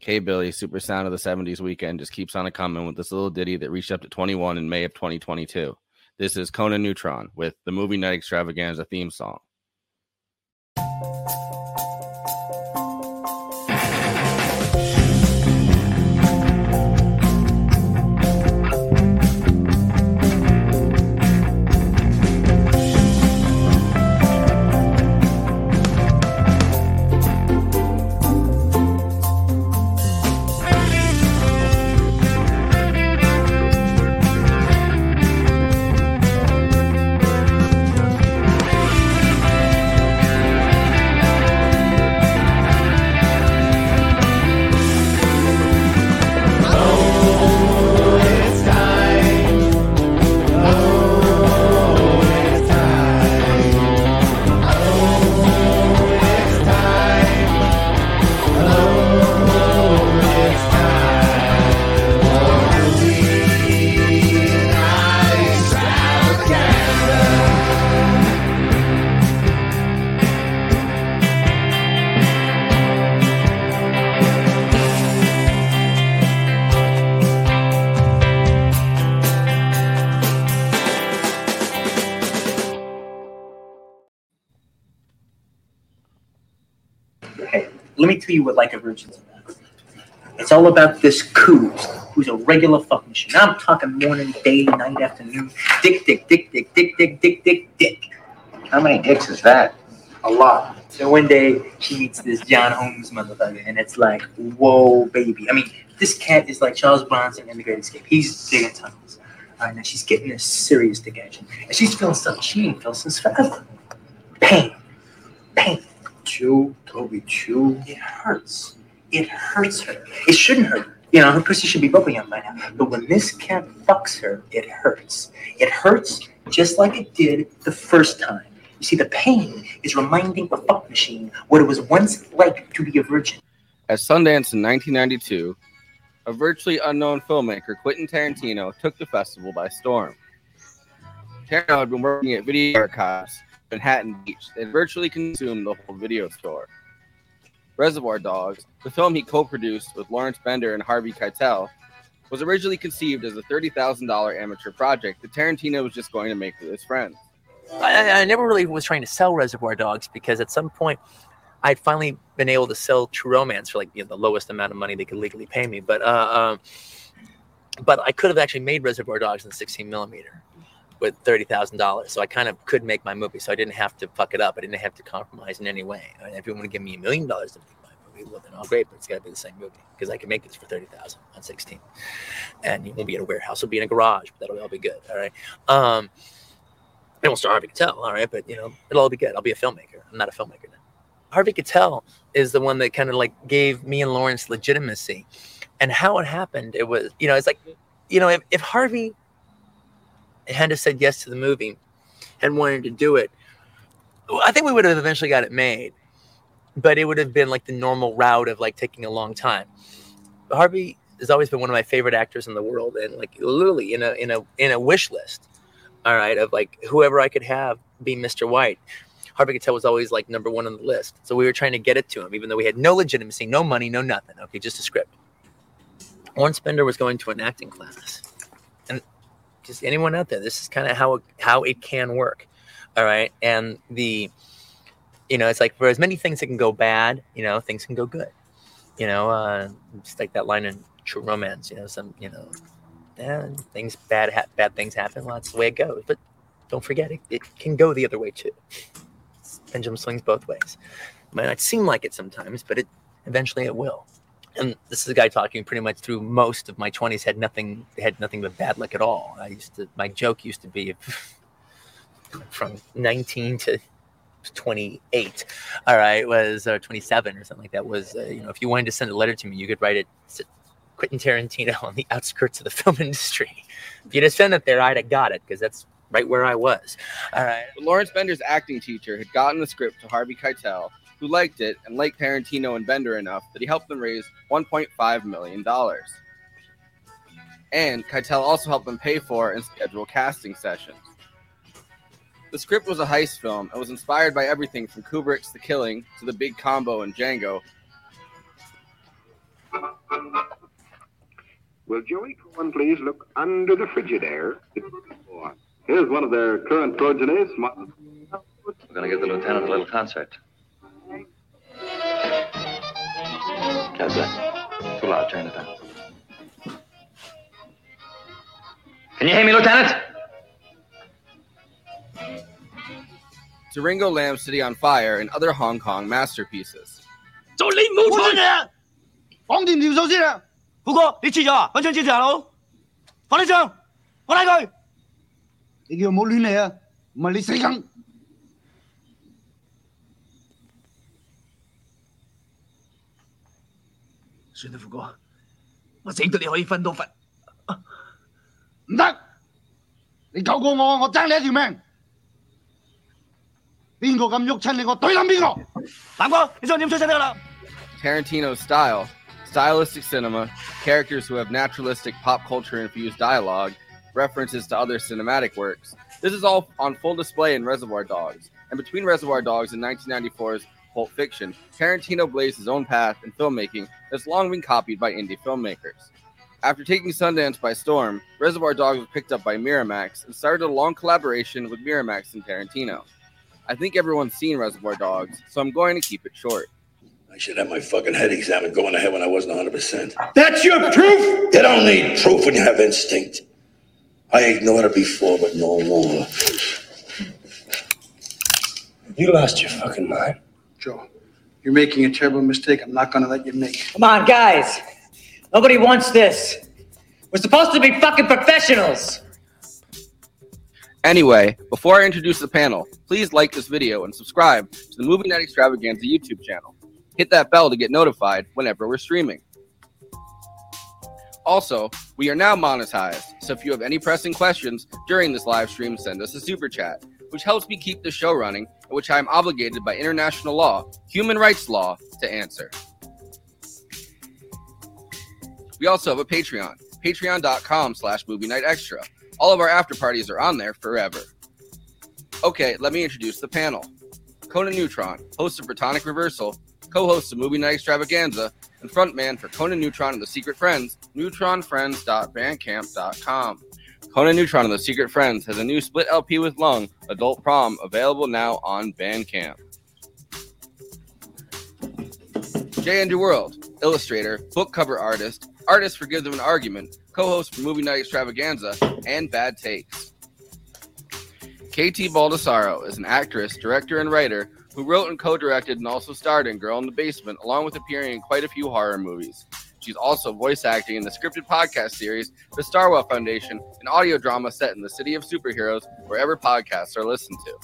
K Billy, super sound of the 70s weekend, just keeps on a coming with this little ditty that reached up to 21 in May of 2022. This is Conan Neutron with the Movie Night Extravaganza theme song. Tell you what Like a Virgin's about. It's all about this Coos, who's a regular fuck machine. I'm talking morning, day, night, afternoon. Dick, dick, dick, dick, dick, dick, dick, dick, dick. How many dicks is that? A lot. So one day she meets this John Holmes motherfucker, and it's like, whoa, baby. I mean, this cat is like Charles Bronson in The Great Escape. He's digging tunnels. All right, now she's getting this serious dick action, and she's feeling something she ain't felt since forever. Pain, pain. Chew, Toby, chew. It hurts. It hurts her. It shouldn't hurt. You know, her pussy should be bubbling up by now. But when this cat fucks her, it hurts. It hurts just like it did the first time. You see, the pain is reminding the fuck machine what it was once like to be a virgin. At Sundance in 1992, a virtually unknown filmmaker, Quentin Tarantino, took the festival by storm. Tarantino had been working at Video Archives, Manhattan Beach, and virtually consumed the whole video store. Reservoir Dogs, the film he co-produced with Lawrence Bender and Harvey Keitel, was originally conceived as a $30,000 amateur project that Tarantino was just going to make with his friends. I, I never really was trying to sell Reservoir Dogs because at some point I'd finally been able to sell True Romance for like you know, the lowest amount of money they could legally pay me. But uh, um, but I could have actually made Reservoir Dogs in 16 millimeter with thirty thousand dollars, so I kind of could make my movie. So I didn't have to fuck it up. I didn't have to compromise in any way. I mean, if you want to give me a million dollars to make my movie, well then, oh great, but it's got to be the same movie because I can make this for thirty thousand on 16, and it won't be in a warehouse. It'll be in a garage, but that'll all be good. All right. Um, it won't star Harvey Keitel, all right, but you know, it'll all be good. I'll be a filmmaker. I'm not a filmmaker now. Harvey Keitel is the one that kind of like gave me and Lawrence legitimacy. And how it happened, it was, you know, it's like, you know, if, if Harvey had have said yes to the movie and wanted to do it, I think we would have eventually got it made. But it would have been like the normal route of like taking a long time. Harvey has always been one of my favorite actors in the world, and like literally in a in a in a wish list all right, of like whoever I could have be Mr. White. Harvey Keitel was always like number one on the list. So we were trying to get it to him, even though we had no legitimacy, no money, no nothing. Okay, just a script. Lawrence Bender was going to an acting class. Just anyone out there, this is kind of how it, how it can work. All right. And the, you know, it's like for as many things that can go bad, you know, things can go good. You know, uh, just like that line in True Romance, you know, some, you know, yeah, things bad ha- bad things happen. Well, that's the way it goes. But don't forget, it, it can go the other way too. Pendulum swings both ways. Might not seem like it sometimes, but it eventually it will. And this is a guy talking pretty much through most of my twenties. Had nothing had nothing but bad luck at all. I used to my joke used to be from nineteen to 28 all right was or 27 or something like that was uh, you know if you wanted to send a letter to me you could write it Quentin Tarantino on the outskirts of the film industry. If you'd have sent it there, I'd have got it because that's right where I was. All right. Lawrence Bender's acting teacher had gotten the script to Harvey Keitel, who liked it and liked Tarantino and Bender enough that he helped them raise $1.5 million. And Keitel also helped them pay for and schedule casting sessions. The script was a heist film and was inspired by everything from Kubrick's The Killing to The Big Combo and Django, Will Joey Cohen please look under the Frigidaire? Here's one of their current progenitors. We're going to give the lieutenant a little concert. How's that? Too loud. Turn it down. Can you hear me, Lieutenant? to Ringo Lam City on Fire and other Hong Kong masterpieces. 就你冇錯嘅，講掂條數先啦。虎哥，你切咗啊？揾槍指住佬，放低槍，我拉佢。你叫佢唔好亂嚟啊！唔係你死梗。算啦，虎哥，我整到你可以瞓到瞓。唔得，你救过我，我争你一条命。边个咁喐亲你，我怼冧边个。南哥，你想点出声得啦？ Tarantino style, stylistic cinema, characters who have naturalistic pop culture infused dialogue, references to other cinematic works. This is all on full display in Reservoir Dogs. And between Reservoir Dogs and 1994's Pulp Fiction, Tarantino blazed his own path in filmmaking that's long been copied by indie filmmakers. After taking Sundance by storm, Reservoir Dogs was picked up by Miramax and started a long collaboration with Miramax and Tarantino. I think everyone's seen Reservoir Dogs, so I'm going to keep it short. I should have my fucking head examined going ahead when I wasn't 100%. That's your proof? You don't need proof when you have instinct. I ignored it before, but no more. You lost your fucking mind. Joe, you're making a terrible mistake. I'm not going to let you make. Come on, guys. Nobody wants this. We're supposed to be fucking professionals. Anyway, before I introduce the panel, please like this video and subscribe to the Movie Night Extravaganza YouTube channel. Hit that bell to get notified whenever we're streaming. Also, we are now monetized, so if you have any pressing questions during this live stream, send us a super chat, which helps me keep the show running, and which I am obligated by international law, human rights law, to answer. We also have a Patreon, patreon.com slash movie night extra. All of our after parties are on there forever. Okay, let me introduce the panel. Conan Neutron, host of Protonic Reversal, co-host of Movie Night Extravaganza, and frontman for Conan Neutron and the Secret Friends, neutronfriends.bandcamp.com. Conan Neutron and the Secret Friends has a new split LP with Lung, Adult Prom, available now on Bandcamp. J. Andrew World, illustrator, book cover artist, artist for Give Them an Argument, co-host for Movie Night Extravaganza, and Bad Takes. KT Baldassaro is an actress, director, and writer who wrote and co-directed and also starred in Girl in the Basement, along with appearing in quite a few horror movies. She's also voice acting in the scripted podcast series The Starwell Foundation, an audio drama set in the city of superheroes, wherever podcasts are listened to.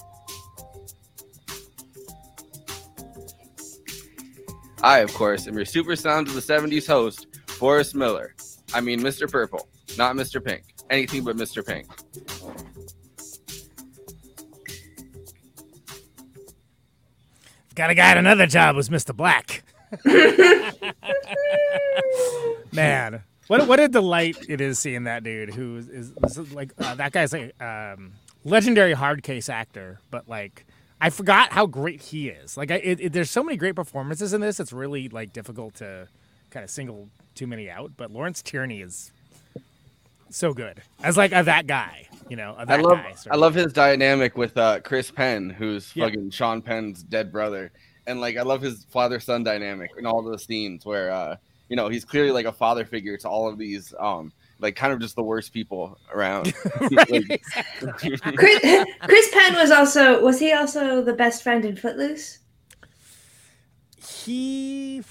I, of course, am your Super Sounds of the 70s host, Forrest Miller. I mean, Mr. Purple, not Mr. Pink. Anything but Mr. Pink. Got a guy at another job was Mr. Black. Man, what what a delight it is seeing that dude who is, is, like uh, that guy's a um, legendary hard case actor, but like I forgot how great he is. Like I, it, it, there's so many great performances in this. It's really like difficult to kind of single too many out. But Lawrence Tierney is so good as like a, that guy. You know, a I that love guy. I love his dynamic with uh, Chris Penn, who's Yeah. fucking Sean Penn's dead brother, and like I love his father son dynamic in all those scenes where uh, you know he's clearly like a father figure to all of these um like kind of just the worst people around. Like- Chris, Chris Penn was also was he also the best friend in Footloose? He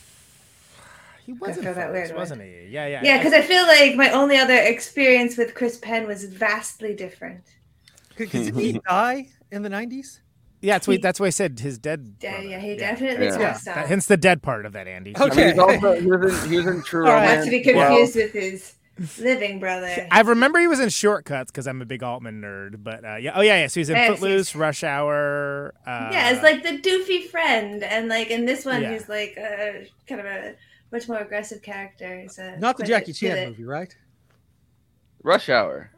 he wasn't throw that weird wasn't he? Yeah, yeah. Yeah, because I feel like my only other experience with Chris Penn was vastly different. Did he die in the 90s? Yeah, that's why that's why I said his dead. Yeah, yeah, he definitely Yeah. passed That, out. hence the dead part of that, Andy. I mean, he's also, he, was in, he was in True Not Romance. to be as well. confused with his living brother. I remember he was in Short Cuts because I'm a big Altman nerd. But uh, yeah, oh yeah, yeah. So he's in Yes, Footloose, Rush Hour. Uh, yeah, it's like the doofy friend, and like in this one, Yeah. he's like a kind of a much more aggressive character. He's a Not the Jackie Chan to the- movie, right? Rush Hour.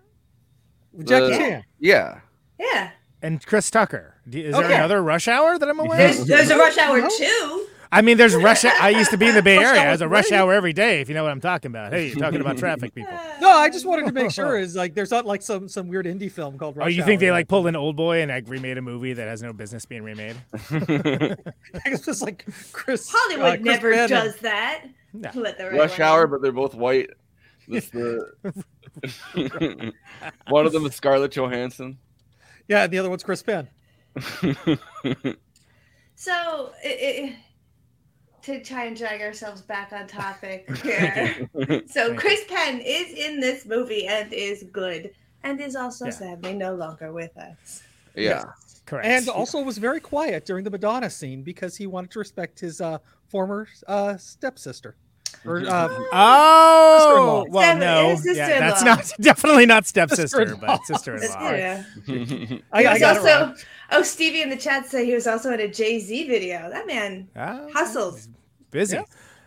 Jackie The- Chan. Yeah. Yeah, and Chris Tucker. D- Is Okay. there another Rush Hour that I'm aware there's of? there's a Rush Hour too. I mean, there's rush. I used to be in the Bay Area. There's a rush hour every day, if you know what I'm talking about. Hey, you're talking about traffic, people. No, I just wanted to make sure is like there's not like some some weird indie film called. Rush oh, you think Hour. they like pulled an old boy and like remade a movie that has no business being remade? it's just like Chris. Hollywood uh, Chris never Penn and- does that. No. Right Rush one Hour, but they're both white. That's the one of them is Scarlett Johansson. Yeah, and the other one's Chris Penn. So, i i to try and drag ourselves back on topic here. so, Chris Penn is in this movie and is good, and is also Yeah. sadly no longer with us. Yeah. Correct. And also was very quiet during the Madonna scene because he wanted to respect his uh, former uh, stepsister. Or, uh, Oh, well, no, yeah, that's not definitely not stepsister, but sister-in-law. Yeah. I, I was got it also, wrong. oh, Stevie in the chat said he was also in a Jay Z video. That man Ah, hustles, busy. Yeah.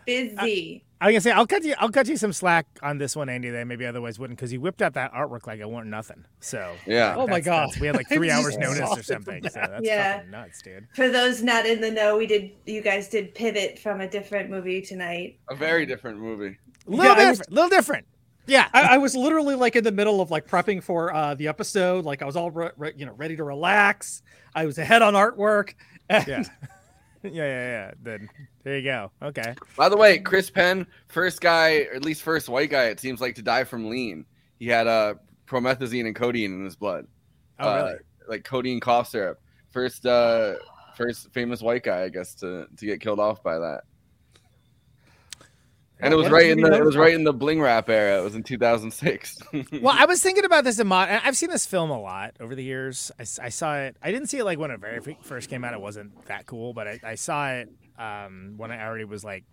busy. I was gonna say I'll cut you. I'll cut you some slack on this one, Andy. That I maybe otherwise wouldn't, because you whipped out that artwork like it weren't nothing. So Yeah. Oh my God. we had like three hours notice or something. So that's Yeah. fucking nuts, dude. For those not in the know, we did. You guys did pivot from a different movie tonight. A very different movie. A little Yeah, I was- different. little different. Yeah. I, I was literally like in the middle of like prepping for uh, the episode. Like I was all re- re- you know ready to relax. I was ahead on artwork. And yeah. yeah, yeah, yeah. Then there you go. Okay. By the way, Chris Penn, first guy, or at least first white guy, it seems like to die from lean. He had uh, promethazine and codeine in his blood. Oh, Uh, really? like codeine cough syrup. First, uh, first famous white guy, I guess, to to get killed off by that. And it was right in the it was right in the bling rap era. It was in 2006. well, I was thinking about this a lot. I've seen this film a lot over the years. I saw it. I didn't see it like when it very first came out. It wasn't that cool, but I, I saw it um, when I already was like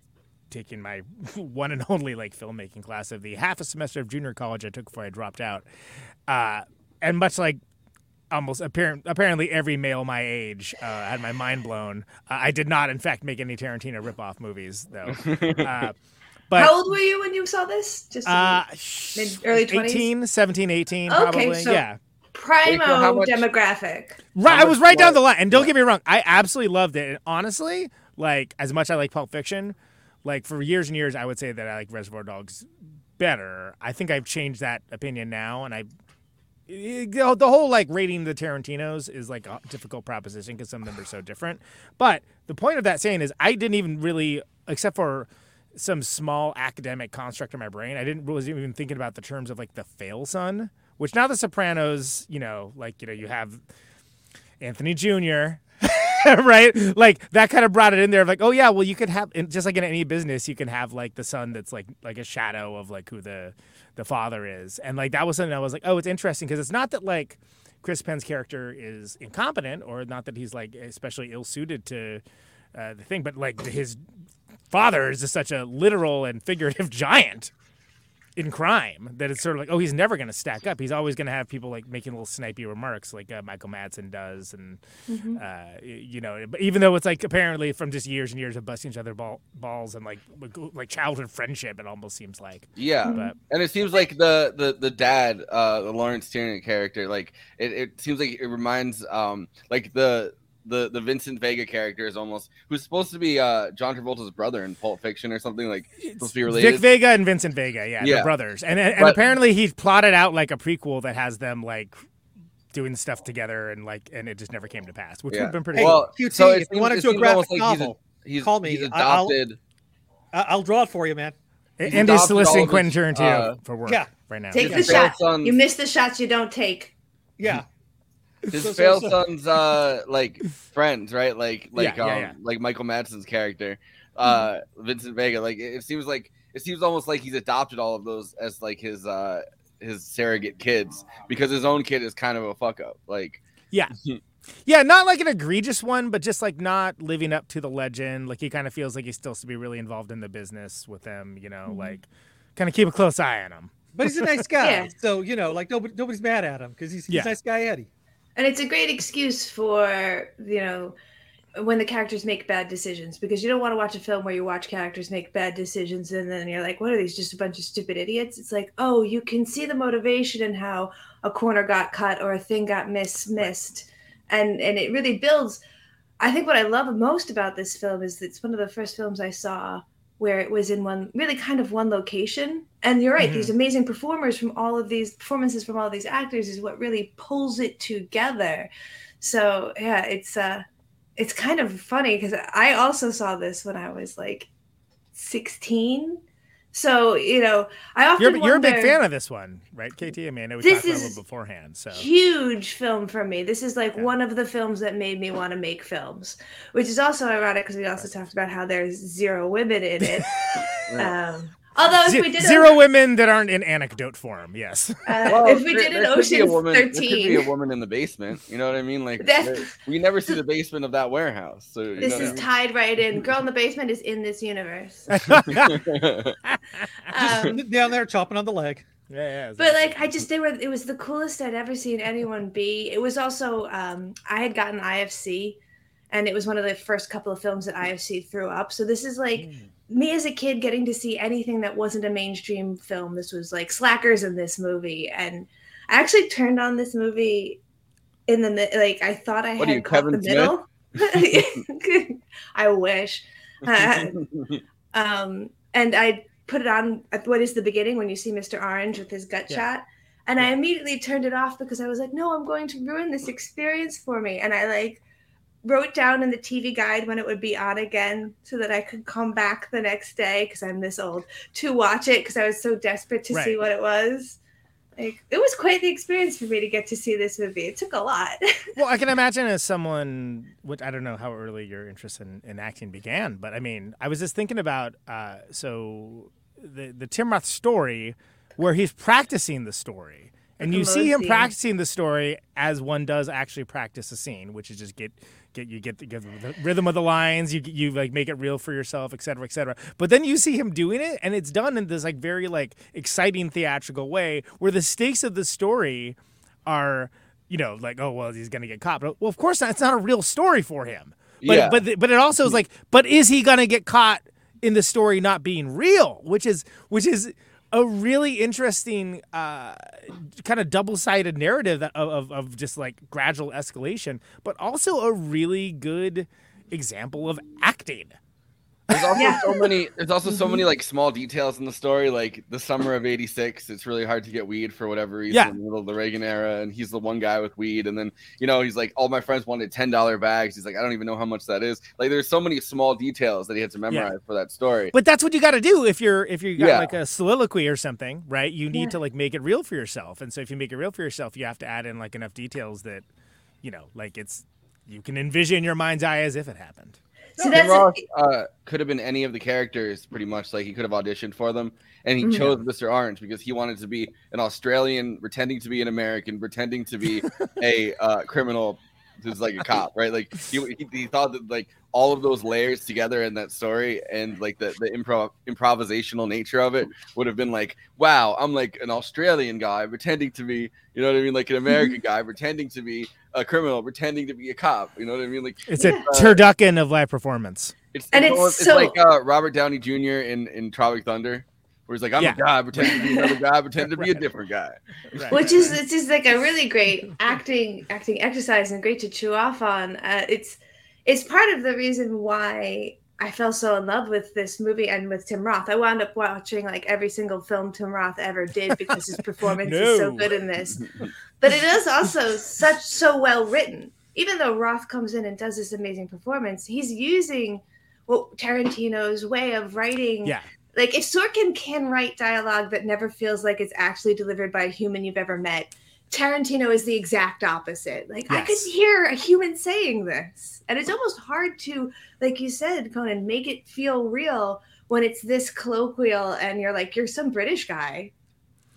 taking my one and only like filmmaking class of the half a semester of junior college I took before I dropped out. Uh, and much like almost apparent, apparently every male my age uh, had my mind blown. Uh, I did not, in fact, make any Tarantino ripoff movies though. But How old were you when you saw this? Just uh, mid early twenties. 18, 17, 18, Okay, probably. so- yeah. Primo Wait, much- demographic. Right, I was much right down the line. And don't get me wrong, I absolutely loved it. And honestly, like as much as I like Pulp Fiction, like for years and years, I would say that I like Reservoir Dogs better. I think I've changed that opinion now, and I. it- The the whole like rating the Tarantino's is like a difficult proposition because some of them are so different. But the point of that saying is, I didn't even really, except for some small academic construct in my brain, I didn't wasn't even thinking about the terms of like the fail son, which now the Sopranos, you know, like you know, you have Anthony Jr. right? Like that kind of brought it in there like, oh yeah, well you could have just like in any business, you can have like the son that's like like a shadow of like who the the father is. And like that was something I was like, oh, it's interesting because it's not that like Chris Penn's character is incompetent or not that he's like especially ill suited to uh, the thing, but like his father is just such a literal and figurative giant in crime that it's sort of like, oh, he's never going to stack up. He's always going to have people like making little snipey remarks, like uh, Michael Madsen does, and Mm-hmm. uh, you know, but even though it's like apparently from just years and years of busting each other ball, balls and like like- like childhood friendship, it almost seems like. Yeah, But and it seems like the the the dad, uh, the Lawrence Tierney character, like it, it seems like it reminds, um, like the the the Vincent Vega character is almost who's supposed to be uh John Travolta's brother in Pulp Fiction or something like supposed to be related. Vic Vega and Vincent Vega, yeah, Yeah. they're brothers, and and, and But- apparently he plotted out like a prequel that has them like doing stuff together, and like and it just never came to pass, which would have been pretty. Hey, cool. Well, QT, so if you seems- want to it do a seems almost graphic like he's a- novel, He's, call me. He's I- I'll- adopted. I- I'll draw it for you, man. And he's Andy's soliciting of Quentin Tarantino uh, for work yeah. right now. Take His the failed shot. sons- You miss the shots you don't take. Yeah. His So- so- failed so- sons uh like friends right like like Yeah, um yeah, yeah. like michael madsen's character uh vincent vega like it, it seems like it seems almost like he's adopted all of those as like his uh his surrogate kids because his own kid is kind of a fuck up like Yeah. Yeah, not like an egregious one, but just like not living up to the legend. Like he kind of feels like he still to be really involved in the business with them, you know, like kind of keep a close eye on him. But he's a nice guy. Yeah. So, you know, like nobody, nobody's mad at him because he's, he's Yeah. a nice guy, Eddie. And it's a great excuse for, you know, when the characters make bad decisions because you don't want to watch a film where you watch characters make bad decisions and then you're like, what are these? Just a bunch of stupid idiots? It's like, oh, you can see the motivation in how a corner got cut or a thing got miss missed. And and it really builds I think what I love most about this film is it's one of the first films I saw where it was in one really kind of one location. And you're right, Mhm. these amazing performers from all of these performances from all of these actors is what really pulls it together. So yeah, it's uh it's kind of funny because I also saw this when I was like 16. So, you know, I often You're, you're a big fan of this one, right, KT? I mean, I know we This talked a is little beforehand. So huge film for me. This is like one of the films that made me want to make films, which is also ironic because we also talked about how there's zero women in it. um, although if Ze- we did zero women that aren't in anecdote form, yes. uh, Well, if we did an there could be a Ocean's There could be a woman in the basement. You know what I mean? Like That's- there- we never see the basement of that warehouse. So you this know is what tied right in. Girl in the basement is in this universe. I mean? Um, down there chopping on the leg. Yeah, yeah. But like I just they were it was the coolest I'd ever seen anyone be. It was also um I had gotten IFC and it was one of the first couple of films that IFC threw up. So this is like me as a kid getting to see anything that wasn't a mainstream film. This was like Slackers in this movie and I actually turned on this movie in the like I thought I What had you, caught Kevin the middle. I wish. Uh, um, and I put it on at what is the beginning when you see Mr. Orange with his gut Yeah. shot. And I immediately turned it off because I was like, no, I'm going to ruin this experience for me. And I like wrote down in the TV guide when it would be on again so that I could come back the next day because I'm this old to watch it because I was so desperate to see what it was. Like it was quite the experience for me to get to see this movie. It took a lot. well, I can imagine as someone, which I don't know how early your interest in, in acting began, but I mean, I was just thinking about uh, so the the Tim Roth story where he's practicing the story, and you see him practicing the story as one does actually practice a scene, which is just get get you get the, get the rhythm of the lines, you you like make it real for yourself, et cetera, et cetera. But then you see him doing it, and it's done in this like very like exciting theatrical way where the stakes of the story are you know like oh well he's gonna get caught. But well of course it's not a real story for him. But Yeah. but but it also is like but is he gonna get caught in the story not being real? Which is which is a really interesting uh, kind of double-sided narrative of, of just like gradual escalation but also a really good example of acting There's also Yeah. so many. There's also so many mm-hmm. like small details in the story. Like the summer of '86, it's really hard to get weed for whatever reason Yeah. in the middle of the Reagan era, and he's the one guy with weed. And then you know he's like, all my friends wanted ten dollar bags. He's like, I don't even know how much that is. Like there's so many small details that he had to memorize for that story. But that's what you got to do if you're if you got Yeah. like a soliloquy or something, right? You need Yeah. to like make it real for yourself. And so if you make it real for yourself, you have to add in like enough details that, you know, like it's you can envision your mind's eye as if it happened. So that's Roth uh, could have been any of the characters, pretty much. Like he could have auditioned for them, and he Mhm. chose Mr. Orange because he wanted to be an Australian, pretending to be an American, pretending to be a uh, criminal who's like a cop, right? Like he, he, he thought that like all of those layers together in that story and like the the improv improvisational nature of it would have been like, wow, I'm like an Australian guy pretending to be, you know what I mean, like an American guy pretending to be a criminal, pretending to be a cop. You know what I mean? Like It's Yeah. a turducken of live performance. it's, And it's, it's it's so- like uh, Robert Downey Jr. in in Tropic Thunder, where he's like, "I'm Yeah. a guy, pretending to be another guy, pretending to be a different guy." Right. which is it's just like a really great acting acting exercise and great to chew off on uh, it's it's part of the reason why i fell so in love with this movie and with tim roth i wound up watching like every single film tim roth ever did because his performance is so good in this but it is also such so well written even though roth comes in and does this amazing performance he's using what tarantino's way of writing Yeah. Like if Sorkin can write dialogue that never feels like it's actually delivered by a human you've ever met, Tarantino is the exact opposite. Like I could hear a human saying this, and it's almost hard to, like you said, Conan, make it feel real when it's this colloquial and you're like you're some British guy.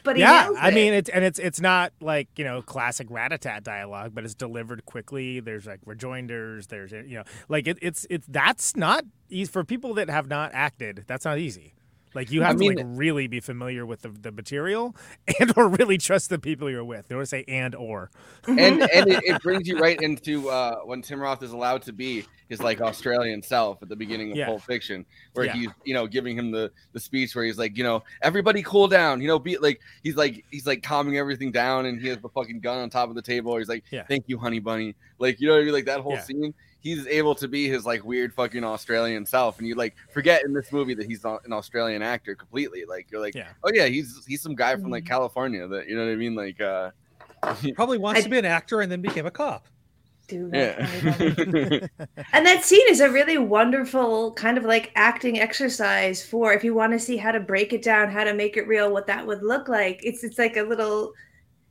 But he yeah, I mean it's and it's it's not like you know classic rat-a-tat dialogue, but it's delivered quickly. There's like rejoinders. There's you know like it, it's it's that's not easy for people that have not acted. That's not easy. Like you I have to like really be familiar with the, the material and or really trust the people you're with. They to say and or. and and it, it brings you right into uh, when Tim Roth is allowed to be his like Australian self at the beginning of Yeah. Pulp Fiction, where Yeah. he's you know giving him the the speech where he's like, you know, everybody cool down, you know, be like he's like he's like calming everything down, and he has the fucking gun on top of the table. He's like, Yeah. thank you, honey bunny, like you know, what I mean? like that whole scene. He's able to be his like weird fucking Australian self, and you like forget in this movie that he's not an Australian actor completely. Like you're like, Yeah. oh yeah, he's he's some guy from like California that you know what I mean, like uh, Probably wants I- to be an actor and then became a cop. Dude, yeah. And that scene is a really wonderful kind of like acting exercise for if you want to see how to break it down, how to make it real, what that would look like. It's it's like a little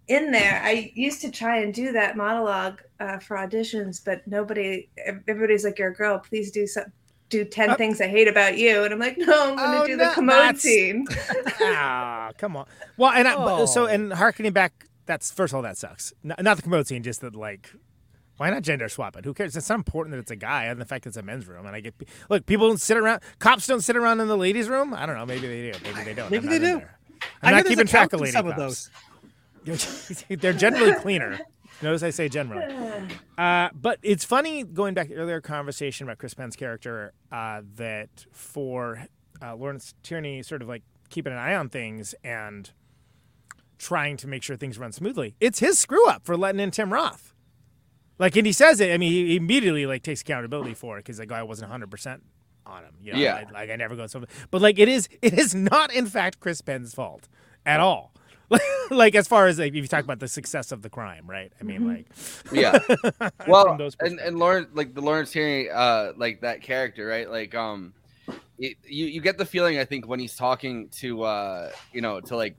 in there. I used to try and do that monologue uh, for auditions, but nobody, everybody's like, "You're a girl. Please do some, do ten Uh, things I hate about you." And I'm like, "No, I'm going to Oh, do no, the commode that's- scene." ah, come on. Well, and I, but- so Oh. and harkening back, that's first of all that sucks. Not, not the commode scene, just that like. Why not gender swap it? Who cares? It's not important that it's a guy and the fact that it's a men's room. And I get, look, people don't sit around. Cops don't sit around in the ladies' room. I don't know. Maybe they do. Maybe they don't. Maybe I'm they do. I I'm hear not keeping track of in lady some of cops. They're generally cleaner. Notice I say generally. Uh, but it's funny going back to earlier conversation about Chris Penn's character uh, that for uh, Lawrence Tierney sort of like keeping an eye on things and trying to make sure things run smoothly. It's his screw up for letting in Tim Roth. Like, and he says it. I mean, he immediately like takes accountability for it because like, oh, I wasn't 100 percent on him. You know, Yeah. I- like I never go so. But like, it is it is not in fact Chris Penn's fault at all. like as far as like if you talk about the success of the crime, right? I mean, like, yeah. Well, and and Lawrence, like the Lawrence Tierney, uh, like that character, right? Like, um, it, you you get the feeling I think when he's talking to, uh, you know, to like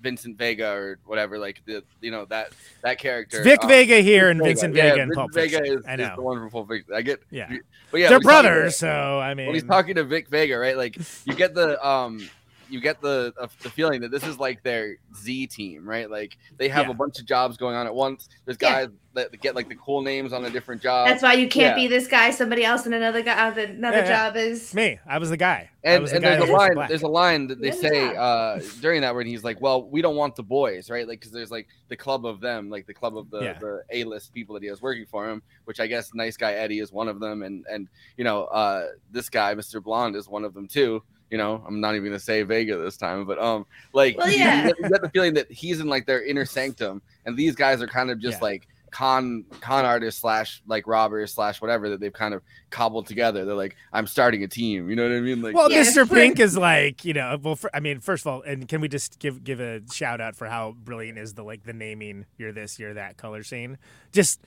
Vincent Vega or whatever, like the you know that that character. Vic um, Vega here and Vega. Vincent Yeah, Vega in Vincent Pulp Vega is, I is know. the one from Pulp Fiction. I get, Yeah. but yeah, They're he's talking brothers, so I mean, when he's talking to Vic Vega, right? Like you get the um you get the uh, the feeling that this is like their Z team, right? Like they have Yeah. a bunch of jobs going on at once. There's Yeah. guys that get like the cool names on a different job. That's why you can't Yeah. be this guy. Somebody else and another guy. Uh, another Yeah, yeah. job is Me, I was the guy. I And, the and guy there's a who the line. black. There's a line that they Yeah, say uh, during that where he's like, "Well, we don't want the boys, right? Like, because there's like the club of them, like the club of the, Yeah. the A-list people that he has working for him. Which I guess nice guy Eddie is one of them, and and you know, uh, this guy, Mr. Blonde, is one of them too. You know, I'm not even gonna say Vega this time, but um, like Well, you- yeah. you, get, you get the feeling that he's in like their inner sanctum, and these guys are kind of just Yeah. like con con artists slash like robbers slash whatever that they've kind of cobbled together. They're like, I'm starting a team. You know what I mean? Like, Well, Yeah, Mr. Pink is like, you know, well, for, I mean, first of all, and can we just give give a shout out for how brilliant is the like the naming you're this, you're that color scene? Just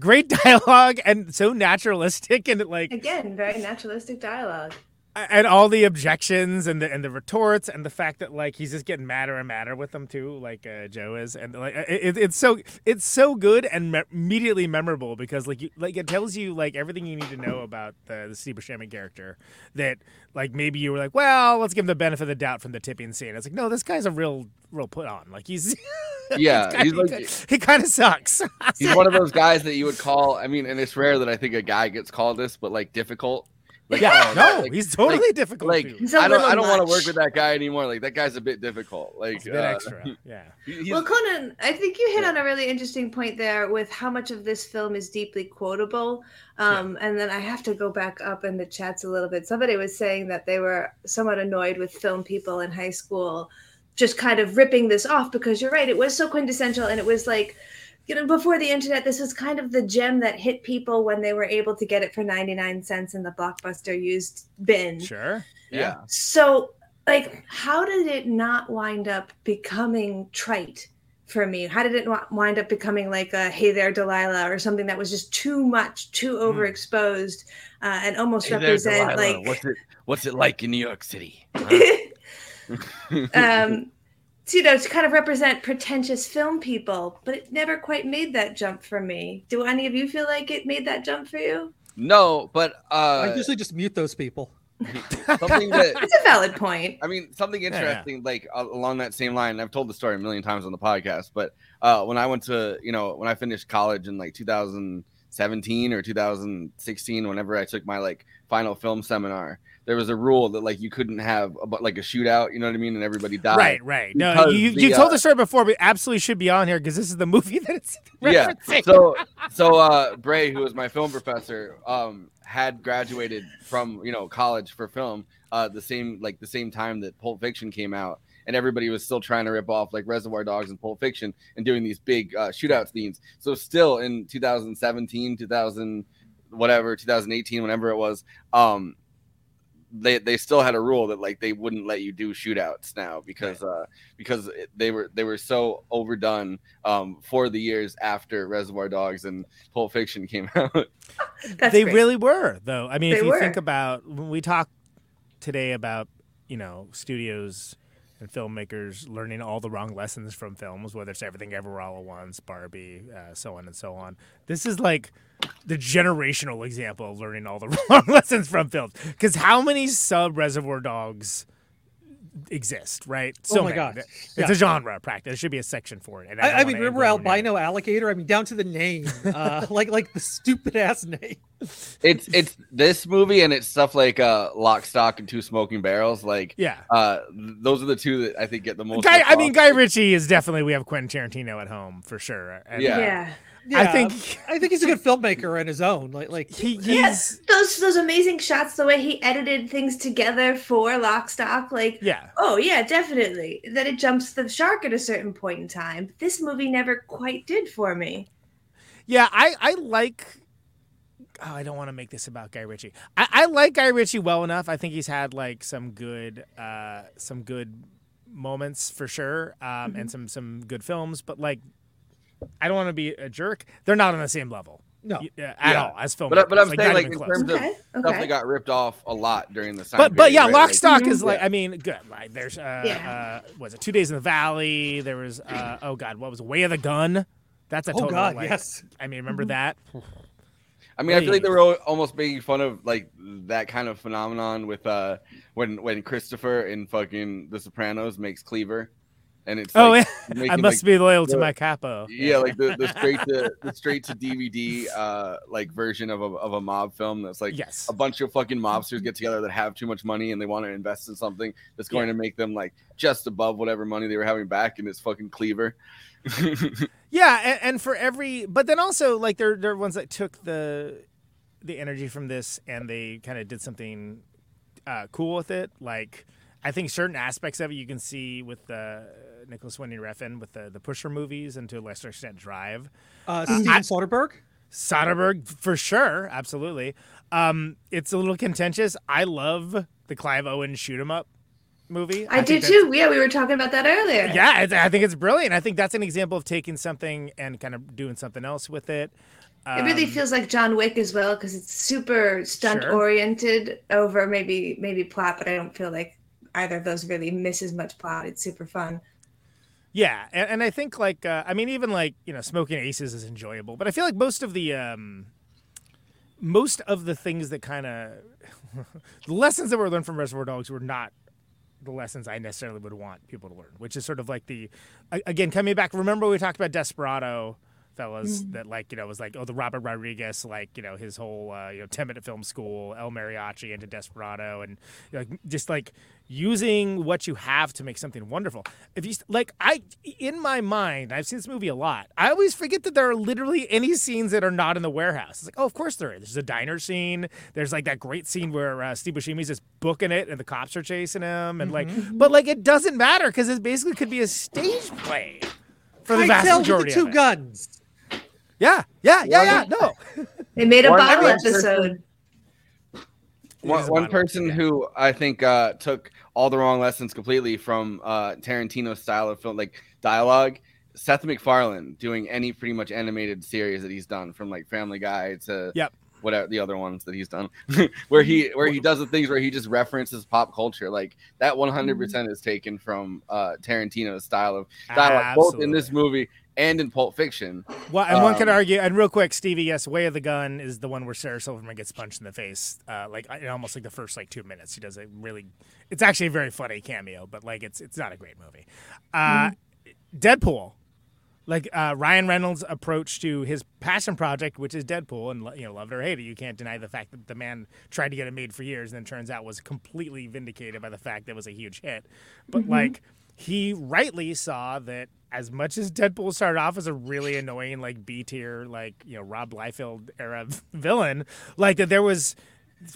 great dialogue and so naturalistic and like again very naturalistic dialogue. And all the objections and the and the retorts and the fact that like he's just getting madder and madder with them too, like uh, Joe is, and like it, it- it's so it's so good and me- immediately memorable because like you, like it tells you like everything you need to know about the the Steve Buscemi character that like maybe you were like, well, let's give him the benefit of the doubt from the tipping scene. It's like no, this guy's a real real put on. Like he's Yeah, he's he's kinda- like- he kind of sucks. He's one of those guys that you would call. I mean, and it's rare that I think a guy gets called this, but like difficult. Like, Yeah, oh, no, like- he's totally like- difficult, Like, too. He's a I don't, I don't want to work with that guy anymore. Like, that guy's a bit difficult. Like, It's a bit uh, extra. Yeah. Well, Conan, I think you hit on a really interesting point there with how much of this film is deeply quotable. Um, And then I have to go back up in the chats a little bit. Somebody was saying that they were somewhat annoyed with film people in high school just kind of ripping this off because you're right, it was so quintessential and it was like, you know, before the internet, this was kind of the gem that hit people when they were able to get it for 99 cents in the blockbuster used bin. Sure. yeah. So, like, how did it not wind up becoming trite for me? How did it wa- wind up becoming like a "Hey there, Delilah" or something that was just too much, too overexposed, uh, and almost Hmm. Hey represent Delilah. like what's it? What's it like in New York City? Huh? um, to, you know, to kind of represent pretentious film people, but it never quite made that jump for me. Do any of you feel like it made that jump for you? no, but I uh, usually just mute those people. something that It's a valid point. I mean, something yeah. interesting, like uh, along that same line. I've told the story a million times on the podcast, but uh, when I went to, you know, when I finished college in like 2017 or 2016, whenever I took my like final film seminar, there was a rule that like you couldn't have a, like a shootout. You know what I mean? And everybody died. Right, right. No, you, the, you told uh, the story before, but absolutely should be on here because this is the movie that it's yeah. So so uh Bray, who was my film professor, um, had graduated from you know college for film uh the same like the same time that Pulp Fiction came out. And everybody was still trying to rip off like Reservoir Dogs and Pulp Fiction and doing these big uh, shootout scenes. So still in 2017, 2000, whatever 2018, whenever it was, um, they they still had a rule that like they wouldn't let you do shootouts now because uh because they were they were so overdone um for the years after Reservoir Dogs and Pulp Fiction came out. they really were, though. I mean, if you were. think about when we talk today about you know studios and filmmakers learning all the wrong lessons from films, whether it's Everything Everywhere All at Once, Barbie, uh, so on and so on. This is like the generational example of learning all the wrong lessons from films. Because how many sub Reservoir Dogs? exist right So Oh my. God. it's Yeah. a genre practice there should be a section for it and I, don't I mean, remember go there. albino alligator? I mean, down to the name, uh, like like the stupid ass name. it's it's this movie and it's stuff like uh Lock, Stock, and Two Smoking Barrels. Like Yeah. uh those are the two that I think get the most. Guy, I mean. Guy Ritchie is definitely we have Quentin Tarantino at home for sure. And, Yeah. uh, Yeah. I think I think he's a good filmmaker in his own. Like like he, Yes, those those amazing shots, the way he edited things together for Lock Stock, like yeah, oh yeah, definitely. That it jumps the shark at a certain point in time. This movie never quite did for me. Yeah, I I like. Oh, I don't want to make this about Guy Ritchie. I, I like Guy Ritchie well enough. I think he's had like some good, uh, some good moments for sure, um, and some some good films. But like, I don't want to be a jerk. They're not on the same level. No, y- uh, at Yeah. all as filmmakers. But, but I'm saying like even in close. terms of Okay, stuff okay. that got ripped off a lot during the time. But but period, yeah, right? Lock Like- Stock is like Yeah. I mean good. Like there's uh, Yeah. uh was it Two Days in the Valley? There was uh oh god, what was? Way of the Gun? That's a Oh, total God, like- yes. I mean, remember that? I mean, I feel like Way- they were almost making fun of like that kind of phenomenon with uh when when Christopher in fucking The Sopranos makes Cleaver, and it's Oh, like, yeah. I must like, be loyal to my capo. Yeah, like the, the straight to the straight to DVD uh like version of a of a mob film that's like Yes. a bunch of fucking mobsters get together that have too much money and they want to invest in something that's going to make them like just above whatever money they were having back and it's fucking Cleaver. Yeah, and, and for every, but then also like there there are ones that took the the energy from this and they kind of did something uh, cool with it. Like I think certain aspects of it you can see with uh, Nicolas Winding Refn with the the Pusher movies and to a lesser extent Drive. Uh, Uh, Steven I- Soderbergh. Soderbergh for sure, absolutely. Um, it's a little contentious. I love the Clive Owen shoot 'em up movie. I, do think that's- too. Yeah, we were talking about that earlier. Yeah, I, I think it's brilliant. I think that's an example of taking something and kind of doing something else with it. It really Um, feels like John Wick as well because it's super stunt Sure. oriented over maybe maybe plot, but I don't feel like either of those really misses much plot. It's super fun. Yeah, and, and I think like uh, I mean even like you know smoking aces is enjoyable, but I feel like most of the um, most of the things that kind of the lessons that were learned from Reservoir Dogs were not the lessons I necessarily would want people to learn, which is sort of like the again coming back. Remember we talked about Desperado, fellas, Mhm. that like you know was like oh the Robert Rodriguez like you know his whole uh, you know ten minute film school El Mariachi into Desperado and you know, just like using what you have to make something wonderful. If you like, I in my mind, I've seen this movie a lot. I always forget that there are literally any scenes that are not in the warehouse. It's like, oh, of course there is. There's a diner scene. There's like that great scene where uh, Steve Buscemi's just booking it, and the cops are chasing him, and like, but like it doesn't matter because it basically could be a stage play for the I vast with majority the two guns. Yeah, yeah, yeah, yeah. No, They made a One bottle person- episode. One, one person who I think uh, took all the wrong lessons completely from uh, Tarantino's style of film, like dialogue. Seth MacFarlane doing any pretty much animated series that he's done, from like Family Guy to Yep. whatever the other ones that he's done, where he where he does the things where he just references pop culture, like that 100 percent is taken from uh, Tarantino's style of dialogue, both in this movie and in Pulp Fiction. Well, and one could Um, argue, and real quick, Stevie, yes, Way of the Gun is the one where Sarah Silverman gets punched in the face, uh, like in almost like the first like two minutes. She does a really, it's actually a very funny cameo, but like it's it's not a great movie. Uh, Deadpool, like uh, Ryan Reynolds' approach to his passion project, which is Deadpool, and you know, loved or hated, you can't deny the fact that the man tried to get it made for years, and then turns out was completely vindicated by the fact that it was a huge hit. But Mhm. like he rightly saw that as much as Deadpool started off as a really annoying like B tier like you know Rob Liefeld era villain, like that there was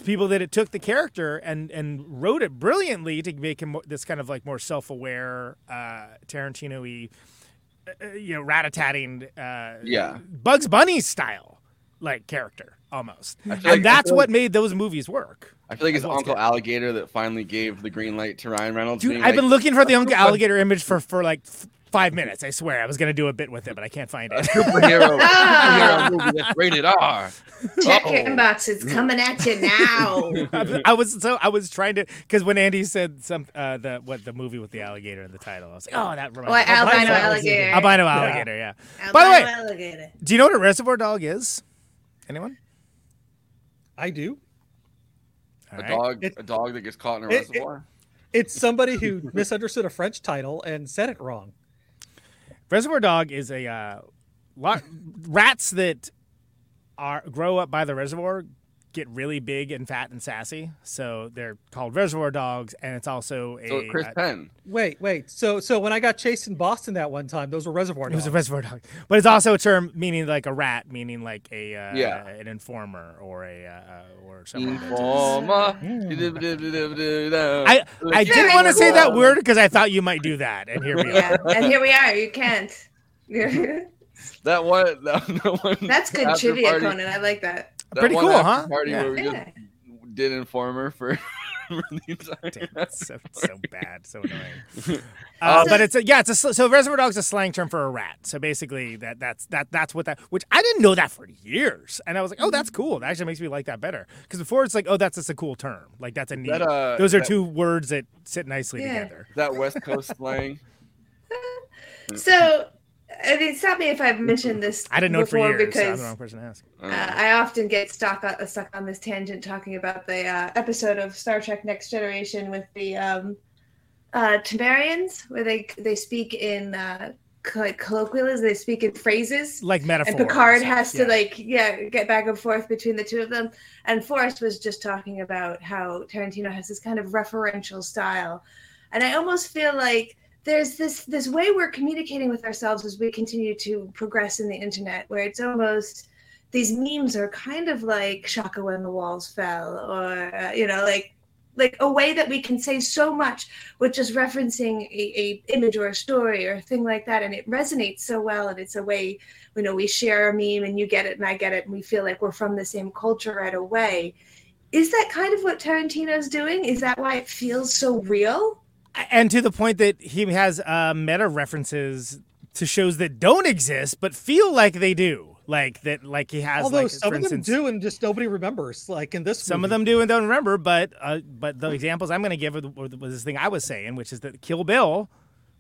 people that it took the character and and wrote it brilliantly to make him this kind of like more self aware uh, Tarantino-y, uh, you know rat-a-tatting uh, Yeah. Bugs Bunny style. like character almost, I and feel like- that's what like- made those movies work. I feel like it's Uncle good. Alligator that finally gave the green light to Ryan Reynolds. Dude, I've been looking for the Uncle Alligator image for for like f- five minutes. I swear, I was gonna do a bit with it, but I can't find it. superhero, superhero movie that's rated R. Check your Uh-oh. inbox. It's coming at you now. I- I was so I was trying to because when Andy said some uh, the what the movie with the alligator in the title, I was like, oh, that reminds Oh, me. albino alligator. Albino Yeah. alligator, yeah. By the way, Albino alligator. do you know what a reservoir dog is? Anyone? I do. A dog, a dog that gets caught in a It- it- reservoir. It's somebody who misunderstood a French title and said it wrong. Reservoir dog is a uh, lot rats that are grow up by the reservoir get really big and fat and sassy, so they're called reservoir dogs, and it's also a So Chris uh, Penn. Wait, wait. So, so when I got chased in Boston that one time, those were reservoir Dogs. It was a reservoir dog, but it's also a term meaning like a rat, meaning like a uh, Yeah. an informer or a uh, or someone. Informer. I I didn't want to say that word because I thought you might do that, and here we Yeah, are. and here we are. You can't. That one. That, that one That's good trivia, party- Conan. I like that. That Pretty one cool, huh? Party Yeah. where we Yeah. just did Informer for, for the entire. Damn, that's so, so bad, so annoying. Uh, but it's a, yeah, it's a so reservoir dog's is a slang term for a rat. So basically, that that's that that's what that. Which I didn't know that for years, and I was like, oh, that's cool. That actually makes me like that better. Because before it's like, oh, that's just a cool term. Like that's a neat. That, uh, those are that- two words that sit nicely Yeah. together. That West Coast slang. So, I mean, stop me if I've mentioned this I didn't know it for before years. so I'm because the wrong person to ask. uh, I often get stuck on, stuck on this tangent talking about the uh, episode of Star Trek Next Generation with the um, uh, Tamarians, where they they speak in uh, like colloquialism, they speak in phrases. Like metaphors. And Picard has to Yeah. like yeah get back and forth between the two of them. And Forrest was just talking about how Tarantino has this kind of referential style, and I almost feel like there's this this way we're communicating with ourselves as we continue to progress in the internet, where it's almost these memes are kind of like Shaka when the walls fell, or uh, you know like like a way that we can say so much with just referencing a, a image or a story or a thing like that and it resonates so well and it's a way you know we share a meme and you get it and i get it and we feel like we're from the same culture right away. Is that kind of what tarantino's doing? Is that why it feels so real and to the point that he has uh, meta references to shows that don't exist but feel like they do. Like that, like he has. Although like, some of them instance, do, and just nobody remembers. Like in this, Some of them do and don't remember, but uh, but the examples I'm going to give are the- were the- was this thing I was saying, which is that Kill Bill,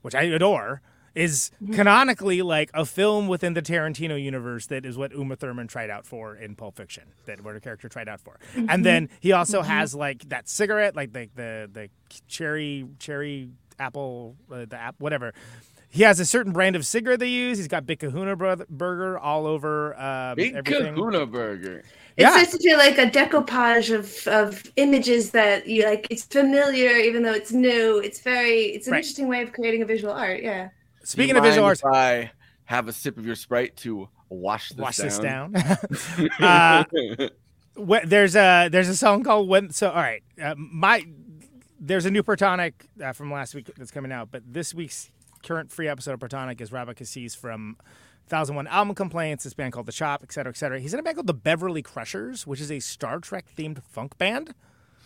which I adore, is canonically like a film within the Tarantino universe that is what Uma Thurman tried out for in Pulp Fiction, that what her character tried out for. Mhm. And then he also Mhm. has like that cigarette, like the the the cherry cherry apple, uh, the app whatever. He has a certain brand of cigarette they use. He's got Big Kahuna bro- Burger all over um, Big everything. Kahuna Burger. it Yeah. starts to feel like a decoupage of, of images that you like it's familiar even though it's new it's very it's an Right. interesting way of creating a visual art yeah Speaking of visual arts, I have a sip of your Sprite to wash this Wash down. this down. uh, wh- there's a there's a song called when. So all right, uh, my there's a new Protonic uh, from last week that's coming out, but this week's current free episode of Protonic is Robert Cassis from 1001 Album Complaints. This band called The Chop, et cetera, et cetera. He's in a band called The Beverly Crushers, which is a Star Trek themed funk band.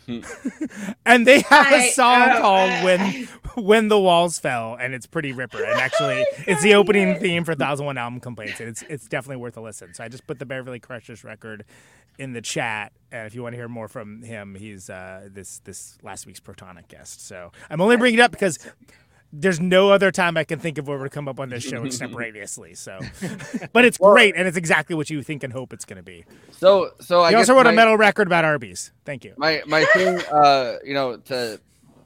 and they have a I- song oh, called uh, "When When the Walls Fell," and it's pretty ripper. And actually, it's the opening theme for Thousand One Album Complaints, and it's it's definitely worth a listen. So I just put the Beverly Crushers record in the chat, and if you want to hear more from him, he's uh, this this last week's Protonic guest. So I'm only bringing it up because. There's no other time I can think of where we're come up on this show extemporaneously. So, but it's great, and it's exactly what you think and hope it's going to be. So, so I he also wrote a metal record about Arby's. Thank you. my my thing uh you know to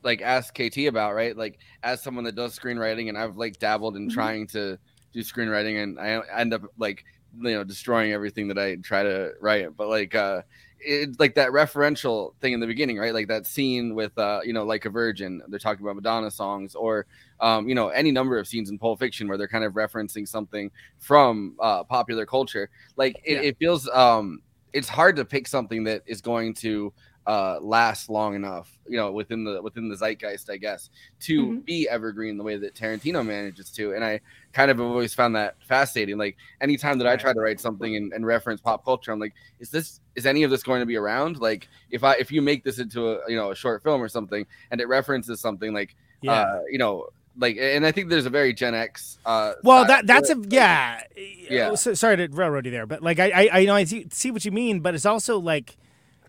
like ask kt about right like as someone that does screenwriting and i've like dabbled in Mhm. trying to do screenwriting and i end up like you know destroying everything that i try to write but like uh it's like that referential thing in the beginning right like that scene with uh you know like a virgin they're talking about madonna songs or um you know any number of scenes in pulp fiction where they're kind of referencing something from uh popular culture like it, Yeah. it feels um it's hard to pick something that is going to uh, last long enough, you know, within the within the zeitgeist, I guess, to Mhm. be evergreen the way that Tarantino manages to. And I kind of have always found that fascinating. Like anytime that I try to write something and, and reference pop culture, I'm like, is this is any of this going to be around? Like if I if you make this into a you know a short film or something and it references something like Yeah. uh, you know like and I think there's a very Gen X uh Well, that that's a yeah. Yeah. So, sorry to railroad you there, but like I I, I know I see, see what you mean, but it's also like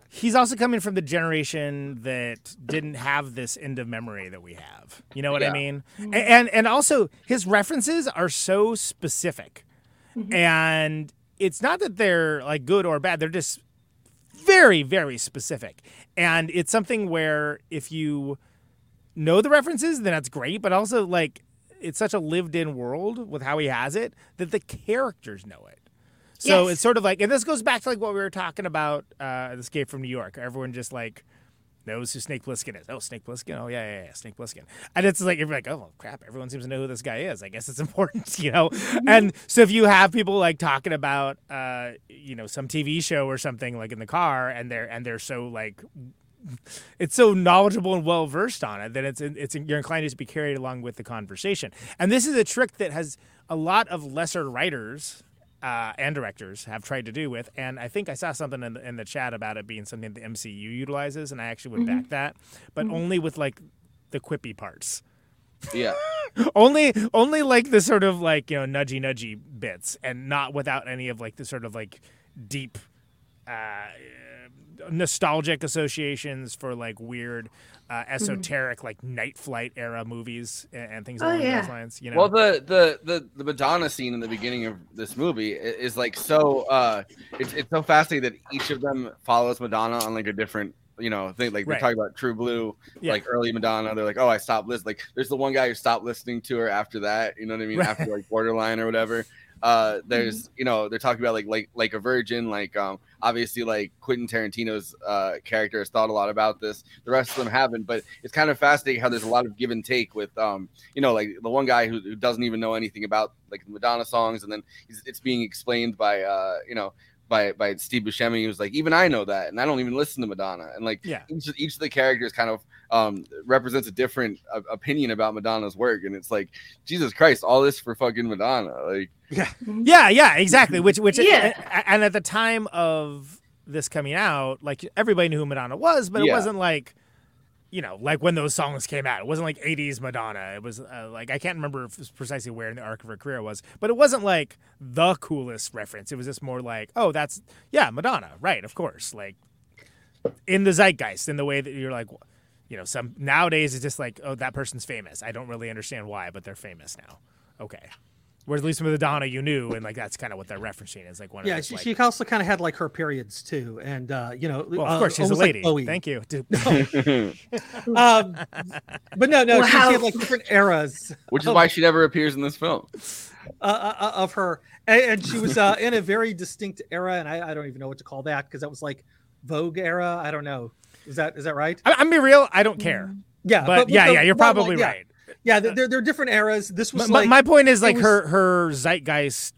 he's also coming from the generation that didn't have this end of memory that we have. You know what I mean? Mm-hmm. A- And and also his references are so specific, mm-hmm. and it's not that they're like good or bad. They're just very very specific, and it's something where if you know the references, then that's great. But also, like, it's such a lived-in world with how he has it that the characters know it. So Yes. it's sort of like, and this goes back to like what we were talking about, uh, Escape from New York. Everyone just like knows who Snake Plissken is. Oh, Snake Plissken. Oh, yeah, yeah, yeah, Snake Plissken. And it's like you're like, oh crap, everyone seems to know who this guy is. I guess it's important, you know. And so if you have people like talking about, uh, you know, some TV show or something like in the car, and they're and they're so like it's so knowledgeable and well versed on it that it's it's you're inclined to just be carried along with the conversation. And this is a trick that has a lot of lesser writers uh, and directors have tried to do with. And I think I saw something in the, in the chat about it being something the MCU utilizes, and I actually would Mhm. back that, but Mhm. only with like the quippy parts. yeah. only only like the sort of like you know nudgy nudgy bits and not without any of like the sort of like deep uh nostalgic associations for like weird uh, esoteric like night flight era movies and, and things Oh, along yeah. those lines you know Well, the, the the the Madonna scene in the beginning of this movie i- is like so. uh It's it's so fascinating that each of them follows Madonna on like a different you know thing. Like they Right. talk about True Blue, Yeah. like early Madonna. They're like, oh, I stopped listening. Like there's the one guy who stopped listening to her after that. You know what I mean? Right. After like Borderline or whatever. Uh, there's you know they're talking about like like like a virgin like um obviously like Quentin Tarantino's uh character has thought a lot about this. The rest of them haven't but it's kind of fascinating how there's a lot of give and take with um you know like the one guy who, who doesn't even know anything about like Madonna songs and then it's being explained by uh you know by by Steve Buscemi He was like even I know that and I don't even listen to Madonna and like Yeah. each, each of the characters kind of um represents a different uh, opinion about Madonna's work and it's like Jesus Christ all this for fucking Madonna like Yeah. yeah yeah exactly which which Yeah. a- and at the time of this coming out like everybody knew who madonna was but it Yeah. wasn't like you know like when those songs came out. It wasn't like 80s madonna. It was uh, like i can't remember precisely where in the arc of her career was but it wasn't like the coolest reference. It was just more like oh that's yeah madonna. Right of course. Like in the zeitgeist in the way that you're like you know some nowadays it's just like oh that person's famous. I don't really understand why but they're famous now. Okay Whereas Lisa least with Madonna, you knew, and like that's kind of what they're referencing. Is like one of Yeah, those, she, like, she also kind of had like her periods too, and uh, you know, well, of uh, course she's a almost like lady. Thank you. Dude. um, but no, no, she, she had like different eras. which is why she never appears in this film uh, uh, of her, and, and she was uh, in a very distinct era, and I, I don't even know what to call that because that was like Vogue era. I don't know. Is that is that right? I, I'm be real. I don't care. Yeah, but, with yeah, the- yeah, you're well, probably like, yeah. right. Yeah, they're, they're, they're different eras. This was My, like my point is like was- her her zeitgeist.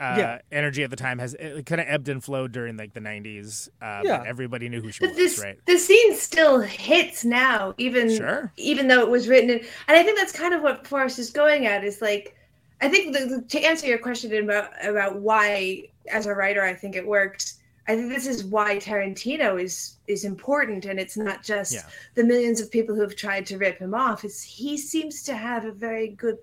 Uh, Yeah. energy at the time has it kind of ebbed and flowed during like the 90s. Uh, Yeah. everybody knew who she But was, this right? the scene still hits now, even Sure. even though it was written in, and I think that's kind of what Forrest is going at. Is like, I think the, the- to answer your question about about why, as a writer, I think it works. I think this is why Tarantino is is important, and it's not just Yeah. the millions of people who have tried to rip him off. It's he seems to have a very good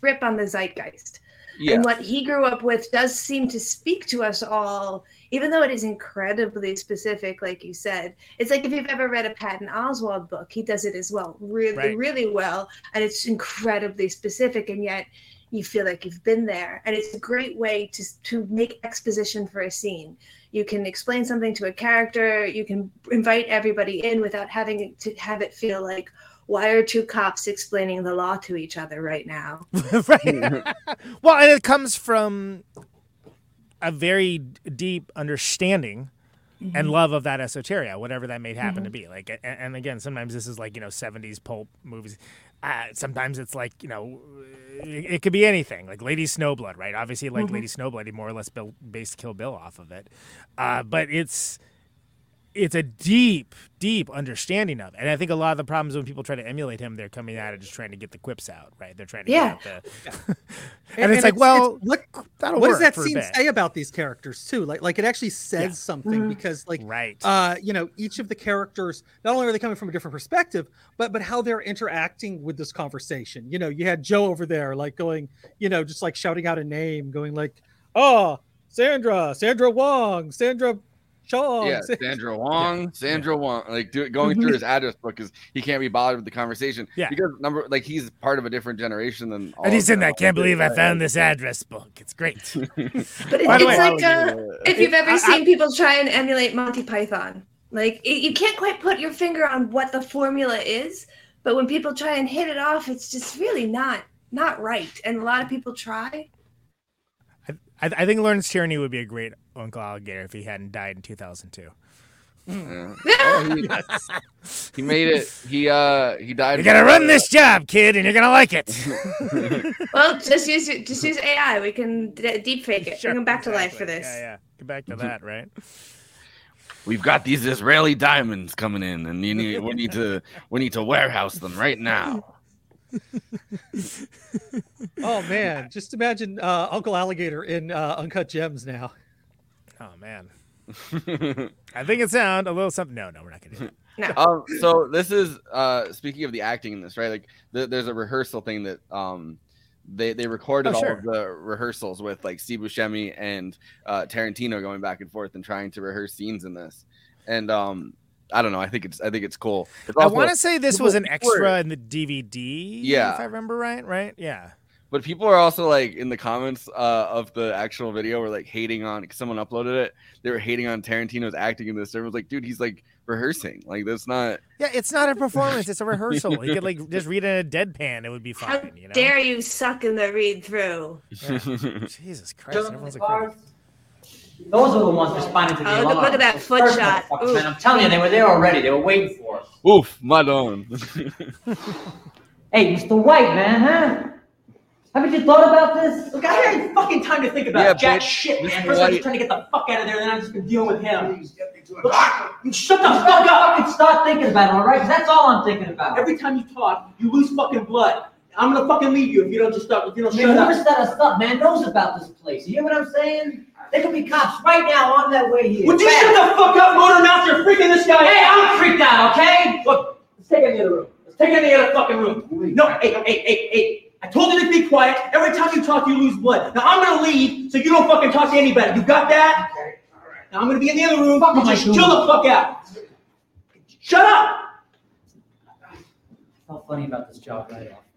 grip on the zeitgeist. yeah And what he grew up with does seem to speak to us all, even though it is incredibly specific, like you said. It's like if you've ever read a Patton Oswalt book, he does it as well, really, Right. really well. And it's incredibly specific, and yet you feel like you've been there. And it's a great way to, to make exposition for a scene. You can explain something to a character, you can invite everybody in without having to have it feel like, why are two cops explaining the law to each other right now? right. well, and it comes from a very deep understanding and mm-hmm. love of that esoteria, whatever that may happen mm-hmm. to be. Like, and, and again, sometimes this is like you know '70s pulp movies. Uh, sometimes it's like you know, it, it could be anything. Like Lady Snowblood, right? Obviously, like Mhm. Lady Snowblood, he more or less built, based Kill Bill off of it. Uh, but it's it's a deep, deep understanding of it. And I think a lot of the problems when people try to emulate him, they're coming at it just trying to get the quips out, right? They're trying to Yeah. get out the. and, it's like, well, what that'll what work does that scene say about these characters too? Like, like it actually says something Mhm. because, like, right, uh, you know, each of the characters not only are they coming from a different perspective, but but how they're interacting with this conversation. You know, you had Joe over there, like going, you know, just like shouting out a name, going like, "Oh, Sandra, Sandra Wong, Sandra Chong." yeah, Sandra Wong, Sandra Wong, like do, going through his address book because he can't be bothered with the conversation. Yeah. because number like he's part of a different generation than. all And he's of in them. that. Can't believe I found this address book. It's great. But it, it's way- like uh, if you've ever I- I- seen people try and emulate Monty Python, like it, you can't quite put your finger on what the formula is, but when people try and hit it off, it's just really not not right. And a lot of people try. I, I think Lawrence Tierney would be a great Uncle Alligator if he hadn't died in 2002. Yeah. Oh, he, he made it. He uh he died. You're gonna run this job, kid, and you're gonna like it. Well, just use just use AI. We can d- deep fake it. Bring him back to life for this. Yeah, yeah. Get back to that, right? We've got these Israeli diamonds coming in, and you need we need to we need to warehouse them right now. oh man, just imagine uh, Uncle Alligator in uh, Uncut Gems now. Oh man. I think it sound a little something. No, no, we're not gonna do that. No. um, so this is uh speaking of the acting in this, right? Like th- there's a rehearsal thing that um they they recorded Oh, all of the rehearsals with like Steve Buscemi and uh Tarantino going back and forth and trying to rehearse scenes in this. And um I don't know, I think it's I think it's cool. It's I want to say this was an people are- extra in the DVD. Yeah. if I remember right. Right? Yeah. But people are also like in the comments uh, of the actual video were like hating on because someone uploaded it. They were hating on Tarantino's acting in this. Everyone's like, dude, he's like rehearsing. Like that's not. Yeah, it's not a performance; it's a rehearsal. He could like just read in a deadpan; it would be How fine. You know? dare you suck in the read through? Yeah. Jesus Christ! Everyone's like, crazy. Those are the ones responding to the Oh, look- alarm. look at that Those foot shot. motherfuckers, Man, I'm telling you, they were there already. They were waiting for us. Oof, my Madon. Hey, Mr. White, man, huh? Haven't you thought about this? Look, I had fucking time to think about Yeah, jack but shit, man. Mr. First, I'm White- just trying to get the fuck out of there, then I've just been dealing with him. Look, you shut the fuck up and start thinking about it, all right? 'Cause that's all I'm thinking about. Every time you talk, you lose fucking blood. I'm gonna fucking leave you if you don't just stop. If you don't Man, shut up. whoever set us up, man, knows about this place. You hear what I'm saying? There could be cops right now on their way here. Would you Fast. shut the fuck up, motor mouth? You're freaking this guy Hey, I'm freaked out, okay? Look, let's take it in the other room. Let's take it in the other fucking room. No, hey, hey, hey, hey. I told you to be quiet. Every time you talk, you lose blood. Now I'm gonna leave so you don't fucking talk to anybody. You got that? Okay. Now I'm gonna be in the other room. Fuck You just chill the fuck out. Shut up! I felt funny about this job right off.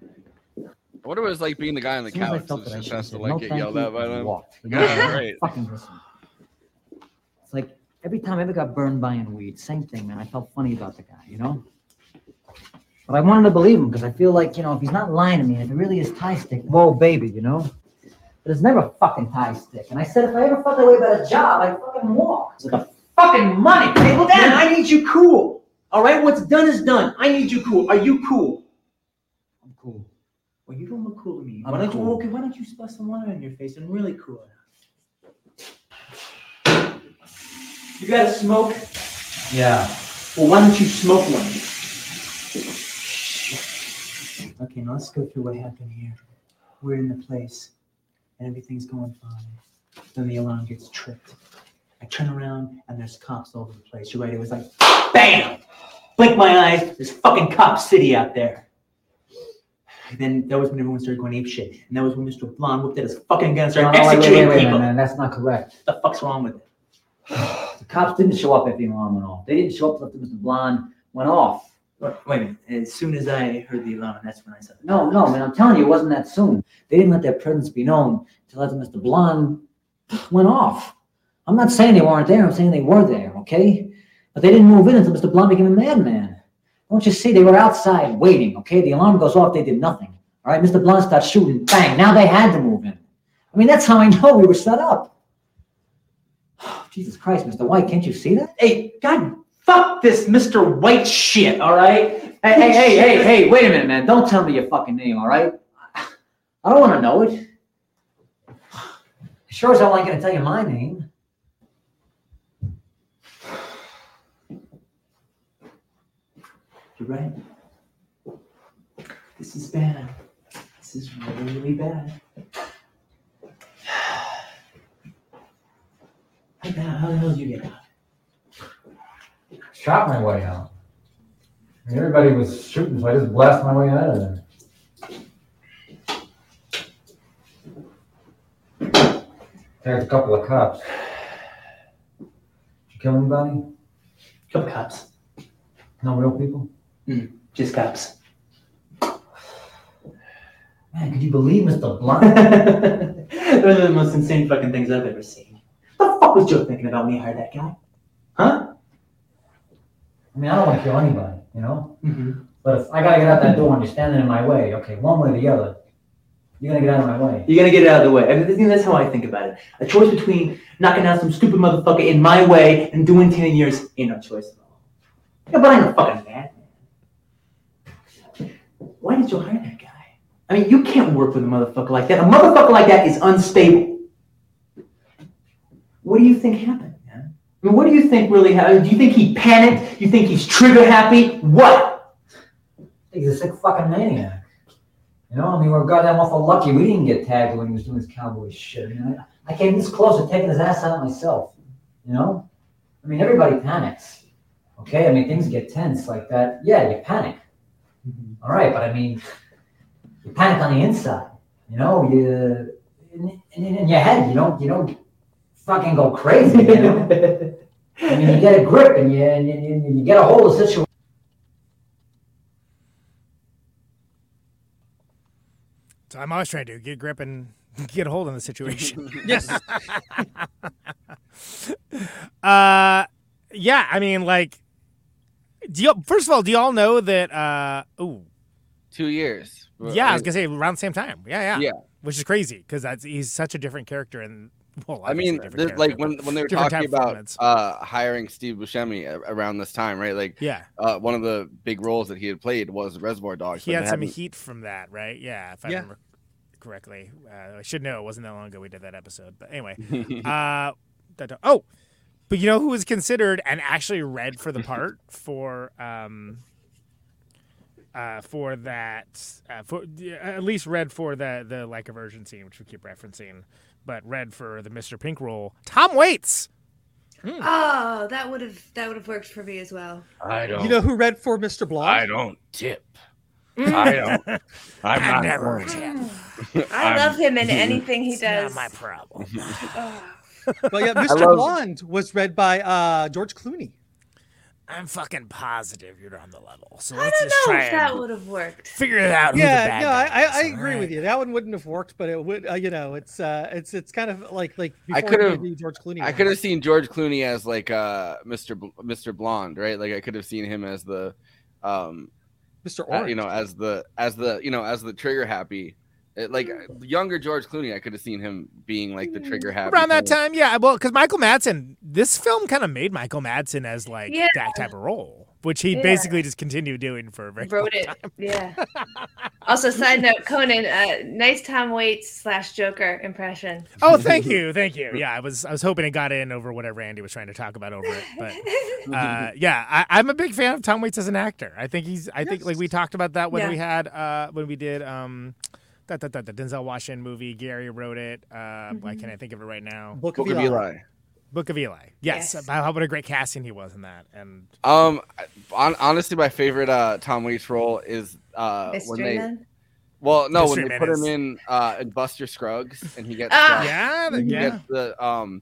I wonder what it's like being the guy on the As soon as I couch. that just has to like "No, get yelled you," at by them. walked. You know, Yeah, right. Fucking listen. It's like every time I ever got burned buying weed, same thing, man. I felt funny about the guy, you know? But I wanted to believe him because I feel like, you know, if he's not lying to me, if it really is Thai stick, whoa, baby, you know? But it's never fucking Thai stick. And I said, if I ever felt that way about a job, I'd fucking walk. It's like a fucking money. Dan, then I need you cool. All right, what's done is done. I need you cool. Are you cool? I'm cool. Well, you don't look cool to me. I'm why don't cool. you okay? Why don't you splash some water on your face and really cool? You got to smoke? Yeah. Well, why don't you smoke one? Okay, now let's go through what happened here. We're in the place, and everything's going fine. Then the alarm gets tripped. I turn around, and there's cops all over the place. You're right, it was like, Bam! Blink my eyes. There's fucking Cop City out there. Then that was when everyone started going ape shit. And that was when Mr. Blonde whipped out his fucking gun and started No, no, wait, wait, executing wait, people. man, that's not correct. What the fuck's wrong with it? The cops didn't show up after the alarm went off. They didn't show up after Mr. Blonde went off. Wait, wait a minute. As soon as I heard the alarm, that's when I said, No, no, man, I'm telling you, it wasn't that soon. They didn't let their presence be known until after Mr. Blonde went off. I'm not saying they weren't there, I'm saying they were there, okay? But they didn't move in until Mr. Blonde became a madman. Don't you see? They were outside waiting, okay? The alarm goes off, they did nothing. All right, Mr. Blonde starts shooting, bang, now they had to move in. I mean, that's how I know we were set up. Oh, Jesus Christ, Mr. White, can't you see that? Hey, God, fuck this Mr. White shit, all right? Hey, hey, hey, hey, hey, wait a minute, man. Don't tell me your fucking name, all right? I don't want to know it. Sure as hell I ain't gonna tell you my name. Right? This is bad. This is really, really bad. How the, how the hell did you get out? Shot my way out. Everybody was shooting, so I just blasted my way out of there. There's a couple of cops. Did you kill anybody? Couple cops. No real people? Mm, just cops. Man, could you believe Mr. Blonde? Those are the most insane fucking things I've ever seen. What the fuck was Joe thinking about when he hired that guy? Huh? I mean, I don't want to kill anybody, you know? Mm-hmm. But if I gotta get out that door and you're standing in my way, okay, one way or the other, you're gonna get out of my way. You're gonna get it out of the way. I mean, that's how I think about it. A choice between knocking down some stupid motherfucker in my way and doing 10 years ain't no choice at all. Yeah, but I'm a fucking madman. Why did you hire that guy? I mean, you can't work with a motherfucker like that. A motherfucker like that is unstable. What do you think happened, man? I mean, what do you think really happened? Do you think he panicked? You think he's trigger happy? What? He's a sick fucking maniac. You know, I mean, we're goddamn awful lucky we didn't get tagged when he was doing his cowboy shit. I mean, I, I came this close to taking his ass out myself. You know? I mean, everybody panics. Okay? I mean, things get tense like that. Yeah, you panic. All right, but I mean, you panic on the inside. You know, you in, in, in your head, you don't you don't fucking go crazy. You know? I mean, you get a grip and you and you, you, you get a hold of the situation. So I'm always trying to get grip and get a hold on the situation. Yes. uh, yeah. I mean, like, do you, first of all, do y'all know that? Uh, ooh, Two years. yeah, I was gonna say around the same time. Yeah, yeah, Yeah. Which is crazy because that's he's such a different character and well, I mean, obviously a different th- like when when they were talking about uh, hiring Steve Buscemi around this time, right? Like, Yeah. uh, one of the big roles that he had played was Reservoir Dogs. he had some hadn't- heat from that, right? Yeah, if I Yeah. remember correctly. Uh, I should know it wasn't that long ago we did that episode. But anyway, uh, oh, but you know who was considered and actually read for the part for um uh for that uh, for yeah, at least read for the the like aversion scene, which we keep referencing, but read for the Mr. Pink role. Tom Waits. Oh, that would have that would have worked for me as well. I don't. You know who read for Mr. Blonde? I don't tip. I don't. I'm I not never tip. I love him in anything he It's not does. my problem. Oh. Well, yeah, Mr. love- Blonde was read by uh, George Clooney. I'm fucking positive you're on the level. So I let's don't just know try if that would have worked. figure it out. who Yeah, no, I, I, I agree right? with you. That one wouldn't have worked, but it would. Uh, you know, it's uh, it's it's kind of like like I could have. did George Clooney. I could have seen George Clooney as like uh, Mr. Bl- Mr. Blonde, right? Like I could have seen him as the, um, Mr. uh, you know, as the as the you know as the trigger happy, like uh, younger George Clooney. I could have seen him being like the trigger happy Around that time, yeah. Well, because Michael Madsen, this film kind of made Michael Madsen as like Yeah. that type of role, which he Yeah. basically just continued doing for a very Wrote long it. time. Yeah. also, side note, Conan, uh, nice Tom Waits slash Joker impression. Oh, thank you, thank you. Yeah, I was I was hoping it got in over whatever Andy was trying to talk about over it, but uh, yeah, I, I'm a big fan of Tom Waits as an actor. I think he's. I think like we talked about that when Yeah. we had uh, when we did um, that that that the Denzel Washington movie. Gary wrote it. Uh, Why can't I think of it right now? Book Book of Eli. Book of Eli. Yes. Yes. How what a great casting he was in that. And Um, on, honestly, my favorite uh Tom Waits role is uh when they. Man? Well, no, when they Man put him in uh in Buster Scruggs and he gets Ah. yeah, the- he yeah. gets the um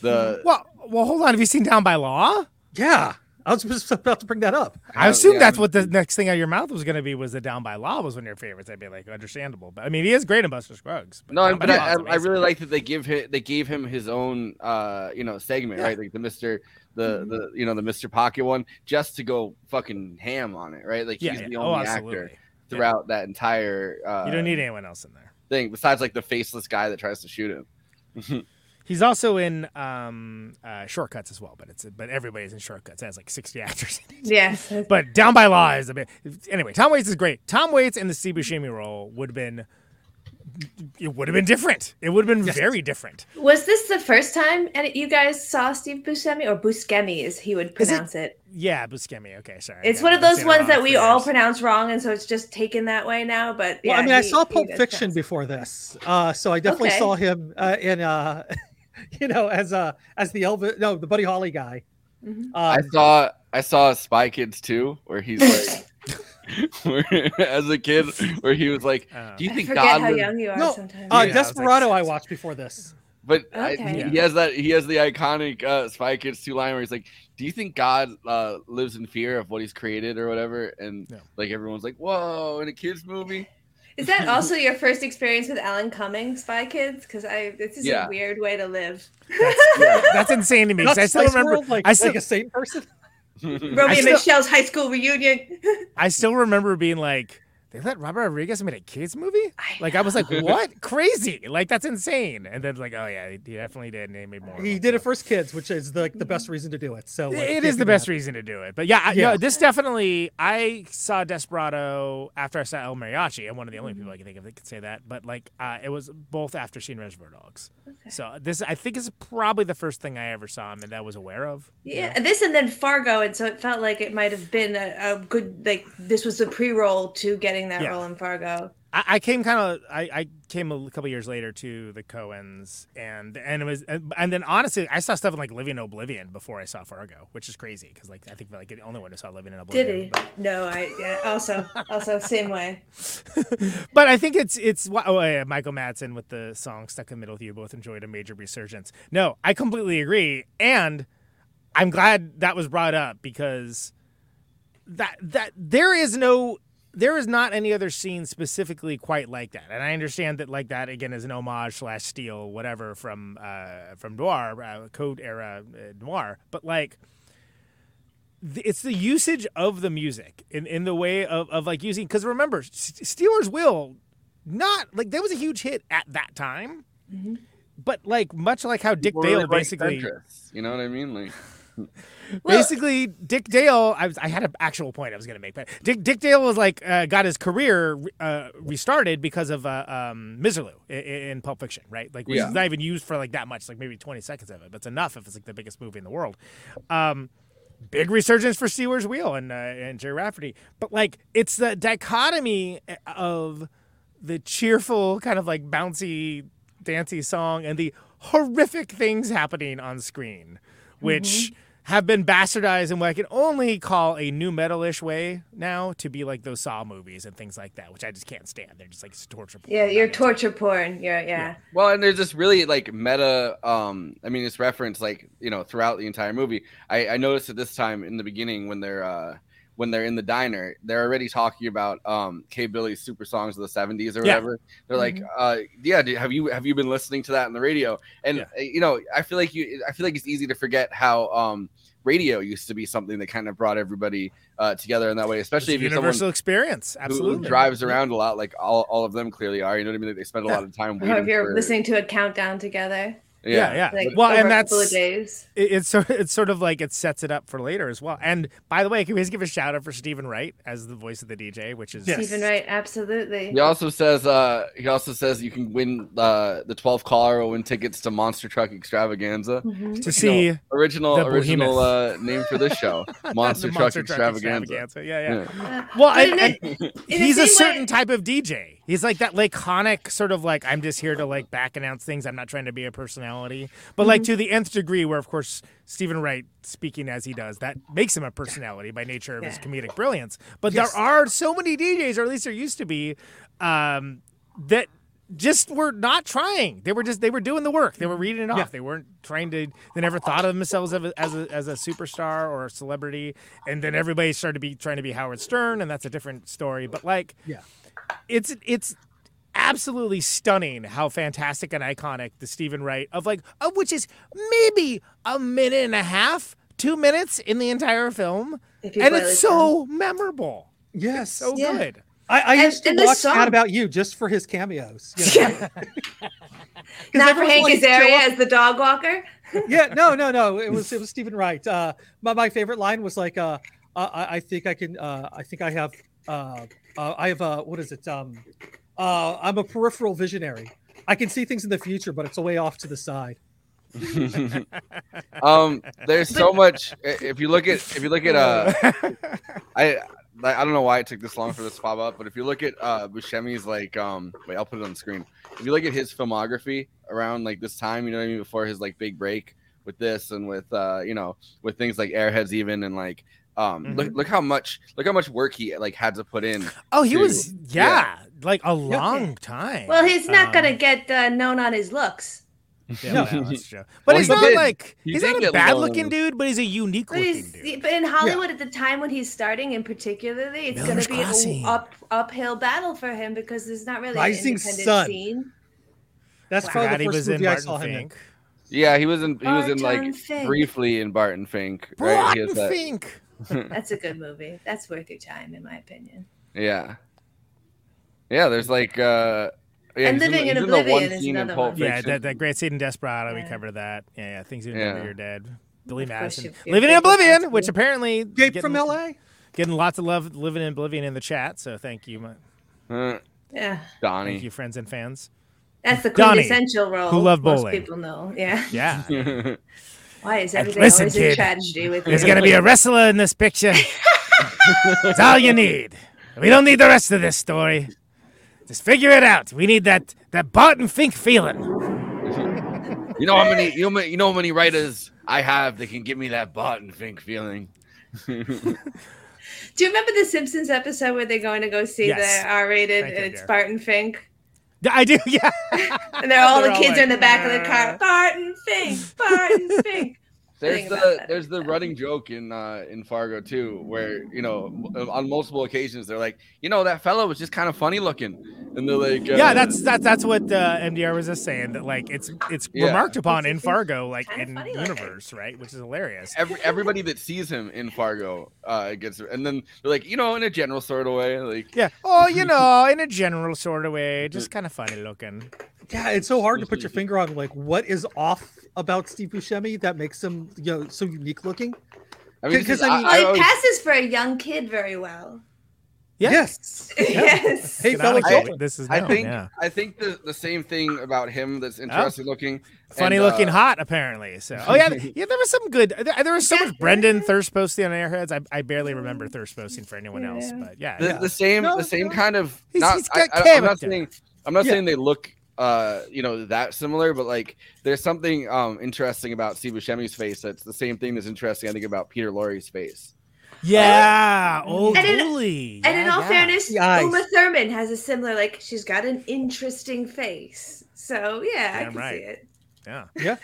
the Well, well, hold on. Have you seen Down by Law? Yeah, I was just about to bring that up. I Uh, assume yeah, that's I'm- what the next thing out of your mouth was going to be. Was the Down by Law was one of your favorites? I'd be like understandable, but I mean, he is great in Buster Scruggs. No, Down but Law I, I, I really like that they give him they gave him his own uh you know segment right like the Mister the Mm-hmm. the you know the Mister Pocket one just to go fucking ham on it right like Yeah, he's yeah. the Oh, only actor absolutely. throughout that entire uh, You don't need anyone else in there. thing besides like the faceless guy that tries to shoot him. He's also in um, uh, Short Cuts as well, but it's but everybody's in Short Cuts. It has like sixty actors. in it. Yes. But Down by Law is a bit. Anyway, Tom Waits is great. Tom Waits in the Steve Buscemi role would have been it would have been different. It would have been very different. Was this the first time and you guys saw Steve Buscemi or Buscemi as he would Is it- pronounce it? Yeah, Buscemi. Okay, sorry. It's one of those ones that for we all pronounce wrong, and so it's just taken that way now. But yeah, well, I mean, I saw Pulp Fiction pronounce- before this, uh, so I definitely Okay. saw him uh, in, uh, you know, as uh, as the Elvis, no, the Buddy Holly guy. Mm-hmm. I Um, saw I saw Spy Kids too, where he's like, as a kid, where he was like, "Do you think forget God?" how lives-" young you are no, sometimes. uh, Yeah, I like- Desperado I watched before this. But I, Okay. he, he has that he has the iconic uh, Spy Kids two line where he's like, "Do you think God uh, lives in fear of what He's created or whatever?" And like everyone's like, "Whoa!" In a kids movie, Is that also your first experience with Alan Cumming, Spy Kids? Because I this is Yeah. a weird way to live. That's insane to me. I still remember. World, like, I still, like a Satan person. Romy I and Michelle's high school reunion. I still remember being like, they let Robert Rodriguez make a kids movie? like I was like, what? Crazy! Like that's insane. And then like, oh yeah, he definitely did, and he made more. He did it first kids, which is the, like the best reason to do it. So like, It can't is be the best mad. reason to do it. But yeah, I, Yeah. no, this definitely. I saw Desperado after I saw El Mariachi. I'm one of the only people I can think of that could say that. But like, uh, it was both after seeing Reservoir Dogs. So this, I think, is probably the first thing I ever saw him and that I was aware of. Yeah, this and then Fargo, and so it felt like it might have been a, a good like this was the pre-roll to getting that Yeah. role in Fargo. I, I came kind of I, I came a couple years later to the Coens and and it was and, then honestly I saw stuff in like Living in Oblivion before I saw Fargo, which is crazy because like I think like the only one who saw Living in Oblivion. Did he? No, I yeah, also also same way. but I think it's it's oh yeah, Michael Madsen with the song "Stuck in the Middle with You" both enjoyed a major resurgence. No, I completely agree, and I'm glad that was brought up because that that there is no there is not any other scene specifically quite like that, and I understand that like that again is an homage slash steal whatever from uh, from noir uh, code era uh, noir, but like th- it's the usage of the music in, in the way of, of like using because remember S- Stealers Wheel not like that was a huge hit at that time. But like much like how Dick Dale really like basically you know what I mean? Like, basically Dick Dale I, was, I had an actual point I was going to make but Dick Dick Dale was like uh, got his career uh, restarted because of uh, um, Miserlou in, in Pulp Fiction right like which Yeah. is not even used for like that much like maybe 20 seconds of it but it's enough if it's like the biggest movie in the world um big resurgence for Stealers Wheel and uh, and Gerry Rafferty. But like it's the dichotomy of the cheerful kind of like bouncy dancy song and the horrific things happening on screen, which have been bastardized in what I can only call a new metal-ish way now to be like those Saw movies and things like that, which I just can't stand. They're just like torture. porn. Yeah, you're torture porn. You're yeah. Well, and there's this really like meta. Um, I mean, it's referenced like you know throughout the entire movie. I, I noticed at this time in the beginning when they're uh, when they're in the diner, they're already talking about um, K Billy's super songs of the '70s or Yeah. whatever. They're like, uh, yeah, dude, have you have you been listening to that on the radio? And uh, you know, I feel like you, I feel like it's easy to forget how um, radio used to be something that kind of brought everybody uh, together in that way, especially if you're someone universal experience. who- Absolutely. who drives around a lot, like all, all of them clearly are. You know what I mean? Like, they spend a lot of time Or waiting. if you're for, listening to a countdown together. Yeah, yeah. Like well, and that's couple days. it- it's sort it's sort of like it sets it up for later as well. And by the way, can we just give a shout out for Steven Wright as the voice of the DJ, which is Steven Wright, absolutely. He also says uh he also says you can win uh the 12 caller will win tickets to Monster Truck Extravaganza. Mhm. To see original the original uh name for this show. Monster, The Truck, Monster Truck Extravaganza. Extravaganza. Yeah, yeah. Uh, Well, but and, in and the- in the he's a certain way- type of DJ. He's like that laconic sort of like I'm just here to like back announce things. I'm not trying to be a personality, but like Mm-hmm. to the nth degree, where of course Steven Wright speaking as he does, that makes him a personality by nature of his comedic brilliance. But Yes. there are so many DJs, or at least there used to be, um, that just were not trying. They were just they were doing the work. They were reading it off. Yeah. They weren't trying to. They never thought of themselves as a, as a as a superstar or a celebrity. And then everybody started to be trying to be Howard Stern, and that's a different story. But like, Yeah. It's it's absolutely stunning how fantastic and iconic the Steven Wright of like of which is maybe a minute and a half, two minutes in the entire film, and it's it so memorable. Yes. So Yeah. good. I, I And- used to and this watch song- Mad About You just for his cameos. you know? 'Cause Not for everyone's Hank like, Azaria as the dog walker. yeah, no, no, no. It was it was Stephen Wright. Uh, my my favorite line was like, uh, I, I think I can. Uh, I think I have. Uh, uh, I have. a what is it? Um, Uh, I'm a peripheral visionary. I can see things in the future, but it's a way off to the side. um, there's so much. If you look at, if you look at, uh, I, I don't know why it took this long for this to pop up, but if you look at uh Buscemi's like, um, wait, I'll put it on the screen. If you look at his filmography around like this time, you know what I mean, before his like big break with this and with, uh, you know, with things like Airheads even and like, um, look, look how much, look how much work he like had to put in. Oh, he to- was yeah, like a long time. Well, he's not Um, gonna get uh, known on his looks. Yeah, well, that's true. But Well, he's he not did. like He he's not a bad known. looking dude, but he's a unique But looking he's dude. but in Hollywood at the time when he's starting, in particularly, it's Miller's going to be Crossing. an up uphill battle for him because there's not really Rising an independent Sun. scene. That's Wow. probably Forgot the he first was in movie I Barton saw him in. Fink. Yeah, he was in, he was in like Fink. briefly in Barton Fink. Right? He has Barton that- Fink. That's a good movie. That's worth your time, in my opinion. Yeah. Yeah, there's like uh yeah, And Living the- in he's one Oblivion is scene another Pulp one. Yeah, that, that great scene in Desperado, we covered that. Yeah, yeah, things you Yeah. remember you're dead. Billy Madison. you- Living in Oblivion, Madison. which apparently Escape getting, from LA. getting lots of love living in Oblivion in the chat. So thank you, my, Uh, Yeah, Donnie. thank you, friends and fans. that's the Donnie, quintessential role. who love Most people know. Yeah. Yeah, Why is everything listen, always kid, a tragedy with there's you? gonna be a wrestler in this picture. That's all you need. We don't need the rest of this story. Just figure it out. We need that that Barton Fink feeling. you know how many you know, you know how many writers I have that can give me that Barton Fink feeling. Do you remember the Simpsons episode where they're going to go see Yes. the R-rated? Thank you, It's dear. Barton Fink, I do. Yeah. and they're all They're the all kids like, are in the back of the car. Barton Fink, Barton Fink. There's the there's the running joke in uh, in Fargo too, where you know on multiple occasions they're like, you know, that fellow was just kind of funny looking, and they're like, uh, Yeah, that's that's that's what uh, MDR was just saying. That like it's it's Yeah. remarked upon in Fargo, like in funny looking. universe, right? Which is hilarious. every, everybody that sees him in Fargo uh, gets, and then they're like, you know, in a general sort of way, like, Yeah. Oh, you know, in a general sort of way, just kind of funny looking. Yeah, it's so hard to put your finger on like what is off about Steve Buscemi that makes him you know so unique looking. I mean, Because this is- I mean, Oh, he always- passes for a young kid very well. Yeah. Yes. yes. Hey, fellow Canonically, children. this is I think yeah. I think the, the same thing about him that's interesting looking. funny and, looking uh, hot apparently. So oh yeah, yeah, there was some good. There, there was so much Brendan thirst posting on Airheads. I, I barely remember thirst posting for anyone else, but yeah, the, yeah. the same No, the same no. kind of He's- not, he's got I, I, am not saying I'm not Yeah. saying they look uh you know that similar but like there's something um interesting about Steve Buscemi's face that's the same thing that's interesting I think about Peter Lorre's face yeah. Oh, And in- totally. And in all yeah. fairness, The eyes. Uma Thurman has a similar, like, she's got an interesting face. So yeah, I can right. see it. yeah, Yeah.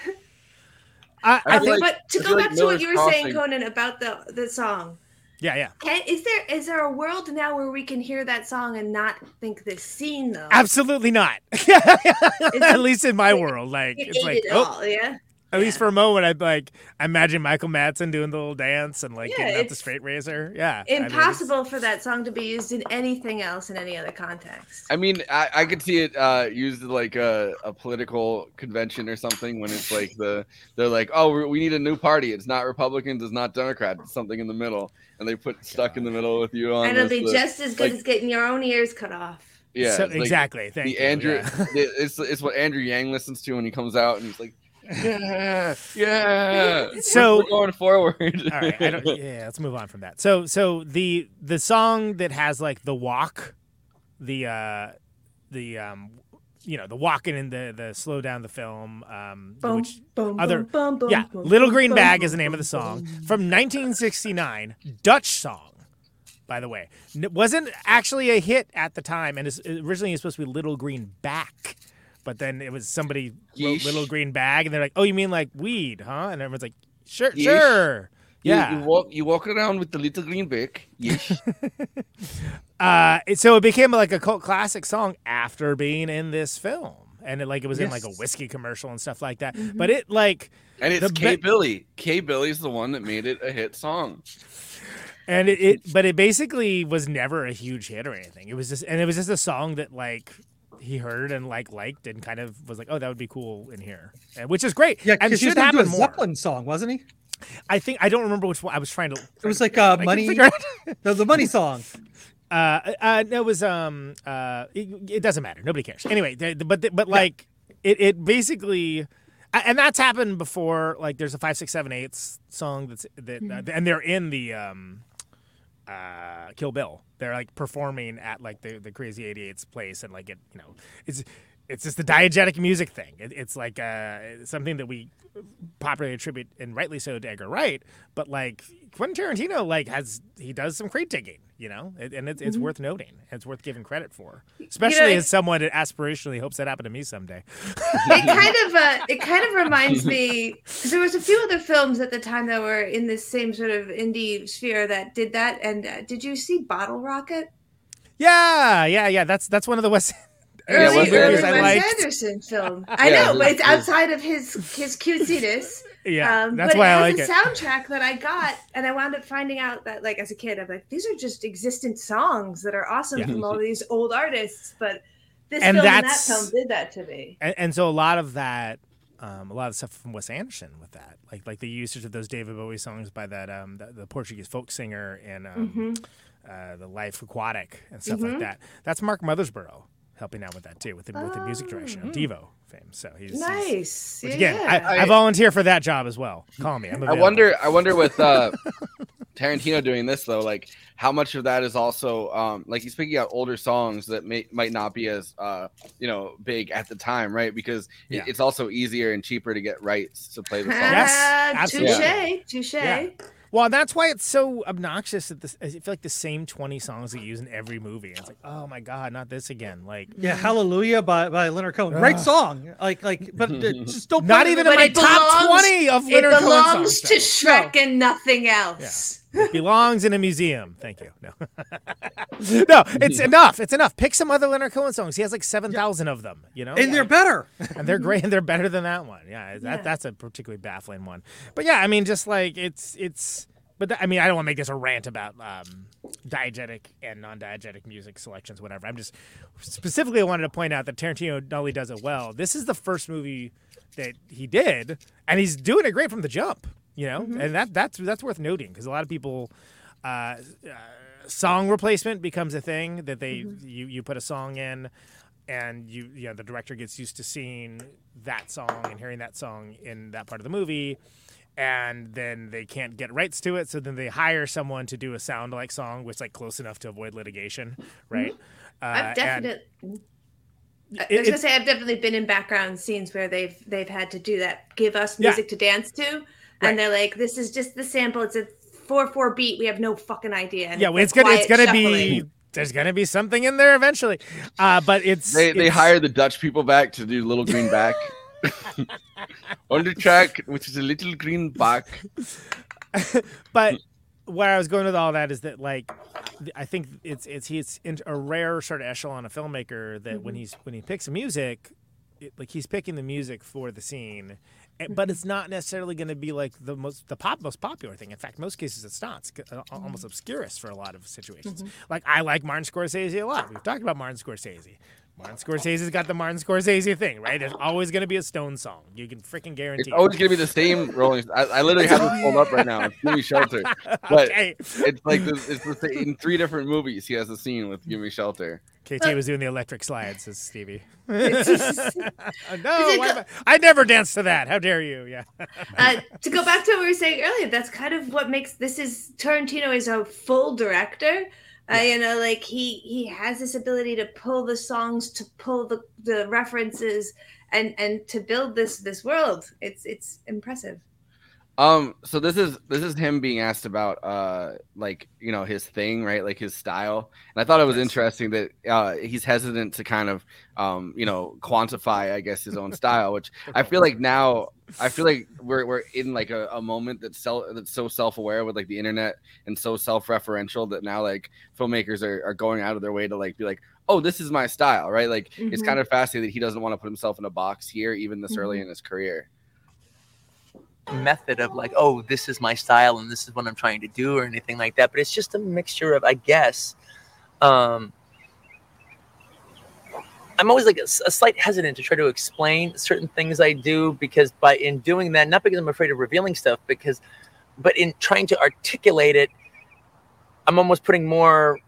I, I I think, like- but to I go back like to what you were saying, Conan, about the the song, yeah, yeah. can, is there is there a world now where we can hear that song and not think this scene though? Absolutely not. At least in my world, like It it's like it oh, all, yeah. At least for a moment, I'd like I imagine Michael Madsen doing the little dance and like Yeah, getting out the straight razor. Yeah, I mean, Impossible for that song to be used in anything else in any other context. I mean I, I could see it uh used like a, a political convention or something when it's like the they're like oh we we need a new party it's not Republicans it's not Democrats it's something in the middle and they put stuck in the middle with you on and it'll this, be the- just as good like- as getting your own ears cut off. yeah So- like exactly. Thank the you, Andrew yeah. the- it's it's what Andrew Yang listens to when he comes out and he's like yeah yeah So- we're going forward All right, I don't, yeah, let's move on from that. So, so the the song that has like the walk, the uh, the um, you know, the walking and the the slow down the film, um, Boom, which boom, other boom, boom, yeah, boom, Little Green boom, Bag boom, is the name of the song boom. from 1969, Dutch song. By the way, N- wasn't actually a hit at the time, and it's originally it was supposed to be Little Green Back, but then it was somebody wrote Yeesh. Little Green Bag, and they're like, "Oh, you mean like weed, huh?" And everyone's like, "Sure, Yeesh. sure." Yeah. you, walk you walk around with the little green bag yes uh, so it became like a cult classic song after being in this film, and it like it was in like a whiskey commercial and stuff like that. Mm-hmm. But it like and it's K be- Billy K Billy's the one that made it a hit song and it, it but it basically was never a huge hit or anything. It was just and it was just a song that like he heard and like liked and kind of was like, oh, that would be cool in here, and, which is great. Yeah, and because should to do a more. Zeppelin song, wasn't he? I think I don't remember which one I was trying to. It was like uh, money. figure the, money song. Uh, uh, no, it was um, uh, it, it doesn't matter. Nobody cares. Anyway, but the, but like it, it basically, and that's happened before. Like, there's a five, six, seven, eight song that's that, uh, Mhm. and they're in the um, uh, Kill Bill. They're like performing at like the the Crazy 88's place, and like it, you know, it's it's just the diegetic music thing. It, it's like uh, something that we popularly attribute, and rightly so, to Edgar Wright. But like Quentin Tarantino, like has he does some crate digging, you know, and it's, it's Mhm. worth noting. It's worth giving credit for, especially it- as someone that aspirationally hopes that happen to me someday. it kind of uh, it kind of reminds me because there was a few other films at the time that were in this same sort of indie sphere that did that. And uh, did you see Bottle Rocket? Yeah, yeah, yeah. That's that's one of the West. Early, movies early I Wes. Anderson film. I Yeah, know, but it's outside of his his cutesiness. Yeah, um, that's but why it I like a it. soundtrack that I got, and I wound up finding out that, like, as a kid, I'm like, these are just existent songs that are awesome Yeah. from all these old artists. But this And film and that film did that to me. and, and so a lot of that um, a lot of stuff from Wes Anderson with that like like the usage of those David Bowie songs by that um, the, the Portuguese folk singer in um, Mhm. uh, the Life Aquatic and stuff like Mhm. that that's Mark Mothersbaugh helping out with that too with the, with the music direction of Devo fame so he's he's- Nice. which Yeah, again yeah. I, I volunteer for that job as well call me I'm I wonder. I wonder with uh, Tarantino doing this though, like how much of that is also um, like he's picking out older songs that may might not be as uh, you know big at the time, right? Because it- Yeah. it's also easier and cheaper to get rights to play the song. Ah, absolutely. touche, touche. Yeah. Well, that's why it's so obnoxious that this. I feel like the same twenty songs that you use in every movie. It's like, oh my god, not this again! Like, Yeah, Hallelujah by, by Leonard Cohen. Great song. Like like but uh, just don't Not even in in my it top belongs- 20 of It Leonard Cohen It belongs songs, to though. Shrek and nothing else. It belongs in a museum. Thank you. No, no, it's enough. It's enough. Pick some other Leonard Cohen songs. He has like seven thousand of them. You know, And they're better. and they're great, and they're better than that one. Yeah, that, Yeah. that's a particularly baffling one. But yeah, I mean, just like it's it's. But th- I mean, I don't want to make this a rant about um, diegetic and non-diegetic music selections, whatever. I'm just specifically I wanted to point out that Tarantino not only does it well. This is the first movie that he did, and he's doing it great from the jump. You know, Mm-hmm. and that that's that's worth noting because a lot of people. Uh, uh, song replacement becomes a thing that they Mm-hmm. you you put a song in and you you know the director gets used to seeing that song and hearing that song in that part of the movie and then they can't get rights to it so then they hire someone to do a sound like song which like close enough to avoid litigation right uh, Mm-hmm. I've and definitely. I it- was gonna say I've definitely been in background scenes where they've they've had to do that, give us Yeah. music to dance to, and Right. they're like, "This is just the sample. It's a four four beat. We have no fucking idea." And yeah well, it's gonna it's gonna be there's gonna be something in there eventually uh but it's They they hire the Dutch people back to do Little Green Bag. On the track, which is a little green bag. but where I was going with all that is that like I think it's it's he's in a rare sort of echelon of filmmaker that when he's when he picks music, it, like he's picking the music for the scene, eh, but it's not necessarily going to be like the most the pop most popular thing. In fact, most cases it's not. It's uh, almost obscurest for a lot of situations. Like I like Martin Scorsese a lot. We've talked about Martin Scorsese. Martin Scorsese's got the Martin Scorsese thing, right? There's always going to be a Stone song. You can freaking guarantee. It's it. always gonna be the same Rolling. I, I literally have it pulled up right now. It's Gimme Shelter, but Okay. it's like this, it's the, same- in three different movies. He has a scene with Gimme Shelter. KT was doing the electric slides, says Stevie. no, why the- I, I never danced to that. How dare you? Yeah. uh, to go back to what we were saying earlier, that's kind of what makes this is Tarantino is a full director. Uh, you know, like he he has this ability to pull the songs, to pull the the references, and and to build this this world. It's it's impressive. Um, so this is this is him being asked about uh like you know his thing, right? Like his style. And I thought it was interesting that uh he's hesitant to kind of um you know quantify, I guess, his own style, which I feel like now I feel like we're we're in like a, a moment that's self that's so self-aware with like the internet and so self-referential that now like filmmakers are, are going out of their way to like be like, oh, this is my style, right? Like it's Mhm. kind of fascinating that he doesn't want to put himself in a box here, even this early Mhm. in his career. method of like, oh, this is my style and this is what I'm trying to do or anything like that. But it's just a mixture of, I guess, um, I'm always like a slight hesitant to try to explain certain things I do because by in doing that, not because I'm afraid of revealing stuff, because, but in trying to articulate it, I'm almost putting more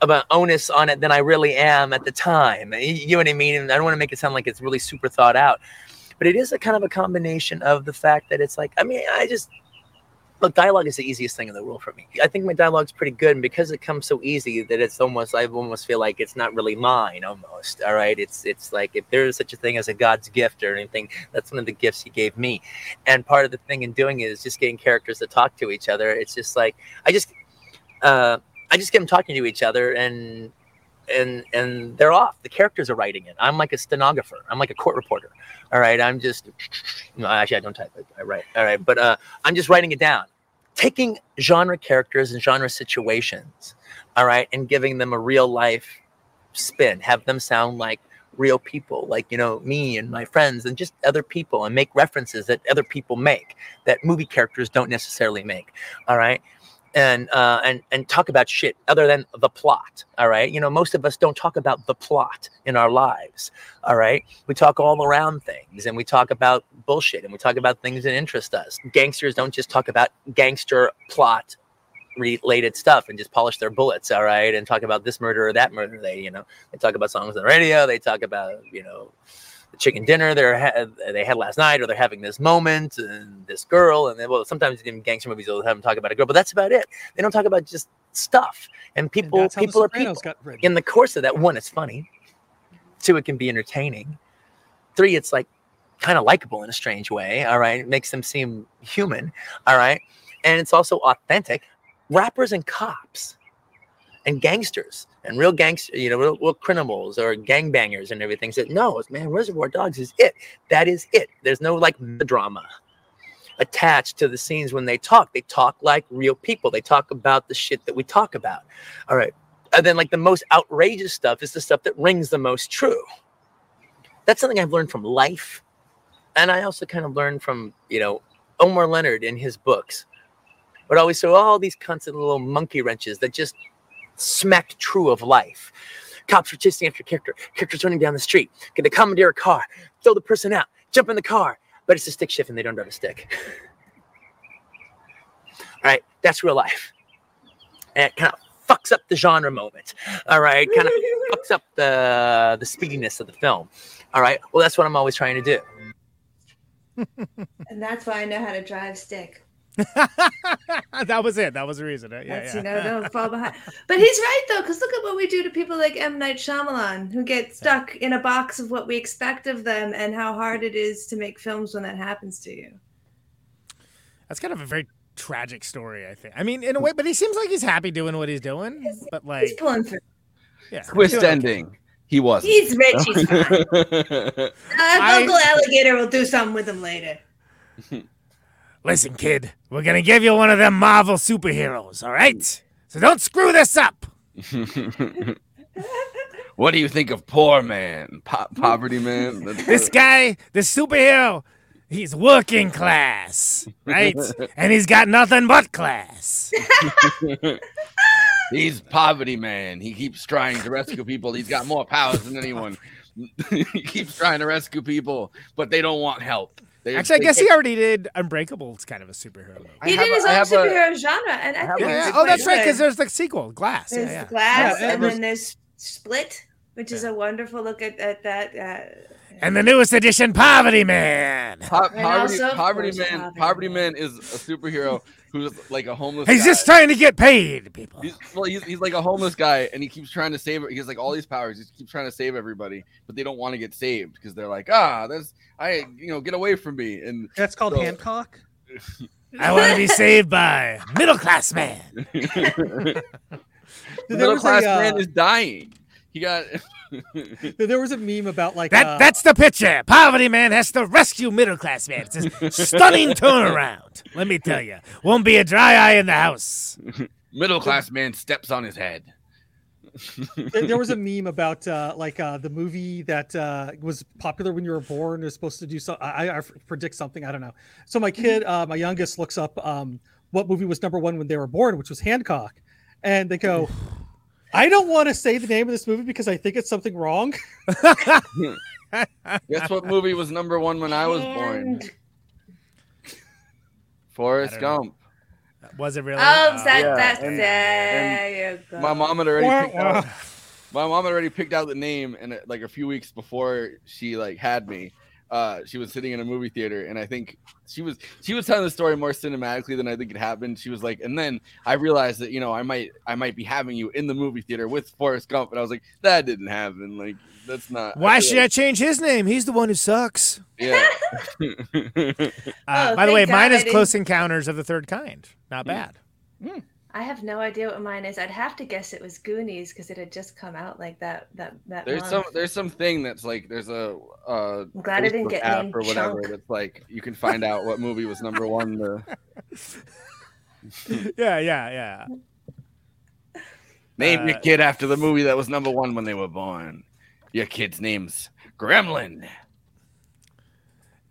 of an onus on it than I really am at the time. You know what I mean? And I don't want to make it sound like it's really super thought out, but it is a kind of a combination of the fact that it's like, I mean, I just look, dialogue is the easiest thing in the world for me. I think my dialogue's pretty good, and because it comes so easy that it's almost, I almost feel like it's not really mine. Almost, all right. It's it's like if there is such a thing as a God's gift or anything, that's one of the gifts He gave me. And part of the thing in doing it is just getting characters to talk to each other. It's just like I just, uh, I just get them talking to each other, and and and they're off. The characters are writing it. I'm like a stenographer. I'm like a court reporter. All right. I'm just no, actually I don't type it. I write. All right, but uh, I'm just writing it down, taking genre characters and genre situations. All right, and giving them a real life spin. Have them sound like real people, like you know me and my friends, and just other people, and make references that other people make that movie characters don't necessarily make. All right and uh, and and talk about shit other than the plot. All right, you know, most of us don't talk about the plot in our lives. All right, we talk all around things, and we talk about bullshit, and we talk about things that interest us. Gangsters don't just talk about gangster plot related stuff and just polish their bullets. All right, and talk about this murder or that murder. They, you know, they talk about songs on the radio. They talk about, you know the chicken dinner they're ha- they had last night, or they're having this moment and this girl, and then well, sometimes in gangster movies they'll have them talk about a girl, but that's about it. They don't talk about just stuff. And people, The people are people. In the course of that, one, it's funny. Two, it can be entertaining. Three, it's like kind of likable in a strange way. All right, it makes them seem human. All right, and it's also authentic. Rappers and cops and gangsters and real gangsters, you know, real, real criminals or gangbangers and everything said, no, man, Reservoir Dogs is it. That is it. There's no like drama attached to the scenes when they talk. They talk like real people. They talk about the shit that we talk about. All right. And then like the most outrageous stuff is the stuff that rings the most true. That's something I've learned from life. And I also kind of learned from, you know, Elmore Leonard in his books. But always so all these constant little monkey wrenches that just smack true of life. Cops are chasing after a character. Characters running down the street. Get they commandeer a car, throw the person out, jump in the car, but it's a stick shift and they don't drive a stick. All right, that's real life. And it kind of fucks up the genre moment. All right, kind of fucks up the the speediness of the film. All right, well that's what I'm always trying to do. And that's why I know how to drive stick. that was it. That was the reason. Yeah, That's yeah. you know, don't fall behind. But he's right though, because look at what we do to people like M Night Shyamalan, who get stuck in a box of what we expect of them, and how hard it is to make films when that happens to you. That's kind of a very tragic story, I think. I mean, in a way, but he seems like he's happy doing what he's doing. But like, He's pulling through. yeah, Twist doing okay. ending. He wasn't. He's rich. He's fine. Uh, Uncle Alligator will do something with him later. Listen, kid, we're gonna give you one of them Marvel superheroes, all right? So don't screw this up. what do you think of poor man, po- poverty man? This guy, this superhero, he's working class, right? and he's got nothing but class. He's poverty man. He keeps trying to rescue people. He's got more powers than anyone. he keeps trying to rescue people, but they don't want help. They, Actually, I they guess he already did Unbreakable. It's kind of a superhero movie. He did his I own have a- superhero genre, and I have think a- Yeah, oh, quite that's right, because there's the sequel, Glass. There's yeah, yeah. Glass, Yeah, and it was- then there's Split, which is a wonderful look at, at that. Uh, And the newest edition, Poverty Man. Po- And poverty, poverty man. Poverty Poverty Man. man is a superhero who's like a homeless. He's guy. just trying to get paid, people. He's, well, he's, he's like a homeless guy, and he keeps trying to save. He has like all these powers. He keeps trying to save everybody, but they don't want to get saved because they're like, ah, that's I, you know, get away from me. And That's called So- Hancock. I want to be saved by middle class man. middle was a, class man uh, is dying. He got. There was a meme about like That uh, that's the picture. Poverty man has to rescue middle class man. It's a stunning turnaround. Let me tell you, won't be a dry eye in the house. middle class man steps on his head. There there was a meme about uh, like uh, the movie that uh, was popular when you were born. Is supposed to do so. I, I predict something. I don't know. So my kid, uh, my youngest, looks up um, what movie was number one when they were born, which was Hancock, and they go. I don't want to say the name of this movie because I think it's something wrong. Guess what movie was number one when I was born? Forrest I don't know. Gump. Was it really? Oh, that, Yeah, that's and- there you. My mom had already picked out, my mom had already picked out the name, and like a few weeks before she like had me, uh, she was sitting in a movie theater, and I think she was she was telling the story more cinematically than I think it happened. She was like, and then I realized that you know I might I might be having you in the movie theater with Forrest Gump, and I was like, that didn't happen. Like that's not. Why I should feel I change his name? He's the one who sucks. Yeah. Uh, Oh, by the way, thank mine is Close Encounters of the Third Kind. Not bad. I have no idea what mine is. I'd have to guess it was Goonies because it had just come out like that. That that. There's month. some there's some thing that's like there's a uh I'm glad I didn't get app named or whatever Chunk. that's like you can find out what movie was number one the yeah, yeah, yeah. name your Uh, kid after the movie that was number one when they were born. Your kid's name's Gremlin.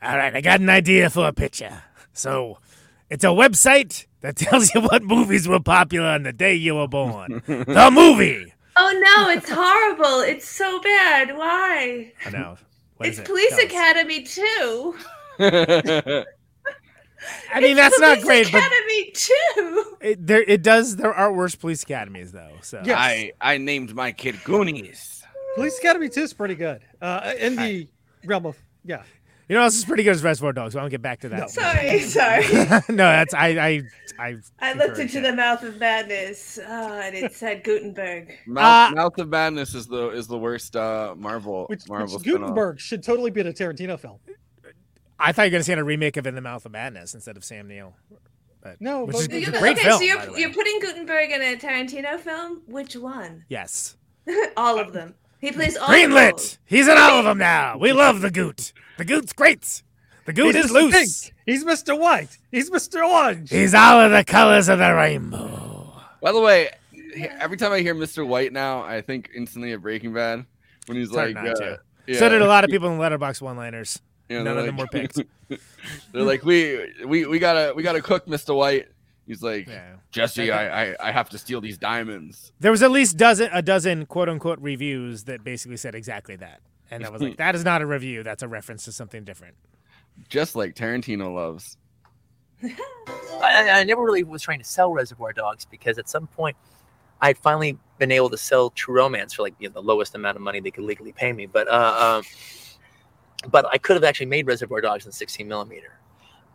All right, I got an idea for a picture. So, it's a website that tells you what movies were popular on the day you were born. the movie. Oh no, it's horrible. It's so bad. Why? I know. What is It's it? Police Tell us. Academy too. I mean, that's not Police great, but Academy too. it, there it does. There are worse police academies though. So Yes. I I named my kid Goonies. Police Academy 2 is pretty good. Uh, in the realm of yeah. you know, this is pretty good as Reservoir Dogs. So I'll get back to that. Sorry, sorry. no, that's I I I. I looked into that. the mouth of madness. Oh, and it said Guttenberg. Mouth, Uh, Mouth of Madness is the is the worst uh Marvel Which, Marvel which. Guttenberg should totally be in a Tarantino film. I thought you were gonna see a remake of In the Mouth of Madness instead of Sam Neill. But, No, which but- is You it's a great okay, film. so you're, by the way. you're putting Guttenberg in a Tarantino film? Which one? Yes. all of them. He plays all of Greenlit. those. He's in all of them now. We love the Goot. The Goot's great. The Goot He's is Mr. loose. Pink. He's Mr. White. He's Mr. Orange. He's all of the colors of the rainbow. By the way, every time I hear Mr. White now, I think instantly of Breaking Bad when he's It's like, uh, yeah. So did a lot of people in Letterboxd one-liners. You know, None they're of them were like- picked. They're like, we we we gotta we gotta cook Mr. White. He's like, Yeah. Jesse, I, I I have to steal these diamonds. There was at least dozen a dozen quote unquote reviews that basically said exactly that. And I was like, that is not a review, that's a reference to something different. Just like Tarantino loves. I, I never really was trying to sell Reservoir Dogs because at some point I'd finally been able to sell True Romance for like you know, the lowest amount of money they could legally pay me. But uh, um, but I could have actually made Reservoir Dogs in 16 millimeter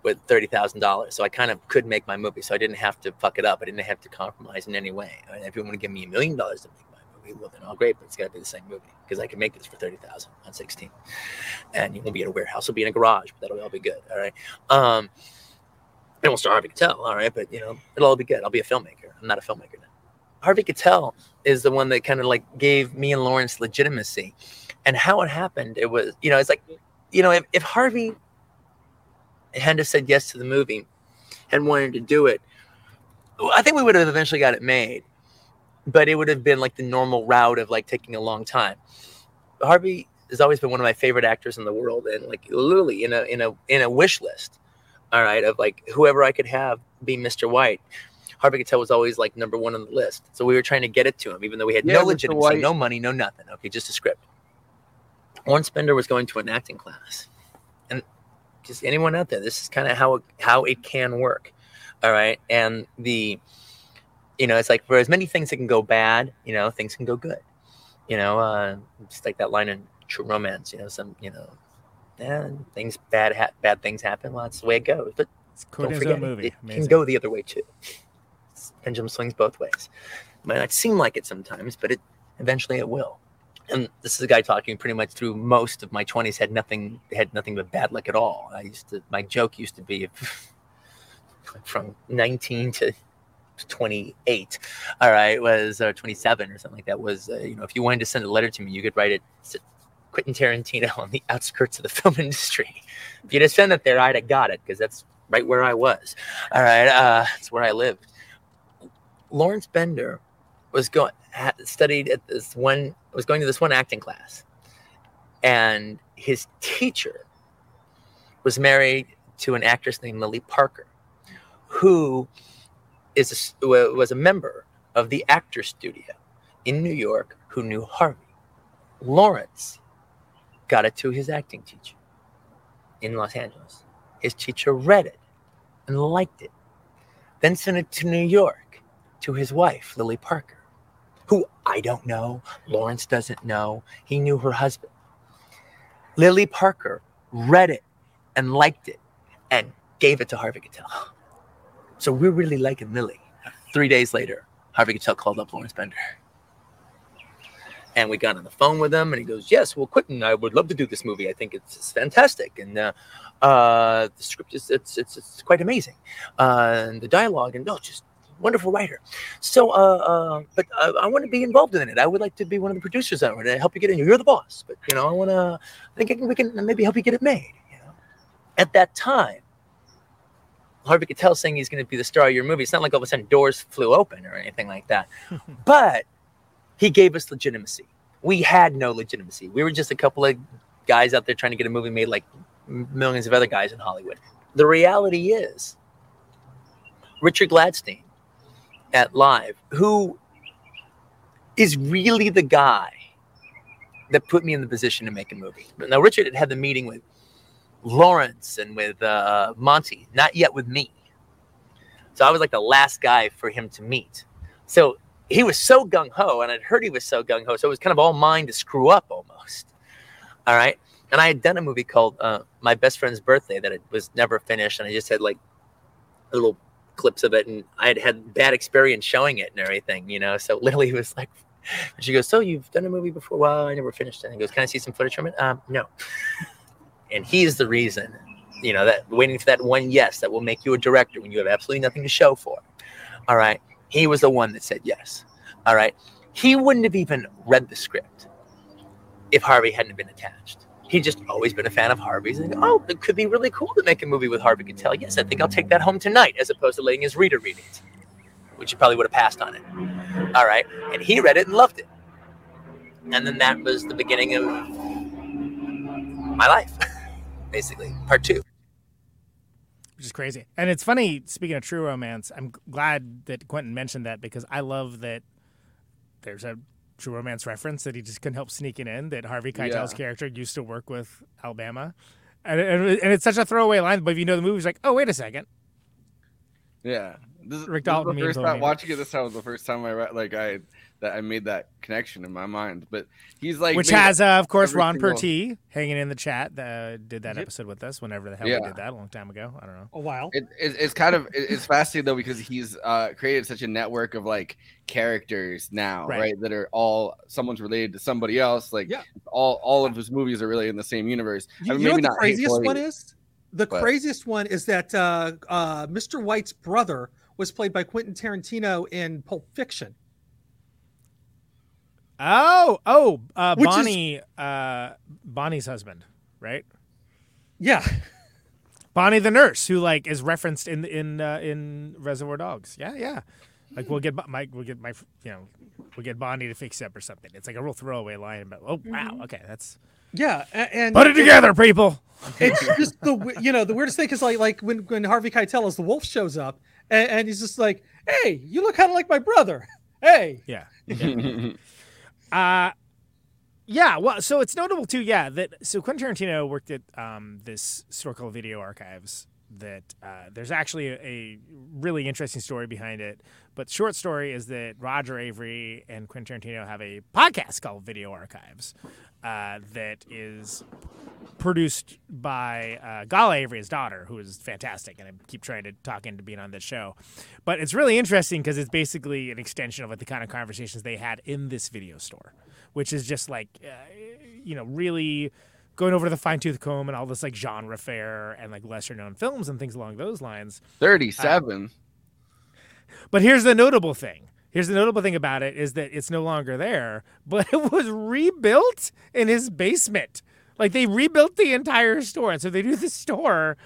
with thirty thousand dollars. So I kind of could make my movie. So I didn't have to fuck it up. I didn't have to compromise in any way. I mean, if you want to give me a million dollars to make my movie, well then all great, but it's got to be the same movie because I can make this for thirty thousand on 16, and you won't be in a warehouse. It'll be in a garage, but that'll all be good. All right. Um, it won't star Harvey Keitel, all right, but you know, it'll all be good. I'll be a filmmaker. I'm not a filmmaker now. Harvey Keitel is the one that kind of like gave me and Lawrence legitimacy. And how it happened, it was, you know, it's like, you know, if, if Harvey have said yes to the movie and wanted to do it, I think we would have eventually got it made. But it would have been like the normal route of like taking a long time. Harvey has always been one of my favorite actors in the world, and like literally in a in a in a wish list all right, of like whoever I could have be Mr. White. Harvey Keitel was always like number one on the list. So we were trying to get it to him, even though we had Yeah, no Mr. legitimacy, White- no money, no nothing. Okay, just a script. Lawrence Bender was going to an acting class. And just anyone out there, this is kind of how it, how it can work. All right. And the, you know, it's like for as many things that can go bad, you know, things can go good. You know, uh, just like that line in True Romance, you know, some, you know, yeah, things bad ha- bad things happen. Well, that's the way it goes. But don't forget, movie. it can go the other way too. Pendulum swings both ways. Might not seem like it sometimes, but it eventually it will. And this is a guy talking pretty much through most of my twenties. Had nothing had nothing but bad luck at all. I used to my joke used to be from nineteen to 28 all right was or 27 or something like that was uh, you know if you wanted to send a letter to me you could write it quentin tarantino on the outskirts of the film industry if you'd have sent it there i'd have got it because that's right where i was all right uh that's where i lived lawrence bender was going studied at this one was going to this one acting class and his teacher was married to an actress named lily parker who is a was a member of the actor studio in New York who knew Harvey. Lawrence got it to his acting teacher in Los Angeles. His teacher read it and liked it. then sent it to New York to his wife, Lily Parker, who I don't know. Lawrence doesn't know. He knew her husband. Lily Parker read it and liked it and gave it to Harvey Keitel. So we're really liking Lily. Three days later, Harvey Keitel called up Lawrence Bender. And we got on the phone with him, and he goes, "Yes, well, Quentin, I would love to do this movie. I think it's, it's fantastic, and uh, uh, the script is it's it's, it's quite amazing, uh, and the dialogue, and no, just wonderful writer. So, uh, uh, but I, I want to be involved in it. I would like to be one of the producers on it. to help you get in. You're the boss, but you know, I want to. I think I can, we can maybe help you get it made. You know, at that time, Harvey Keitel saying he's going to be the star of your movie. It's not like all of a sudden doors flew open or anything like that. but he gave us legitimacy. We had no legitimacy. We were just a couple of guys out there trying to get a movie made like millions of other guys in Hollywood. The reality is, Richard Gladstein at Live, who is really the guy that put me in the position to make a movie. Now, Richard had had the meeting with Lawrence and with uh, Monte, not yet with me. So I was like the last guy for him to meet. So he was so gung ho, and I'd heard he was so gung ho. So it was kind of all mine to screw up almost. All right. And I had done a movie called uh, My Best Friend's Birthday that it was never finished. And I just had like a little clips of it. And I had had bad experience showing it and everything, you know. So literally, Lily was like, she goes, So you've done a movie before? Well, I never finished it. And he goes, Can I see some footage from it? Um, no. and he's the reason, you know, that waiting for that one yes that will make you a director when you have absolutely nothing to show for. All right. He was the one that said yes. All right. He wouldn't have even read the script if Harvey hadn't been attached. He'd just always been a fan of Harvey's. And oh, it could be really cool to make a movie with Harvey Keitel. Yes, I think I'll take that home tonight, as opposed to letting his reader read it, which he probably would have passed on it. All right, and he read it and loved it, and then that was the beginning of my life, basically, part two which is crazy. And it's funny, speaking of true romance, I'm glad that Quentin mentioned that because I love that there's a true romance reference that he just couldn't help sneaking in that Harvey Keitel's Yeah. character used to work with Alabama. And, and, and it's such a throwaway line, but if you know the movie, it's like, oh, wait a second. Yeah, this, Rick this is Dalton the meme first time me. watching it. This time was the first time I re- like I that I made that connection in my mind. But he's like, Which has, uh, of course, Ron single- Pertee hanging in the chat that uh, did that Yep. episode with us whenever the hell Yeah. we did that a long time ago. I don't know. A while. It, it, it's kind of it's fascinating though because he's uh, created such a network of like characters now, Right. right. That are all someone's related to somebody else. Like Yeah. all all of his movies are really in the same universe. You, I mean, you know what the not craziest one is? The but- craziest one is that uh, uh, Mr. White's brother was played by Quentin Tarantino in Pulp Fiction. Oh, oh, uh, Which is- Bonnie, uh, Bonnie's husband, right? Yeah. Bonnie the nurse, who like is referenced in in uh, in Reservoir Dogs. Yeah, yeah. Like we'll get Bo- Mike, we'll get my, you know, we'll get Bonnie to fix up or something. It's like a real throwaway line, but oh wow, okay, that's Yeah, a- and put it together, people. It's just the you know the weirdest thing is like like when when Harvey Keitel as the wolf shows up and, and he's just like, hey, you look kind of like my brother. Hey, Yeah. Uh yeah, well, so it's notable too, yeah, that so Quentin Tarantino worked at um, this store called Video Archives. That uh, there's actually a, a really interesting story behind it. But short story is that Roger Avary and Quentin Tarantino have a podcast called Video Archives uh, that is produced by uh, Gala Avary, his daughter, who is fantastic, and I keep trying to talk into being on this show. But it's really interesting because it's basically an extension of like the kind of conversations they had in this video store, which is just like, uh, you know, really going over to the fine tooth comb and all this like genre fare and like lesser known films and things along those lines. Thirty-seven. But here's the notable thing. Here's the notable thing about it is that it's no longer there, but it was rebuilt in his basement. Like they rebuilt the entire store, and so they do the store,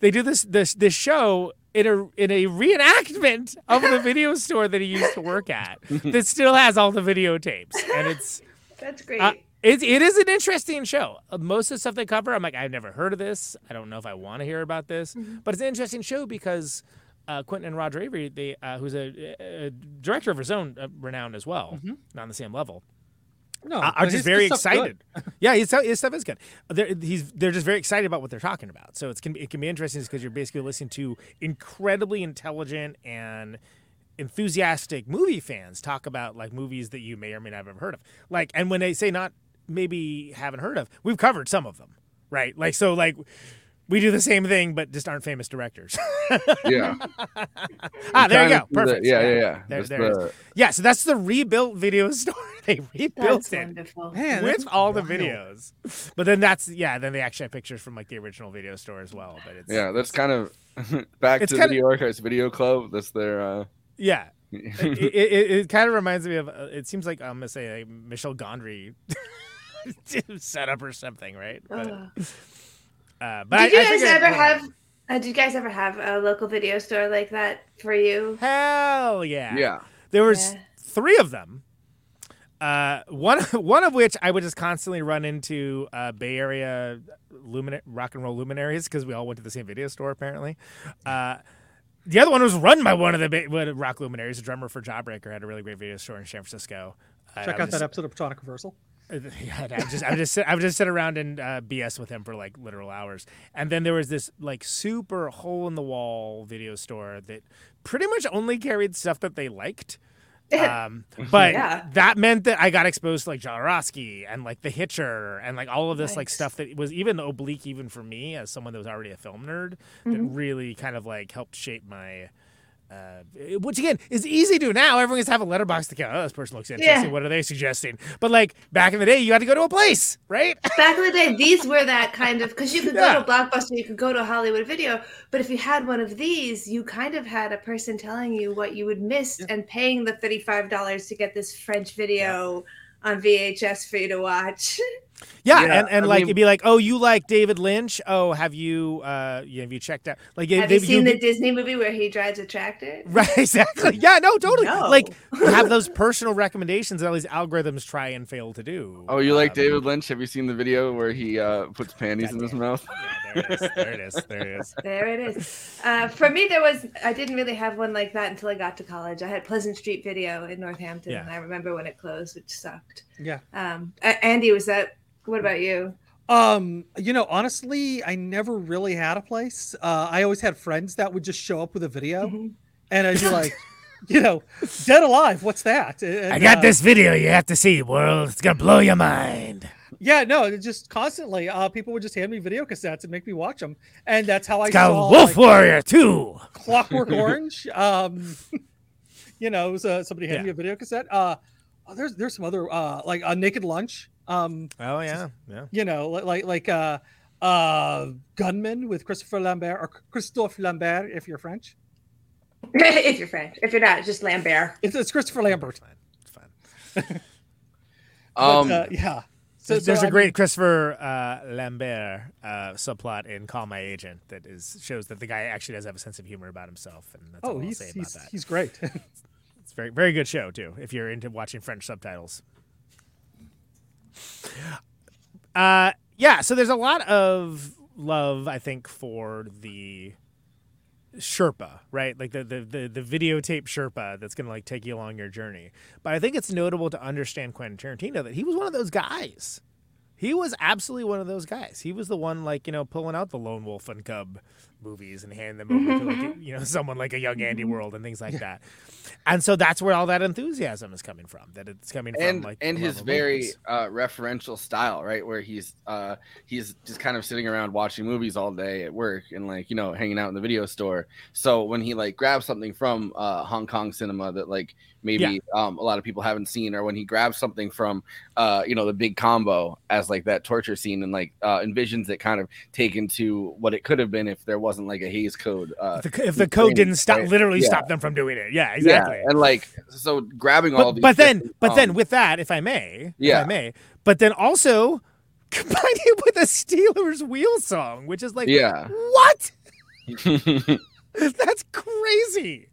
they do this this this show in a in a reenactment of the video store that he used to work at that still has all the videotapes, and it's That's great. uh, it, it is an interesting show. Uh, Most of the stuff they cover, I'm like, I've never heard of this. I don't know if I want to hear about this. But it's an interesting show because uh, Quentin and Roger Avary, they, uh, who's a, a director of his own uh, renown as well, not on the same level. No, are, are just very excited. yeah, his, his stuff is good. They're, he's they're just very excited about what they're talking about. So it's can be, it can be interesting because you're basically listening to incredibly intelligent and enthusiastic movie fans talk about like movies that you may or may not have ever heard of. Like, and when they say not maybe haven't heard of, we've covered some of them, right? Like, so like we do the same thing, but just aren't famous directors. Yeah. ah, there you go. do the- Perfect. yeah, yeah, yeah. There, Just there it is. the- Yeah, so that's the rebuilt video store. they rebuilt That's it wonderful. Man, with that's all the videos. But then that's yeah. Then they actually have pictures from like the original video store as well. But it's Yeah, that's kind of back to kinda- Video Archives Video Club. That's their. uh yeah. it, it, it, it kind of reminds me of. Uh, it seems like I'm gonna say like Michel Gondry setup or something, right? But, Ugh. Uh, but did I, you I guys figured- ever have? Uh, did you guys ever have a local video store like that for you? Hell yeah. Yeah. There was Yeah. three of them. Uh, one one of which I would just constantly run into uh, Bay Area lumina- rock and roll luminaries because we all went to the same video store apparently. Uh, the other one was run by one of the Bay- one of rock luminaries, a drummer for Jawbreaker, had a really great video store in San Francisco. Uh, Check out would that episode of Platonic Reversal. yeah, I just I would just sit, I would just sit around and uh, BS with him for like literal hours. And then there was this like super hole in the wall video store that pretty much only carried stuff that they liked. Um, but Yeah. that meant that I got exposed to like Jodorowsky and like The Hitcher and like all of this like stuff that was even oblique even for me as someone that was already a film nerd that Mhm. really kind of like helped shape my. Uh, which again is easy to do now. Everyone has to have a Letterboxd account. Oh, this person looks interesting. Yeah. What are they suggesting? But like back in the day, you had to go to a place, right? Back in the day, these were that kind of because you could Yeah. go to Blockbuster, you could go to Hollywood Video, but if you had one of these, you kind of had a person telling you what you would miss and paying the thirty-five dollars to get this French video on VHS for you to watch. Yeah, Yeah, and, and I like mean- it'd be like, oh, you like David Lynch? Oh, have you uh, yeah, have you checked out? Like, Have they- you seen you- the Disney movie where he drives a tractor? Right, exactly. Yeah, no, totally. No. Like have those personal recommendations that all these algorithms try and fail to do. Oh, you like Um, David Lynch? Have you seen the video where he uh, puts panties in his mouth? There it is. There it is. There it is. There it is. Uh, for me, there was I didn't really have one like that until I got to college. I had Pleasant Street Video in Northampton, Yeah. and I remember when it closed, which sucked. Yeah. Um, Andy, was that? What about you? Um, you know, honestly, I never really had a place. Uh, I always had friends that would just show up with a video, Mm-hmm. and I'd be like, you know, dead alive. What's that? And, I got uh, this video you have to see, world. It's gonna blow your mind. Yeah, no, it just constantly. Uh, people would just hand me video cassettes and make me watch them, and that's how I It's called saw Wolf like, Warrior 2. Clockwork Orange. Um, you know, it was, uh, somebody handed Yeah. me a video cassette. Uh, oh, there's there's some other uh, like a Naked Lunch. Um, Oh yeah, yeah. you know, like like uh, uh, Gunman with Christopher Lambert or Christophe Lambert if you're French. if you're French, if you're not, just Lambert. It's, it's Christopher Lambert. It's fine. But, Um, uh, yeah. So, There's, so, there's I a great mean, Christopher uh, Lambert uh, subplot in Call My Agent that is shows that the guy actually does have a sense of humor about himself, and that's oh, all I'll say about he's, that. he's great. It's very very good show too if you're into watching French subtitles. Uh yeah, so there's a lot of love I think for the Sherpa, right? Like the the the, the videotape Sherpa that's to like take you along your journey. But I think it's notable to understand Quentin Tarantino that he was one of those guys. He was absolutely one of those guys. He was the one like, you know, pulling out the Lone Wolf and Cub movies and hand them over to like, you know, someone like a young Andy World and things like that. And so that's where all that enthusiasm is coming from. That it's coming from and like and his very uh, referential style, right? Where he's uh, he's just kind of sitting around watching movies all day at work and like you know hanging out in the video store. So when he like grabs something from uh, Hong Kong cinema that like maybe um, a lot of people haven't seen, or when he grabs something from uh, you know the big combo as like that torture scene and like uh, envisions it kind of taken to what it could have been if there wasn't like a Hays Code. Uh, if the, if the code didn't stop right? literally Yeah. stop them from doing it. Yeah, exactly. Yeah, and like so grabbing all but, these but then different, but then um, with that if i may if Yeah. i may but then also combine it with a stealers wheel song which is like Yeah. what that's crazy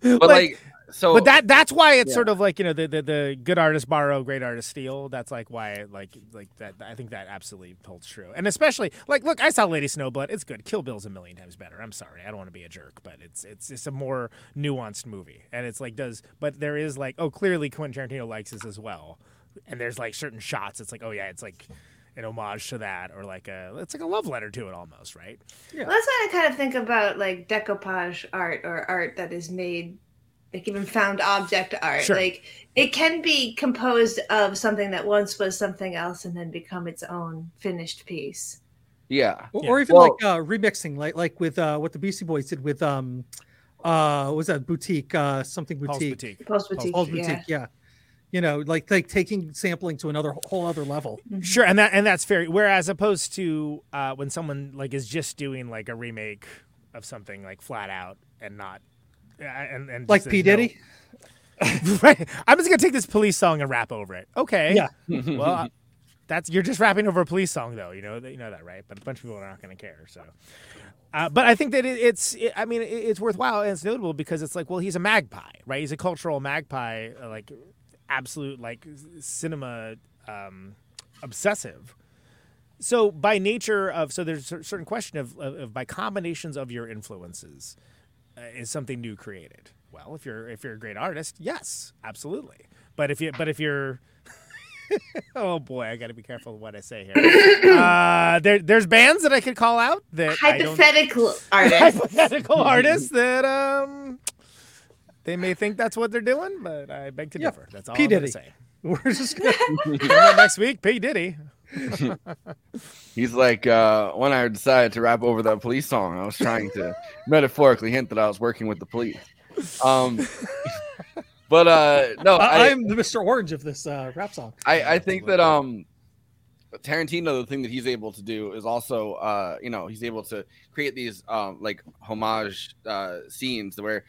but like, so but that that's why it's Yeah. sort of like you know the, the the good artists borrow great artists steal. That's like why like like that i think that absolutely holds true. And especially like look i saw lady snowblood. It's good. Kill bill's a million times better. I'm sorry. I don't want to be a jerk but it's it's it's a more nuanced movie. And it's like does but there is like oh clearly quentin tarantino likes this as well. And there's like certain shots. It's like, oh yeah, it's like an homage to that, or like a it's like a love letter to it almost, right? Well, that's why I kind of think about like decoupage art or art that is made, like even found object art. Sure. Like it can be composed of something that once was something else and then become its own finished piece. Yeah. or, or even like uh, remixing, like like with uh, what the Beastie Boys did with um, uh, what was that boutique? Uh, something Paul's boutique. Boutique. Paul's Boutique, Paul's yeah. boutique. Yeah. You know, like like taking sampling to another whole other level. Sure, and that and that's fair. Whereas opposed to uh, when someone like is just doing like a remake of something like flat out and not and, and Like P. there's no- Diddy? right. I'm just gonna take this police song and rap over it. Okay. Yeah. well, uh, that's you're just rapping over a police song, though. You know that you know that, right? But a bunch of people are not gonna care. So. Uh, but I think that it, it's, it, I mean, it, it's worthwhile and it's notable because it's like, well, he's a magpie, right? He's a cultural magpie, uh, like absolute, like cinema um, obsessive. So by nature of, so there's a certain question of, of, of by combinations of your influences, is something new created? Well, if you're if you're a great artist, yes, absolutely. But if you but if you're oh boy, I got to be careful what I say here. Uh, there, there's bands that I could call out that Hypothetical artist. hypothetical artists that um they may think that's what they're doing, but I beg to Yeah, differ. That's all P. I'm gonna Diddy. say. We're just gonna next week, P Diddy. He's like, uh, when I decided to rap over that police song, I was trying to metaphorically hint that I was working with the police. Um, but uh, no, I, am the Mr. Orange of this uh, rap song. I, I think that um Tarantino, the thing that he's able to do is also uh you know he's able to create these um like homage uh scenes where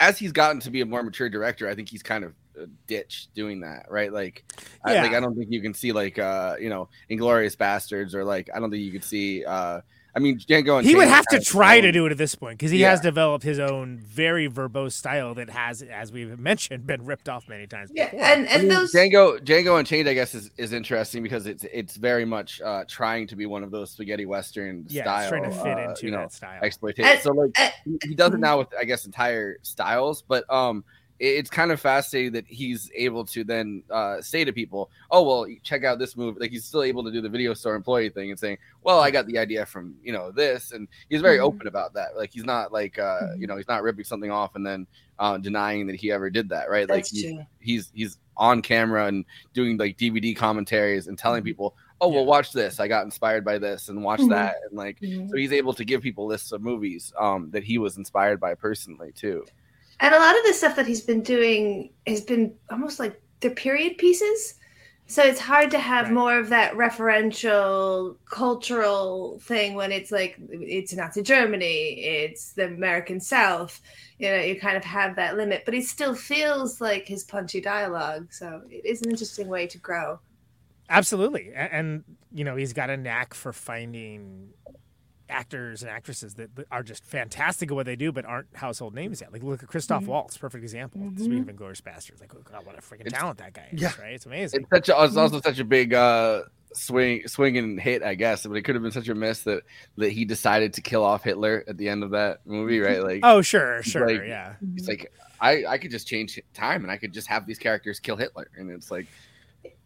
as he's gotten to be a more mature director, I think he's kind of uh, ditched doing that, right? Like, I, like I don't think you can see like uh you know Inglourious Basterds or like I don't think you could see uh I mean Django and He would have to has try to do it at this point because he Yeah. has developed his own very verbose style that has, as we've mentioned, been ripped off many times Yeah, before. and I and mean, those Django Django Unchained, I guess, is, is interesting because it's it's very much uh, trying to be one of those spaghetti western Yeah, style. trying to fit uh, into you know, that style. exploitation. And- so like uh, he- he does it now with I guess entire styles, but um, it- it's kind of fascinating that he's able to then uh, say to people, "Oh well, check out this movie." Like he's still able to do the video store employee thing and saying, "Well, I got the idea from you know this," and he's very Mhm. open about that. Like he's not like uh, Mm-hmm. you know he's not ripping something off and then uh, denying that he ever did that, right? Like That's he's, true. he's he's on camera and doing like DVD commentaries and telling people, "Oh well, watch this. I got inspired by this and watch Mhm. that." And like Mhm. so he's able to give people lists of movies um, that he was inspired by personally too. And a lot of the stuff that he's been doing has been almost like they're period pieces. So it's hard to have Right. more of that referential cultural thing when it's like it's Nazi Germany, it's the American South. You know, you kind of have that limit, but it still feels like his punchy dialogue. So it is an interesting way to grow. Absolutely, and, and you know he's got a knack for finding actors and actresses that, that are just fantastic at what they do, but aren't household names yet. Like look at Christoph Mhm. Waltz, perfect example. Mhm. Speaking of Inglourious Basterds, like oh god, what a freaking It's- talent that guy is! Yeah. Right? It's amazing. It's such a, it's also such a big uh, swing swing and hit, I guess. But it could have been such a miss that that he decided to kill off Hitler at the end of that movie, right? Like, oh sure, sure, like- yeah. It's like I I could just change time and I could just have these characters kill Hitler, and it's like,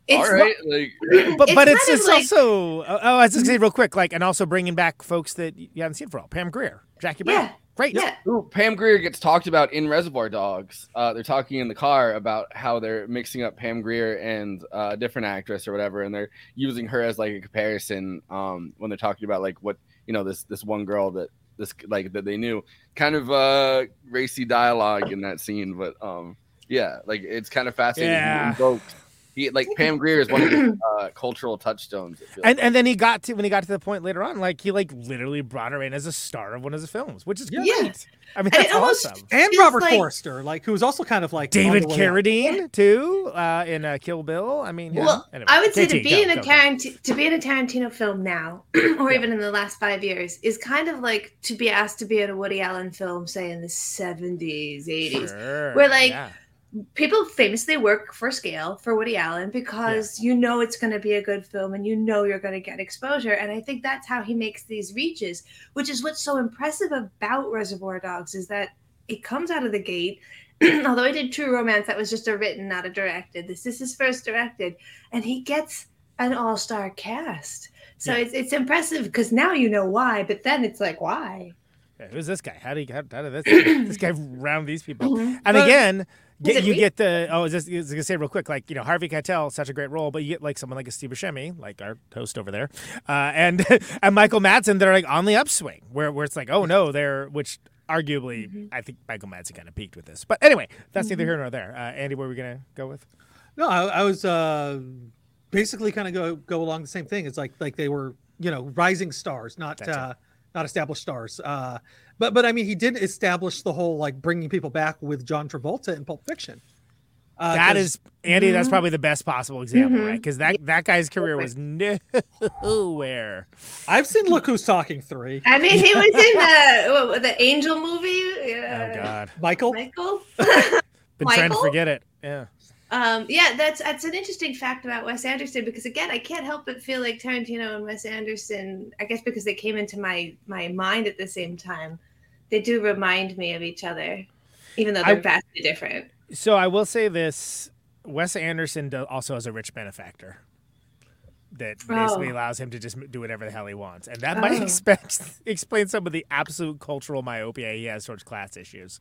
It's all right, like But It's but it's it's like- also oh, oh I was just gonna say real quick, like and also bringing back folks that you haven't seen for a while. Pam Grier, Jackie Brown, Yeah. great. Yeah. Ooh, Pam Grier gets talked about in Reservoir Dogs. Uh, they're talking in the car about how they're mixing up Pam Grier and uh, a different actress or whatever, and they're using her as like a comparison um, when they're talking about like what you know this this one girl that this like that they knew. Kind of uh, racy dialogue in that scene, but um, yeah, like it's kind of fascinating. Yeah. He like Pam Grier is one of the uh, cultural touchstones. And like. and then he got to when he got to the point later on, like he like literally brought her in as a star of one of his films, which is Yeah. great. I mean that's almost awesome. And Robert like- Forster, like who was also kind of like David the way. Carradine too uh, in uh, Kill Bill. I mean, yeah. Well, Anyway, I would say to be go, in a go, go. Tarantino to be in a Tarantino film now, or even in the last five years, is kind of like to be asked to be in a Woody Allen film, say in the seventies, eighties. Sure, Where, like, yeah. People famously work for scale for Woody Allen because you know it's going to be a good film and you know you're going to get exposure. And I think that's how he makes these reaches, which is what's so impressive about Reservoir Dogs is that it comes out of the gate although he did True Romance, that was just a written, not a directed. This is his first directed, and he gets an all-star cast. So it's it's impressive because now you know why, but then it's like why? Yeah, who's this guy? How do you how, how did this this guy round these people? Mhm. And Well, again, is get, you me? get the oh, I was just, I gonna say real quick, like you know Harvey Keitel, such a great role, but you get like someone like a Steve Buscemi, like our host over there, uh, and and Michael Madsen, that are like on the upswing, where where it's like oh no, they're which arguably Mm-hmm. I think Michael Madsen kind of peaked with this, but anyway, that's neither Mhm. here nor there. Uh, Andy, where are we gonna go with? No, I, I was uh, basically kind of go go along the same thing. It's like like they were you know rising stars, not uh, not established stars. Uh, but but I mean, he did establish the whole like bringing people back with John Travolta in Pulp Fiction. Uh, that 'cause- is Andy. That's Mhm. probably the best possible example, Mhm. right? Because that that guy's career was nowhere. I've seen Look Who's Talking three. I mean, he was in the what, the Angel movie. Oh God, Michael. Michael. been trying to forget it. Yeah. Um, yeah, that's that's an interesting fact about Wes Anderson because again, I can't help but feel like Tarantino and Wes Anderson. I guess because they came into my my mind at the same time, they do remind me of each other, even though they're I- vastly different. So I will say this: Wes Anderson do- also has a rich benefactor that basically Oh. allows him to just do whatever the hell he wants, and that might Oh. expect, explain some of the absolute cultural myopia he has towards class issues,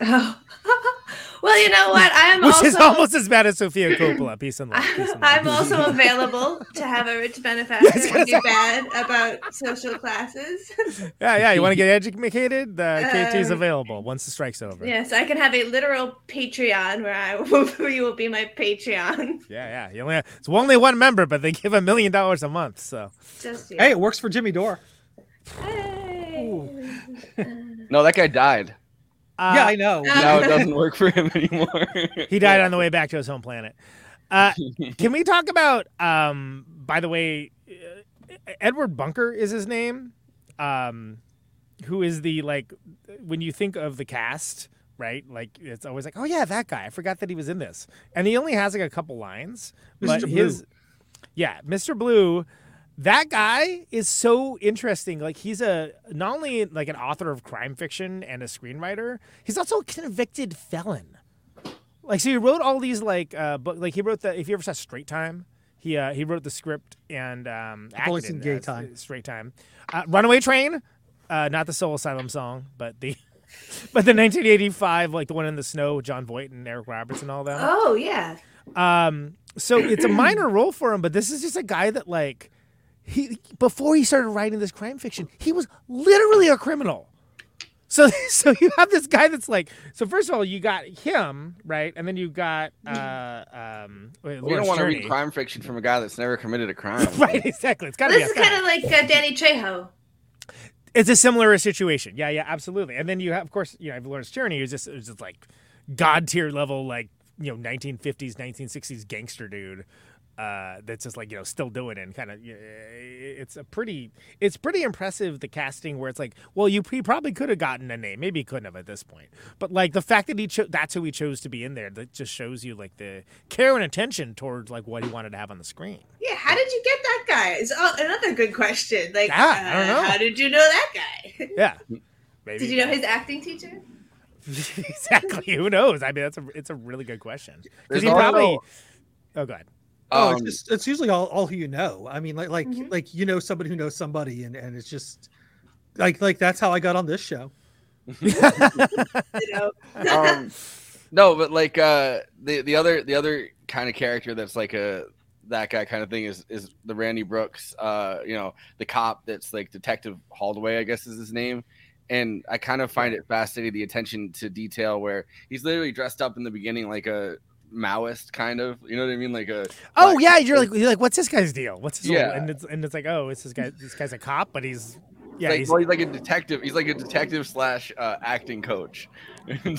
oh. Well, you know what? I'm which also is almost as bad as Sofia Coppola. Peace and love. Peace and love. I'm also available to have a rich benefactor and be bad about social classes. yeah, yeah. You want to get educated? The KT is Um, available once the strike's over. yes, I can have a literal Patreon where I will, where you will be my Patreon. Yeah, yeah. You only it's only one member, but they give a million dollars a month. So Just Hey, it works for Jimmy Dore. Hey. No, that guy died. Yeah, I know. now it doesn't work for him anymore. he died on the way back to his home planet. Uh, can we talk about? Um, by the way, uh, Edward Bunker is his name. Um, who is the like when you think of the cast, right? Like it's always like, oh yeah, that guy. I forgot that he was in this, and he only has like a couple lines. But Mr. his, yeah, Mr. Blue. That guy is so interesting. Like he's a not only like an author of crime fiction and a screenwriter, he's also a convicted felon. Like so, he wrote all these like uh, book. Like he wrote the. If you ever saw Straight Time, he uh, he wrote the script and um, I've only acted seen in Gay Time. Straight Time, uh, Runaway Train, uh, not the Soul Asylum song, but the but the 1985 like the one in the snow, Jon Voight and Eric Roberts and all them. Oh yeah. Um, so it's a minor role for him, but this is just a guy that like he before he started writing this crime fiction, he was literally a criminal. So so you have this guy that's like so first of all you got him right, and then you got uh um wait, We don't want to read crime fiction from a guy that's never committed a crime. right exactly. It's got to be This a is kind of like uh, Danny Trejo. it's a similar situation. Yeah, yeah, absolutely. And then you have, of course, you know, have Lawrence Tierney, who's just, who's just like god tier level, like you know, 1950s, 1960s gangster dude. Uh, that's just like you know still doing it and kind of it's a pretty it's pretty impressive the casting where it's like well you he probably could have gotten a name maybe he couldn't have at this point but like the fact that he cho- that's who he chose to be in there that just shows you like the care and attention towards like what he wanted to have on the screen Yeah, how did you get that guy? Is uh, another good question. Like, Yeah, I don't uh, know. how did you know that guy? yeah maybe Did you know his acting teacher? exactly. Who knows? I mean, that's a it's a really good question because he also- probably. Oh, god. Oh, Um, it's just it's usually all, all who you know. I mean, like like Mhm. like you know somebody who knows somebody, and and it's just like like that's how I got on this show. You know. um, no, but like uh, the the other the other kind of character that's like a that guy kind of thing is is the Randy Brooks. Uh, you know, the cop that's like Detective Holdaway, I guess is his name. And I kind of find it fascinating the attention to detail where he's literally dressed up in the beginning like a Maoist kind of. You know what I mean? Like a Oh yeah, you're like you're like, what's this guy's deal? What's his? Yeah. Yeah. And it's and it's like, oh, it's this guy. This guy's a cop, but he's yeah, like, he's, well, he's like a detective. He's like a detective slash uh, acting coach.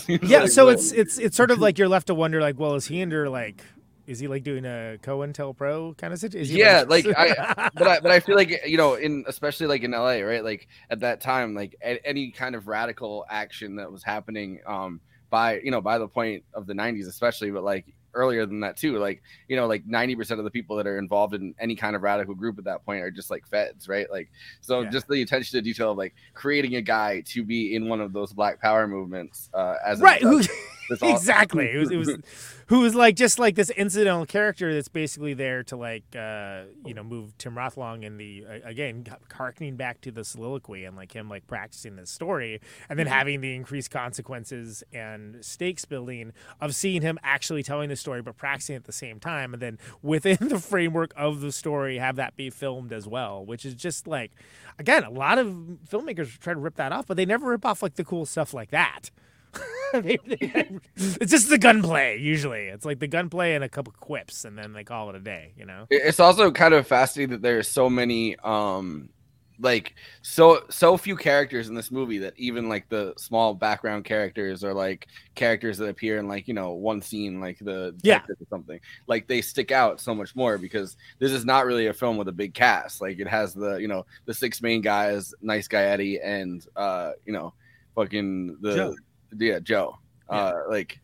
Yeah. like, so it's it's it's sort of like you're left to wonder, like, well, is he under like? Is he like doing a COINTELPRO kind of situation? yeah like i but i but i feel like you know in especially like in la right like at that time like any kind of radical action that was happening um by you know by the point of the 90s especially but like earlier than that too like you know like 90% of the people that are involved in any kind of radical group at that point are just like feds right like so Yeah. just the attention to detail of like creating a guy to be in one of those black power movements uh as a right. All- exactly. It was, it was who was like just like this incidental character that's basically there to like uh, you know move Tim Roth along in the again harkening back to the soliloquy and like him like practicing this story and then Mhm. having the increased consequences and stakes building of seeing him actually telling the story but practicing at the same time and then within the framework of the story have that be filmed as well which is just like again a lot of filmmakers try to rip that off but they never rip off like the cool stuff like that it's just the gunplay usually it's like the gunplay and a couple quips and then they call it a day you know It's also kind of fascinating that there's so many um like so so few characters in this movie that even like the small background characters or like characters that appear in like you know one scene like the Yeah. or something like they stick out so much more because this is not really a film with a big cast like it has the you know the six main guys nice guy Eddie and uh you know fucking the Joe. Yeah Joe uh like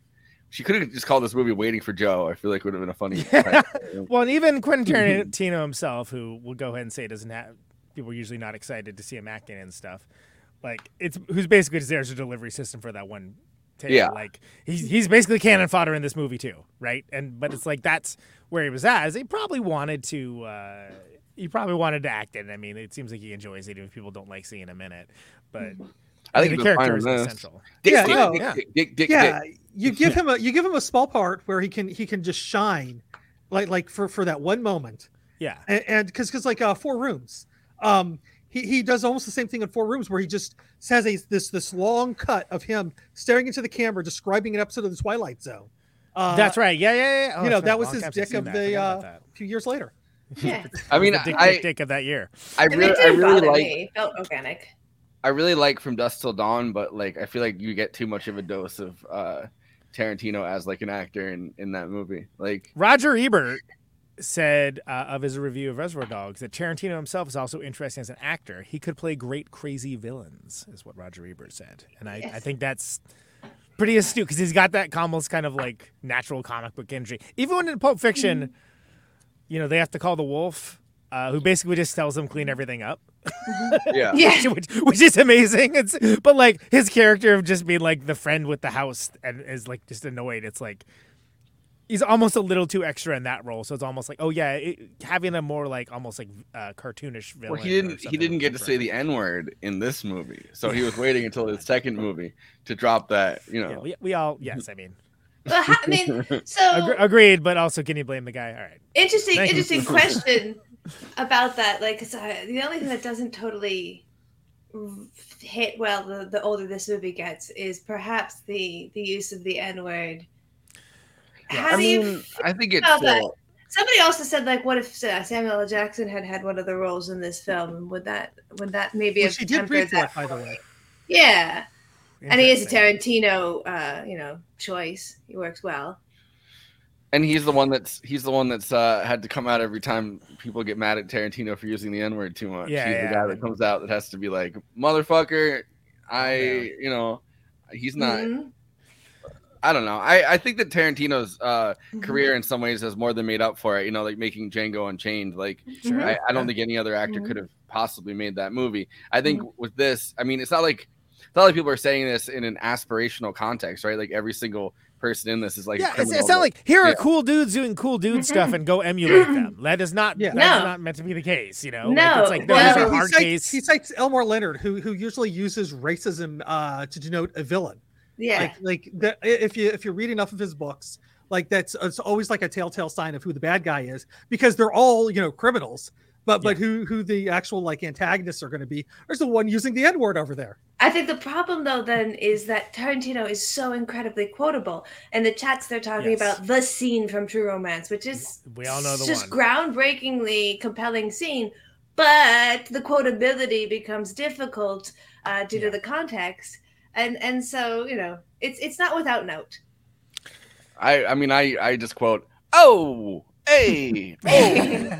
she could have just called this movie waiting for Joe I feel like would have been a funny title. well, and even Quentin Tarantino himself, who will go ahead and say doesn't have people are usually not excited to see him acting and stuff, like it's who's basically just there as a delivery system for that one. Tale. Yeah. like he's he's basically cannon fodder in this movie too, right? And but it's like that's where he was at. Is he probably wanted to. uh he probably wanted to act in. I mean, it seems like he enjoys it, even if people don't like seeing him in it. But I think the he was fine character is essential. Dick, Yeah, dick, no. dick, Yeah. dick, dick, dick, yeah, dick. you give him a you give him a small part where he can he can just shine, like like for for that one moment. Yeah. and and because because like uh, four rooms, um, he he does almost the same thing in four rooms where he just has a this this long cut of him staring into the camera describing an episode of the Twilight Zone. Uh, That's right. Yeah, yeah, yeah. Oh, you know it's been a that was his dick of that. The forgot uh, few years later. Yeah. I mean, the dick, I- dick, dick of that year. I I really, I really like, felt organic. I really like From Dusk Till Dawn, but like, I feel like you get too much of a dose of uh Tarantino as like an actor in in that movie. Like, Roger Ebert said uh, of his review of Reservoir Dogs that Tarantino himself is also interesting as an actor. He could play great crazy villains, is what Roger Ebert said, and I, I think that's pretty astute because he's got that almost kind of like natural comic book energy. Even when in Pulp Fiction, you know, they have to call the wolf, uh, who basically just tells them clean everything up. Yeah. Yeah. which, which is amazing. It's but like his character of just being like the friend with the house and is like just annoyed. It's like he's almost a little too extra in that role. So it's almost like oh yeah, it, having a more like almost like uh, cartoonish villain. well, he didn't he didn't get to say the N word in this movie, so he was waiting until his second movie to drop that. You know, Yeah, we, we all yes, I mean. Well, ha- I mean, so Agre- agreed, but also can you blame the guy? All right. interesting, Thank you. interesting question about that. Like, I, the only thing that doesn't totally hit well the, the older this movie gets is perhaps the the use of the N word. How I do you mean, I think it's still, Somebody also said, like, what if uh, Samuel L. Jackson had had one of the roles in this film? Would that would that maybe Well, have she did tempered breathe for that? by the way. Yeah, and he is a Tarantino, uh, you know, choice. He works well. And he's the one that's he's the one that's uh, had to come out every time people get mad at Tarantino for using the N word too much. Yeah, he's yeah. the guy that comes out that has to be like, motherfucker, I, you know, he's not. Mhm. I don't know. I, I think that Tarantino's uh, Mhm. career in some ways has more than made up for it. You know, like making Django Unchained. Like, Sure. I, I don't Yeah. think any other actor Mhm. could have possibly made that movie. I think Mm-hmm. with this, I mean, it's not like it's not like people are saying this in an aspirational context, right? Like every single person in this is like, Yeah, it's, criminal it's not like here are Yeah. cool dudes doing cool dude stuff and go emulate them. That is not Yeah. that is No. not meant to be the case, you know. No, like, it's like no, well- he, cites, case. he cites Elmore Leonard, who who usually uses racism uh, to denote a villain. Yeah. Like like that, if you if you read enough of his books, like that's it's always like a telltale sign of who the bad guy is because they're all you know criminals. But but who who the actual like antagonists are going to be? There's the one using the N word over there. I think the problem though then is that Tarantino is so incredibly quotable. And the chats they're talking Yes. about the scene from True Romance, which is We all know the just one. groundbreakingly compelling scene, but the quotability becomes difficult uh, due to the context. And and so, you know, it's it's not without note. I I mean I I just quote oh hey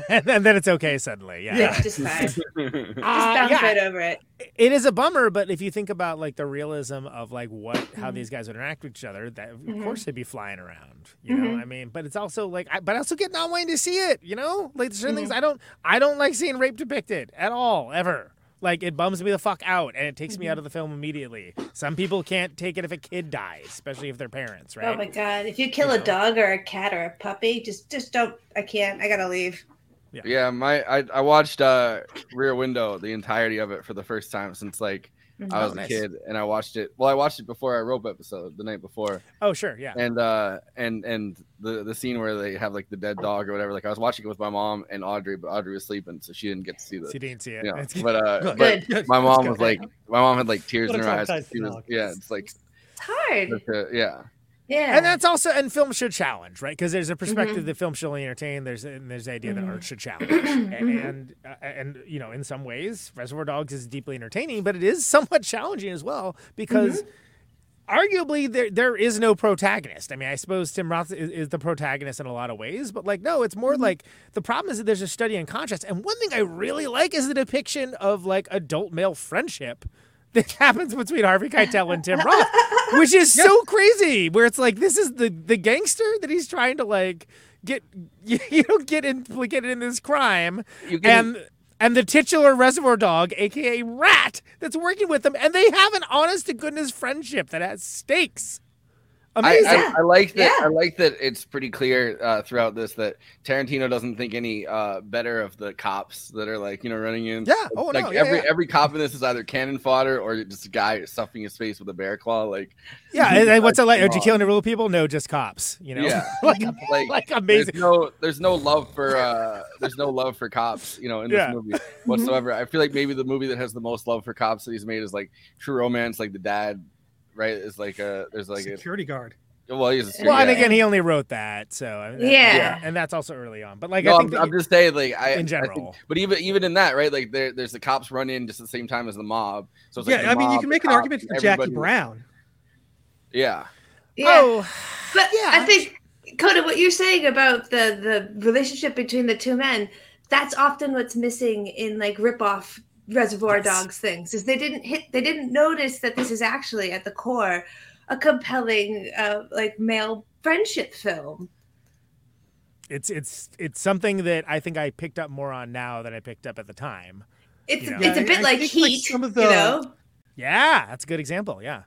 and then then it's okay suddenly. Yeah. Yeah, just fine. Just Uh, bounce yeah. right over it. It is a bummer, but if you think about like the realism of like what Mm-hmm. how these guys would interact with each other, that of Mhm. course they'd be flying around. You know, Mhm. I mean, but it's also like, I, but I also get not wanting to see it. You know, like certain Mm-hmm. things I don't, I don't like seeing rape depicted at all, ever. Like it bums me the fuck out, and it takes me Mm-hmm. out of the film immediately. Some people can't take it if a kid dies, especially if they're parents, right? Oh my god! If you kill a dog or a cat or a puppy, just just don't. I can't. I gotta leave. Yeah, my I, I watched uh Rear Window the entirety of it for the first time since like Mhm. I Oh, was a nice. kid and I watched it. Well, I watched it before our rope episode the night before. Oh sure, yeah. And uh and and the the scene where they have like the dead dog or whatever. Like I was watching it with my mom and Audrey, but Audrey was sleeping, so she didn't get to see the. She didn't see it. Yeah, That's good. but uh, Good. but Good. my mom good. was like, my mom had like tears in her eyes. She was, yeah, it's like It's hard. such a- yeah. Yeah. And that's also and film should challenge, right? Because there's a perspective Mhm. that film should only entertain. There's and there's the idea that Mhm. art should challenge, and and, uh, and you know, in some ways, Reservoir Dogs is deeply entertaining, but it is somewhat challenging as well because. Arguably, there there is no protagonist. I mean, I suppose Tim Roth is, is the protagonist in a lot of ways, but like, no, it's more like the problem is that there's a study in contrast. And one thing I really like is the depiction of like adult male friendship that happens between Harvey Keitel and Tim Roth, which is so crazy. Where it's like this is the the gangster that he's trying to like get you know get implicated in this crime, and and the titular reservoir dog, aka Rat, that's working with them, and they have an honest to goodness friendship that has stakes. I, Amazing. I, I like that. I like that it's pretty clear uh, throughout this that Tarantino doesn't think any uh, better of the cops that are like you know running in. Yeah. Like, Oh, like no. Yeah, every yeah. every cop in this is either cannon fodder or just a guy stuffing his face with a bear claw. Like yeah, and, and what's it like? Are you Come killing the real people? No, just cops. You know, Yeah, like, like, like amazing. There's no, there's no love for uh, there's no love for cops, you know, in this Yeah. movie whatsoever. I feel like maybe the movie that has the most love for cops that he's made is like True Romance, like the dad, right? Is like a there's like a Security guard. well, he's a security guard. Well, and again, he only wrote that, so I mean, that- Yeah. and that's also early on. But like, no, I think I'm, I'm just saying, like, I in I think- general. but even even in that, right? Like, there, there's the cops run in just at the same time as the mob. So it's like yeah, the I mean, you can make an cops, argument for Jackie everybody- Brown. Yeah, Yeah. Oh, but yeah, I think Coda, what you're saying about the the relationship between the two men, that's often what's missing in like rip-off Reservoir Yes. Dogs things. Is they didn't hit, they didn't notice that this is actually at the core a compelling uh, like male friendship film. it's it's it's something that I think I picked up more on now than I picked up at the time. It's You know? it's a bit I like think, like, Heat, some of you know. Yeah, that's a good example. Yeah.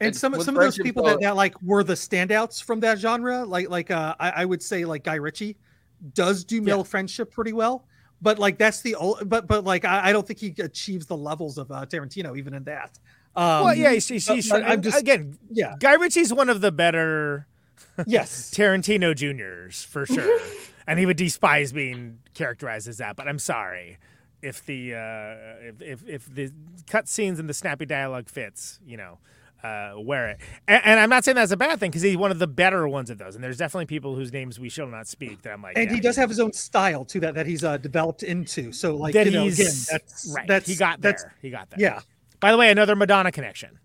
And And some some of those people that, that like were the standouts from that genre, like like uh, I, I would say like Guy Ritchie does do male friendship pretty well, but like that's the old but but like I, I don't think he achieves the levels of uh, Tarantino even in that. Um, well, yeah, he's, he's, he's but I'm just again. yeah. Guy Ritchie's one of the better yes Tarantino juniors for sure, and he would despise being characterized as that. But I'm sorry if the uh, if, if if the cut scenes and the snappy dialogue fits, you know. Uh, wear it, and, and I'm not saying that's a bad thing because he's one of the better ones of those. And there's definitely people whose names we shall not speak. That I'm like, and yeah, he does have his own style too that that he's uh, developed into. So like that you know he's again that's right. that's he got that's there. He got there. yeah By the way, another Madonna connection.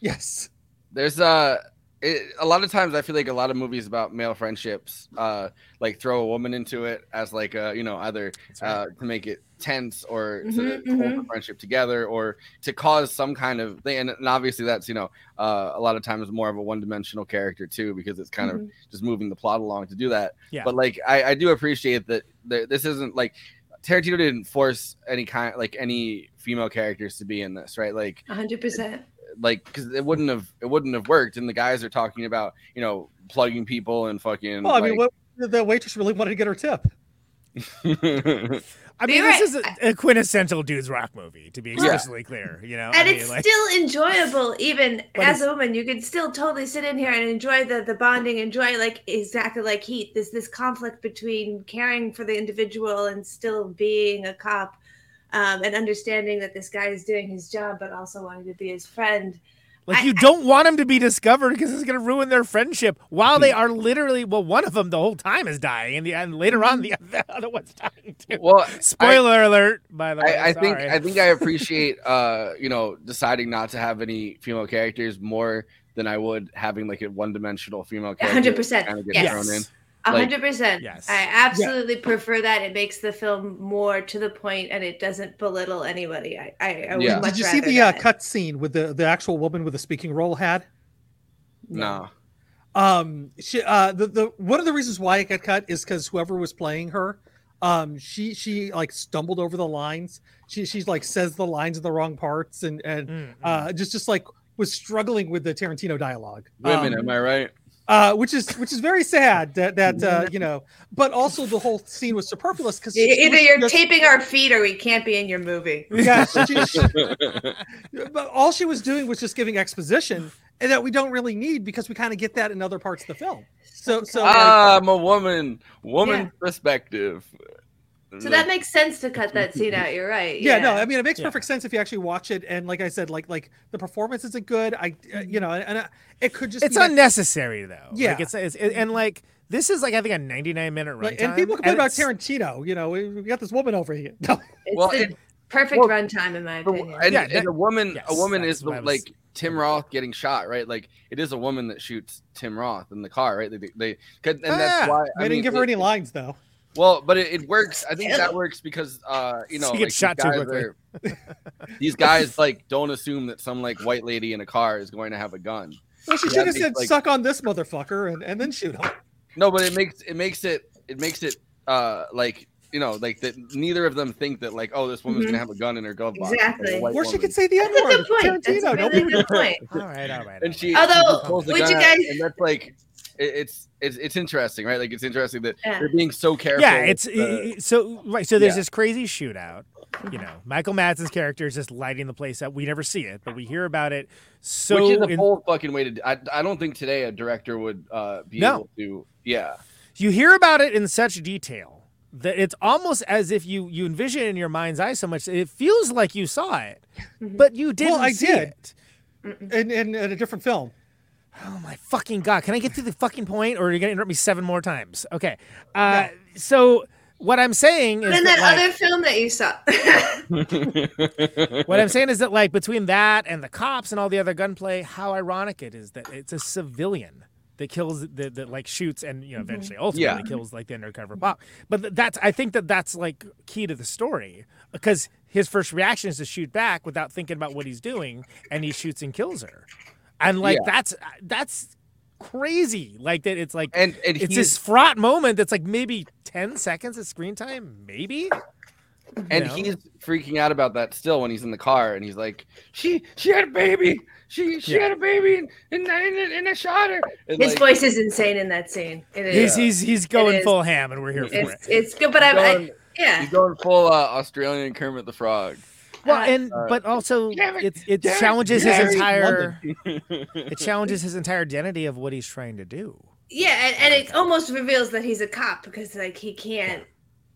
yes there's uh it, a lot of times I feel like a lot of movies about male friendships uh like throw a woman into it as like uh you know either uh to make it tense or to Mhm, hold the mhm. friendship together or to cause some kind of thing and, obviously that's you know uh a lot of times more of a one-dimensional character too because it's kind Mhm. of just moving the plot along to do that Yeah. but like I, I do appreciate that there, this isn't like Tarantino didn't force any kind like any female characters to be in this right like hundred percent. Like because it wouldn't have it wouldn't have worked and the guys are talking about you know plugging people and fucking well i mean what the waitress really wanted to get her tip I mean, this is a, a quintessential dudes rock movie, to be Yeah. clear. You know, and I mean, it's like- still enjoyable even But as it's- a woman you can still totally sit in here and enjoy the the bonding enjoy like exactly like heat there's this conflict between caring for the individual and still being a cop um, and understanding that this guy is doing his job but also wanting to be his friend Like you don't want him to be discovered because it's going to ruin their friendship while Hmm. they are literally well one of them the whole time is dying and the and later on the, the other one's dying too. well Spoiler alert by the way. I, I think. I think I appreciate uh you know deciding not to have any female characters more than I would having like a one dimensional female character 100%, kind of get yes. Thrown in. A Like, hundred percent. Yes. I absolutely prefer that. It makes the film more to the point, and it doesn't belittle anybody. I, I, I would Yeah. much did you see the uh, cut scene with the the actual woman with the speaking role had no. um she uh the, the one of the reasons why it got cut is because whoever was playing her Um, she she like stumbled over the lines. She she's like says the lines in the wrong parts and and Mm, uh, just just like was struggling with the Tarantino dialogue. Women, Um, am I right? Uh, which is which is very sad that that uh, you know, but also the whole scene was superfluous because Either you're taping our feet or we can't be in your movie. Yeah, she- she- but all she was doing was just giving exposition, and that we don't really need because we kind of get that in other parts of the film. So so like, I'm a woman, woman perspective. So that makes sense to cut that scene out. You're right. yeah, no, I mean it makes perfect sense if you actually watch it, and like I said, like like the performance isn't good. I uh, you know, and, and uh, it could just It's be that- unnecessary though. Yeah. Like it's, it's and like this is like I think a 99 minute runtime. Like, and people complain about it's- Tarantino. You know, we, we got this woman over here. No. It's Well, the it- perfect well, runtime in my opinion. And, Yeah, and a woman, yes, a woman is the, was- like Tim Roth getting shot, right? Like it is a woman that shoots Tim Roth in the car, right? They, they, they 'cause- and that's Ah, why they I didn't mean, give her it- any lines though. Well, but it, it works. I think that works because uh, you know, She like, gets these shot too guys quickly. are- these guys like don't assume that some like white lady in a car is going to have a gun. Well, she should have said like- "suck on this motherfucker" and, and then shoot him. No, but it makes it makes it it makes it uh like you know like that neither of them think that like oh this woman's Mhm. gonna have a gun in her glove box. Exactly. white Or she woman. could say the N That's a word. good point. That's a Tarantino. really good point. All right, all right. and she, Although, she just pulls the would you guys- and that's like it, it's it's it's interesting, right? Like it's interesting that Yeah. they're being so careful. Yeah, it's with the- i- i- so right. So there's Yeah. this crazy shootout. You know, Michael Madsen's character is just lighting the place up. We never see it, but we hear about it. So which is a in- bold fucking way to. I I don't think today a director would uh be No. able to. Yeah. you hear about it in such detail that it's almost as if you you envision it in your mind's eye so much it feels like you saw it, but you didn't. Well, I see did. it. In, in, in a different film. Oh my fucking god! Can I get to the fucking point, or are you gonna interrupt me seven more times? Okay. Uh, So what I'm saying is in that, that like, other film that you saw. what I'm saying is that like between that and the cops and all the other gunplay, how ironic it is that it's a civilian that kills that, that like shoots and you know eventually ultimately Yeah. kills like the undercover cop. But that's I think that that's like key to the story because his first reaction is to shoot back without thinking about what he's doing, and he shoots and kills her, and like Yeah. that's that's crazy. Like that, it's like And and it's this fraught moment that's like maybe ten seconds of screen time, maybe. and know? he's freaking out about that still when he's in the car and he's like, she she had a baby. She she Yeah. had a baby and and, and, and I shot her. And His like, voice is insane in that scene. It is. He's he's he's going is. full ham, and we're here for it. It's, it's good, but I'm, I, yeah. He's going full uh, Australian Kermit the Frog. Well, Uh, and Uh, but also it, it it damn it, challenges his entire it challenges his entire identity of what he's trying to do. Yeah, and, and it almost reveals that he's a cop because like he can't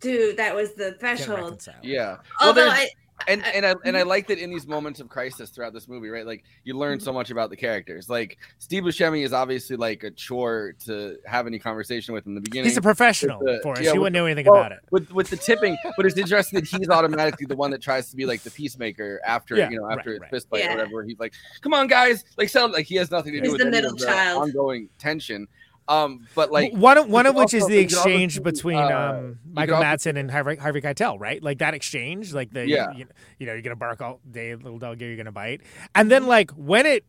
do that was the threshold. Yeah. Well, Although there's- I, and and I and I like that in these moments of crisis throughout this movie, right? Like you learn so much about the characters. Like Steve Buscemi is obviously like a chore to have any conversation with in the beginning. He's a professional the- for us. yeah, he wouldn't know anything well, about it. with with the tipping, but it's interesting that he's automatically the one that tries to be like the peacemaker after Yeah, you know after right, his right. fist fight Yeah. or whatever. He's like, "Come on, guys!" Like, so like he has nothing to do He's with the middle of the child. ongoing tension. Um, but like one of one of can which is the you also exchange between uh, um, Michael can also- Madsen and Harvey, Harvey Keitel, right? Like that exchange, like the Yeah. you, you know you're gonna bark all day, little dog, you're gonna bite, and then like when it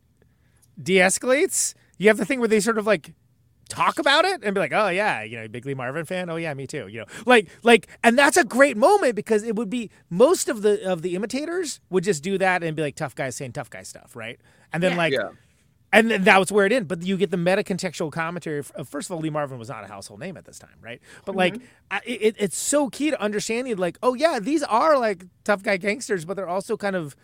de-escalates, you have the thing where they sort of like talk about it and be like, oh yeah, you know, big Lee Marvin fan. Oh yeah, me too. You know, like like, and that's a great moment because it would be most of the of the imitators would just do that and be like tough guys saying tough guy stuff, right? And then Yeah. like. Yeah. And then that was where it ended. But you get the meta contextual commentary. Of, of- uh, first of all, Lee Marvin was not a household name at this time, right? But like, mm-hmm. I, it, it's so key to understanding, like, oh yeah, these are like tough guy gangsters, but they're also kind of,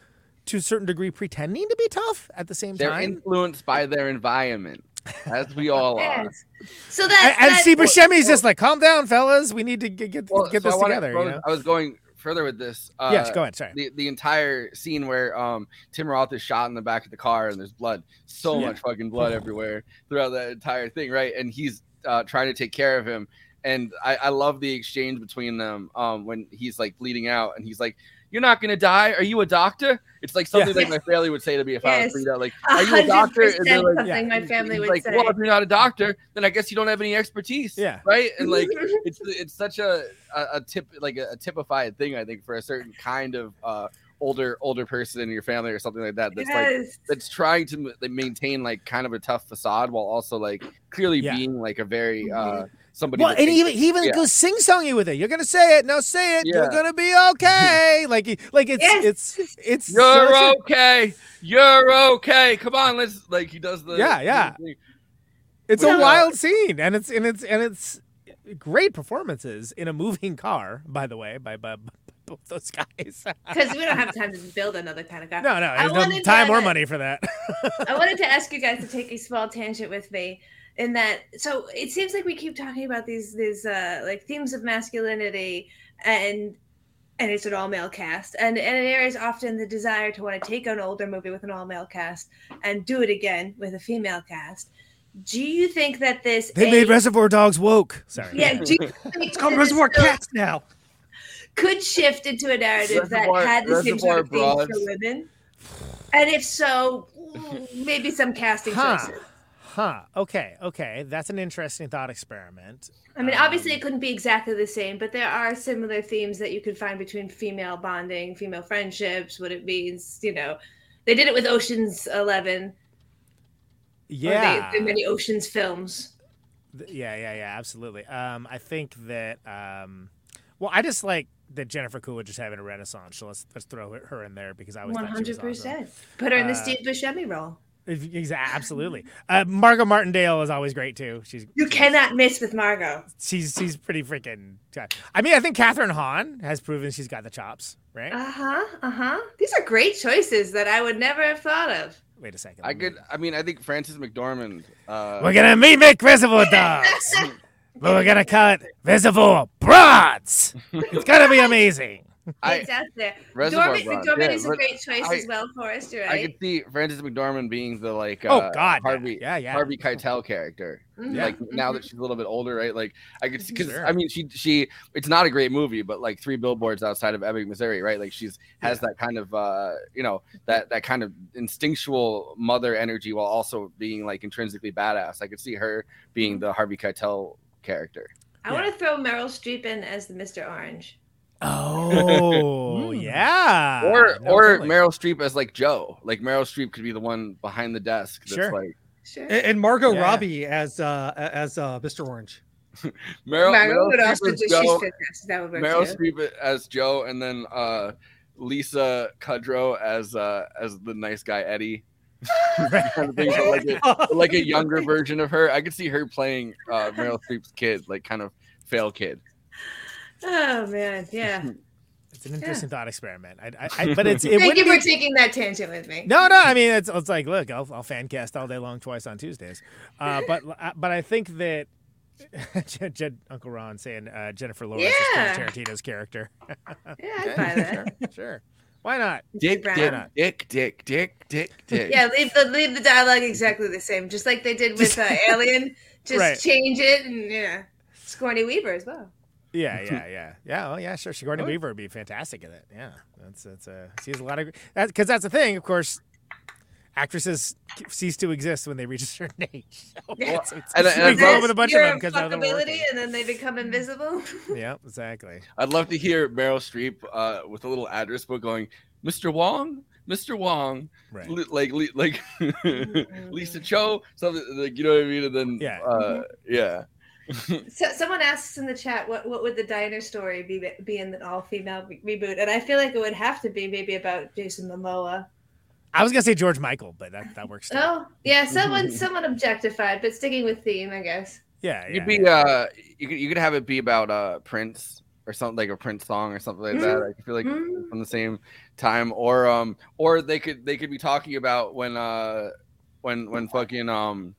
to a certain degree, pretending to be tough at the same time. they're influenced by their environment, as we all are. yes. So that and and that, Steve Buscemi's just like, calm down, fellas. We need to get get, Well, get so this wanna- together. I you know? I was going further with this. Uh, Yes, go ahead, sorry. The, the entire scene where um Tim Roth is shot in the back of the car and there's blood, so Yeah. much fucking blood everywhere throughout that entire thing, right? And he's uh, trying to take care of him, and I, I love the exchange between them um when he's like bleeding out and he's like. You're not gonna die. Are you a doctor? It's like something Yeah. that my family would say to me if I was Yes. out. Like, are you a doctor? And they're like, something my family would like, say. well, if you're not a doctor, then I guess you don't have any expertise. Yeah. Right. And like, it's it's such a a, a tip like a, a typified thing I think for a certain kind of uh older older person in your family or something like that that's like that's trying to maintain like kind of a tough facade while also like clearly Yeah. being like a very uh somebody. Well, and even he even yeah. goes sing songy with it. You're gonna say it. Now say it. You're gonna be okay. like he- like it's Yes. it's it's You're such a- okay. You're okay. Come on, let's like he does the Yeah, yeah. the- It's Which, a wild scene, and it's and it's and it's great performances in a moving car. By the way, by by, by both those guys. Because we don't have time to build another kind of car. no, no, I there's no wanted time to- or money for that. I wanted to ask you guys to take a small tangent with me in that so it seems like we keep talking about these these uh like themes of masculinity and and it's an all male cast and and there is often the desire to want to take an older movie with an all male cast and do it again with a female cast. Do you think that this they A, made Reservoir Dogs woke. Sorry. yeah, do you think It's called Reservoir Cats now. could shift into a narrative Reservoir- that had the same sort of Reservoir themes for women? And if so, maybe some casting Huh. choices. Huh. Okay. Okay. That's an interesting thought experiment. I mean, obviously, Um, it couldn't be exactly the same, but there are similar themes that you could find between female bonding, female friendships, what it means. You know, they did it with Ocean's Eleven. Yeah. They, many Ocean's films. Yeah, yeah, yeah, absolutely. Um, I think that. Um, well, I just like that Jennifer Coolidge is having a renaissance. So let's let's throw her- her in there because I was One hundred percent. Put her in the Uh, Steve Buscemi role. Exactly, absolutely. Uh, Margot Martindale is always great too. She's You cannot miss with Margot. she's she's pretty freaking. I mean, I think Kathryn Hahn has proven she's got the chops, right? Uh huh. Uh huh. These are great choices that I would never have thought of. Wait a second. I could. I mean, I think Frances McDormand. Uh, We're gonna remake Reservoir Dogs, but we're gonna call it Reservoir Broads. It's gonna be amazing. I- it's out there. Reservoir Dormant, Broads, McDormand yeah, is a great choice I- as well for us. You're I right. could see Frances McDormand being the like. Oh, uh, God. Harvey. Yeah, yeah. Harvey Keitel character. Mhm, Like now mhm. that she's a little bit older, right? Like I could because Sure. I mean she she it's not a great movie, but like three billboards outside of Ebbing, Missouri, right? Like she's has that kind of uh you know that that kind of instinctual mother energy while also being like intrinsically badass. I could see her being the Harvey Keitel character. I want to throw Meryl Streep in as the Mr. Orange. Oh yeah. or No, or totally. Meryl Streep as like Joe. Like Meryl Streep could be the one behind the desk that's Sure. like Sure. And, and Margot Yeah. Robbie as uh as uh Mr. Orange. Meryl, Margot Meryl would Streep also as do. She's Joe, fantastic. That would work Meryl too. Streep as Joe, and then uh, Lisa Kudrow as uh, as the nice guy Eddie. kind of thing, but like, a, but like a younger version of her. I could see her playing uh, Meryl Streep's kid, like kind of fail kid. Oh man, yeah. It's an interesting thought experiment. I, I, I but it's it Thank you wouldn't for be- taking that tangent with me. No, no. I mean, it's, it's like, look, I'll, I'll fan cast all day long, twice on Tuesdays. Uh, but but I think that Jed, Jed- Uncle Ron saying uh, Jennifer Lawrence Yeah. is Quentin Tarantino's character. Yeah, I'd buy that. sure, sure. Why not? Dick, Brown. dick, not? dick, dick, dick, dick, dick. Yeah, leave the leave the dialogue exactly the same, just like they did with uh, Alien. Just Right. change it and yeah, Sigourney Weaver as well. Yeah, yeah, yeah, yeah. Oh, yeah, sure. Sigourney Weaver would be fantastic at it. Yeah, that's that's uh, she has a lot of that because that's the thing. Of course, actresses cease to exist when they reach a certain age. So it's, it's, and- and we I'd with a bunch of them because none of them are fuckability, and then they become invisible. Yeah, exactly. I'd love to hear Meryl Streep uh, with a little address book going, Mr. Wong, Mr. Wong, Right. li- like li- like Lisa Cho, something like you know what I mean, and then Yeah. uh, yeah. So, someone asks in the chat, what what would the diner story be be in the all female re- reboot? And I feel like it would have to be maybe about Jason Momoa. I was gonna say George Michael, but that that works. Too. Oh, yeah, someone someone objectified, but sticking with theme, I guess. Yeah, You'd be uh, you could you could have it be about uh Prince or something like a Prince song or something like that. I feel like Mm. from the same time, or um, or they could they could be talking about when uh, when when fucking um,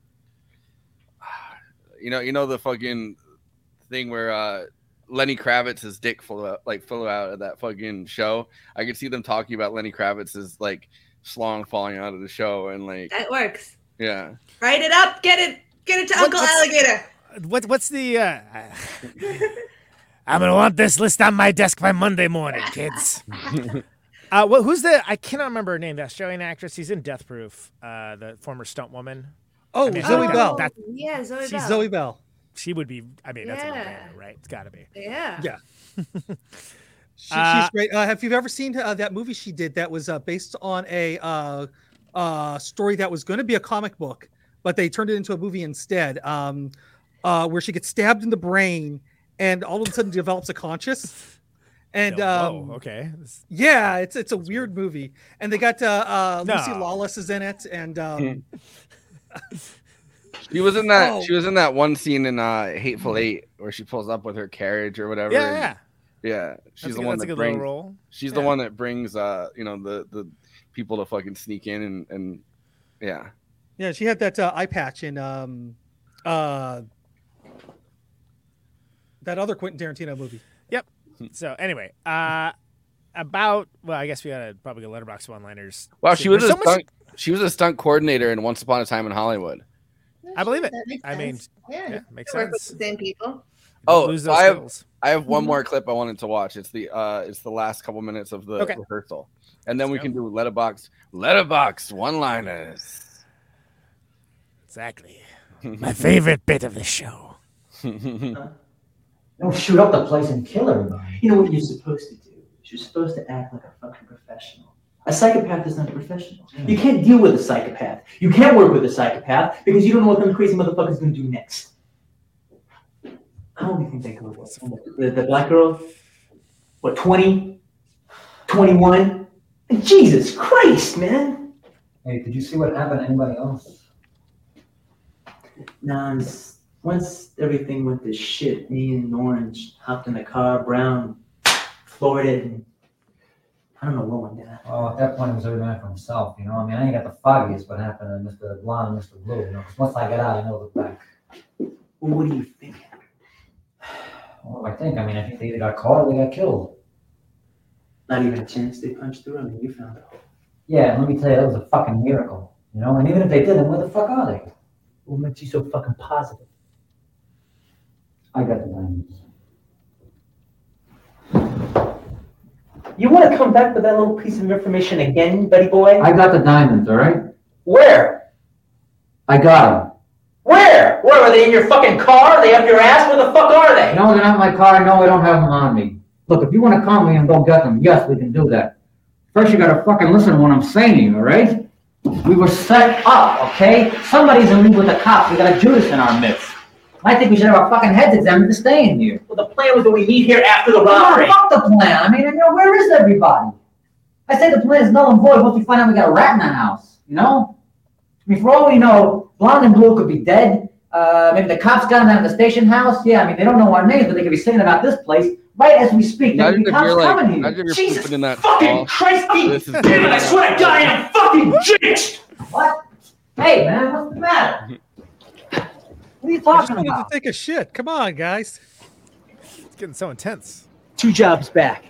you know you know the fucking thing where uh. Lenny Kravitz's dick flew out, like flew out at that fucking show. I could see them talking about Lenny Kravitz's like schlong falling out of the show and like That works. yeah. Write it up. Get it. Get it to What- Uncle Alligator. What what's the? Uh, I'm gonna want this list on my desk by Monday morning, kids. uh, well, who's the? I cannot remember her name. The Australian actress. She's in Death Proof. Uh, the former stunt woman. Oh, I mean, Zoe that- Bell. that- Yeah, Zoe She's Bell. Zoe Bell. she would be. I mean, that's a Yeah. no-brainer, right? It's got to be. Yeah. Yeah. She, Uh, she's great. Uh, have you ever seen uh, that movie she did that was uh, based on a uh, uh, story that was going to be a comic book, but they turned it into a movie instead? Um, uh, where she gets stabbed in the brain and all of a sudden develops a conscious. And Whoa, um, okay. yeah, it's it's a weird movie, and they got uh, uh, Lucy No. Lawless is in it, and um, She was in that. Oh. She was in that one scene in uh, Hateful Eight where she pulls up with her carriage or whatever. Yeah, yeah. yeah. She's That's the a- one that's a that good brings. role. She's the one that brings. Uh, you know the the people to fucking sneak in and and yeah. yeah, she had that uh, eye patch in um, uh, that other Quentin Tarantino movie. Yep. So anyway, uh, about well, I guess we gotta probably go Letterboxd one liners. Wow, she was a so much. Stunt, she was a stunt coordinator in Once Upon a Time in Hollywood. I believe it. I mean, yeah, yeah, makes Work with sense. the same people. Oh, lose those I have skills. I have one Mhm. more clip I wanted to watch. It's the uh it's the last couple minutes of the Okay. rehearsal, and then we can do Letterboxd Letterboxd one liners. Exactly. My favorite bit of the show. Don't shoot up the place and kill everybody. You know what you're supposed to do? You're supposed to act like a fucking professional. A psychopath is not a professional. Hmm. You can't deal with a psychopath. You can't work with a psychopath because you don't know what them crazy motherfucker's gonna do next. How old do you think girl was? The, the black girl? What, 20? 21? Jesus Christ, man! Hey, did you see what happened to anybody else? Nah, once everything went to shit, me and Orange hopped in the car, Brown floored it, and I don't know what went down. Well, at that point, it was every man for himself, you know? I mean, I ain't got the foggiest what happened to Mr. Blonde, Mr. Blue, you know? 'cause once I get out, I know the back. Well, what do you think? What do I think? I mean, I think they either got caught or they got killed. Not even a chance they punched through. I mean, you found out. Yeah, and let me tell you, that was a fucking miracle, you know? And even if they did, then where the fuck are they? What makes you so fucking positive? I got the diamonds. You want to come back with that little piece of information again, buddy boy? I got the diamonds, all right? Where? I got them. Where? Where are they in your fucking car? Are they up your ass? Where the fuck are they? No, they're not in my car. No, I don't have them on me. Look, if you want to call me and go get them, yes, we can do that. First, you gotta fucking listen to what I'm saying to you, all right? We were set up, okay? Somebody's in league with the cops. We got a Judas in our midst. I think we should have our fucking heads examined to stay in here. Well, the plan was that we meet here after the No, robbery. fuck the plan. I mean, you know, where is everybody? I say the plan is null and void once we find out we got a rat in the house, you know? I mean, for all we know, Blonde and Blue could be dead. Uh, maybe the cops got them out of the station house. Yeah, I mean, they don't know our names, but they could be singing about this place right as we speak. There could be cops you're like, coming here. you're Jesus in that fucking stall. Christ, This Damn it, I swear to God, I am fucking jinxed! What? Hey, man, what's the matter? What are you I just talking wanted to take a shit. Come on, guys. It's getting so intense. Two jobs back.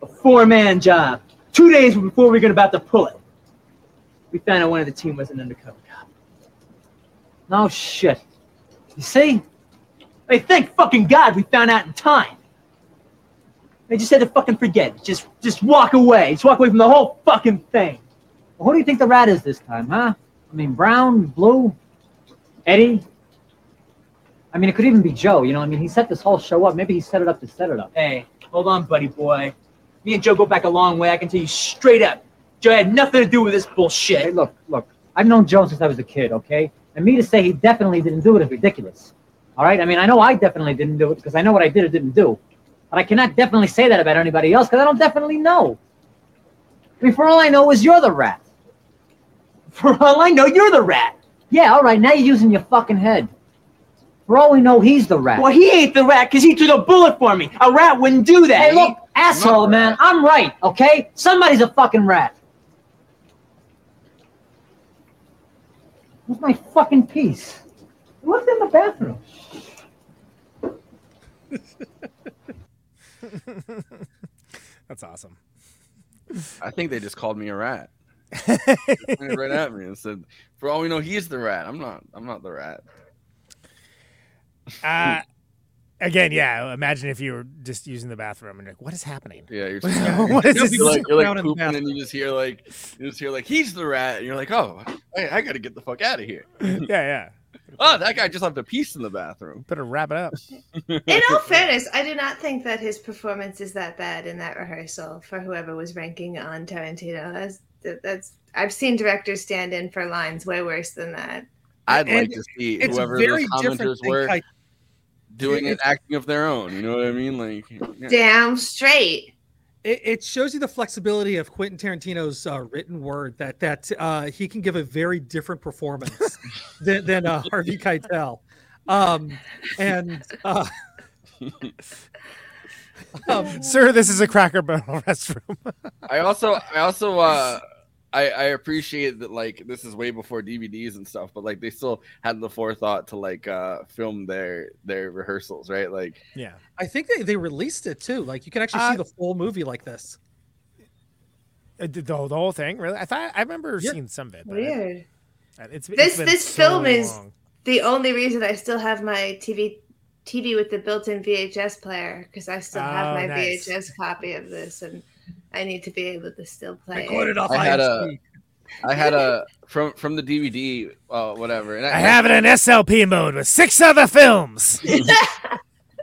A four-man job. Two days before we were gonna about to pull it. We found out one of the team was an undercover cop. No shit. You see? Hey, thank fucking God we found out in time. They just had to fucking forget. Just just walk away. Just walk away from the whole fucking thing. Well, who do you think the rat is this time, huh? I mean, Brown, Blue, Eddie? I mean, it could even be Joe, you know? I mean, he set this whole show up. Maybe he set it up to set it up. Hey, hold on, buddy boy. Me and Joe go back a long way. I can tell you straight up. Joe had nothing to do with this bullshit. Hey, look, look. I've known Joe since I was a kid, okay? And me to say he definitely didn't do it is ridiculous. All right? I mean, I know I definitely didn't do it because I know what I did or didn't do. But I cannot definitely say that about anybody else because I don't definitely know. I mean, for all I know is you're the rat. For all I know, you're the rat. Yeah, all right. Now you're using your fucking head. For all we know, he's the rat. Well, he ain't the rat because he took a bullet for me. A rat wouldn't do that. Hey, look, asshole, man. I'm right, okay? Somebody's a fucking rat. Where's my fucking piece? I left in the bathroom. That's awesome. I think they just called me a rat. Pointed right at me and said, "For all we know, he's the rat. I'm not. I'm not the rat." Uh, again, yeah. Imagine if you were just using the bathroom and you're like, what is happening? Yeah, you're, what is you're like you're like pooping and you just hear like you just hear like he's the rat and you're like, oh, I, I got to get the fuck out of here. yeah, yeah. Oh, that guy just left a piece in the bathroom. Better wrap it up. In all fairness, I do not think that his performance is that bad in that rehearsal for whoever was ranking on Tarantino. That's that's I've seen directors stand in for lines way worse than that. I'd And like to see it's whoever very those different commenters than were Kai- doing an acting of their own. You know what I mean? Like, yeah. Damn straight. it, it shows you the flexibility of Quentin Tarantino's uh, written word that that uh, he can give a very different performance than, than uh, Harvey Keitel. Um, and uh, um, Sir, this is a Cracker Barrel restroom. I also, I also, uh, I, I appreciate that like this is way before DVDs and stuff, but like they still had the forethought to like uh film their their rehearsals, right? Like, yeah. I think they, they released it too. Like you can actually Uh, see the full movie like this. Uh, The, the whole thing, really? I thought I remember Yeah. seeing some of it. but I- Weird. uh, It's, it's This been this so film is the only reason I still have my TV TV with the built-in VHS player because I still have Oh, my nice. VHS copy of this, and I need to be able to still play. Recorded off I had a. I had a from from the DVD, uh, whatever. And I have it in SLP mode with six other films.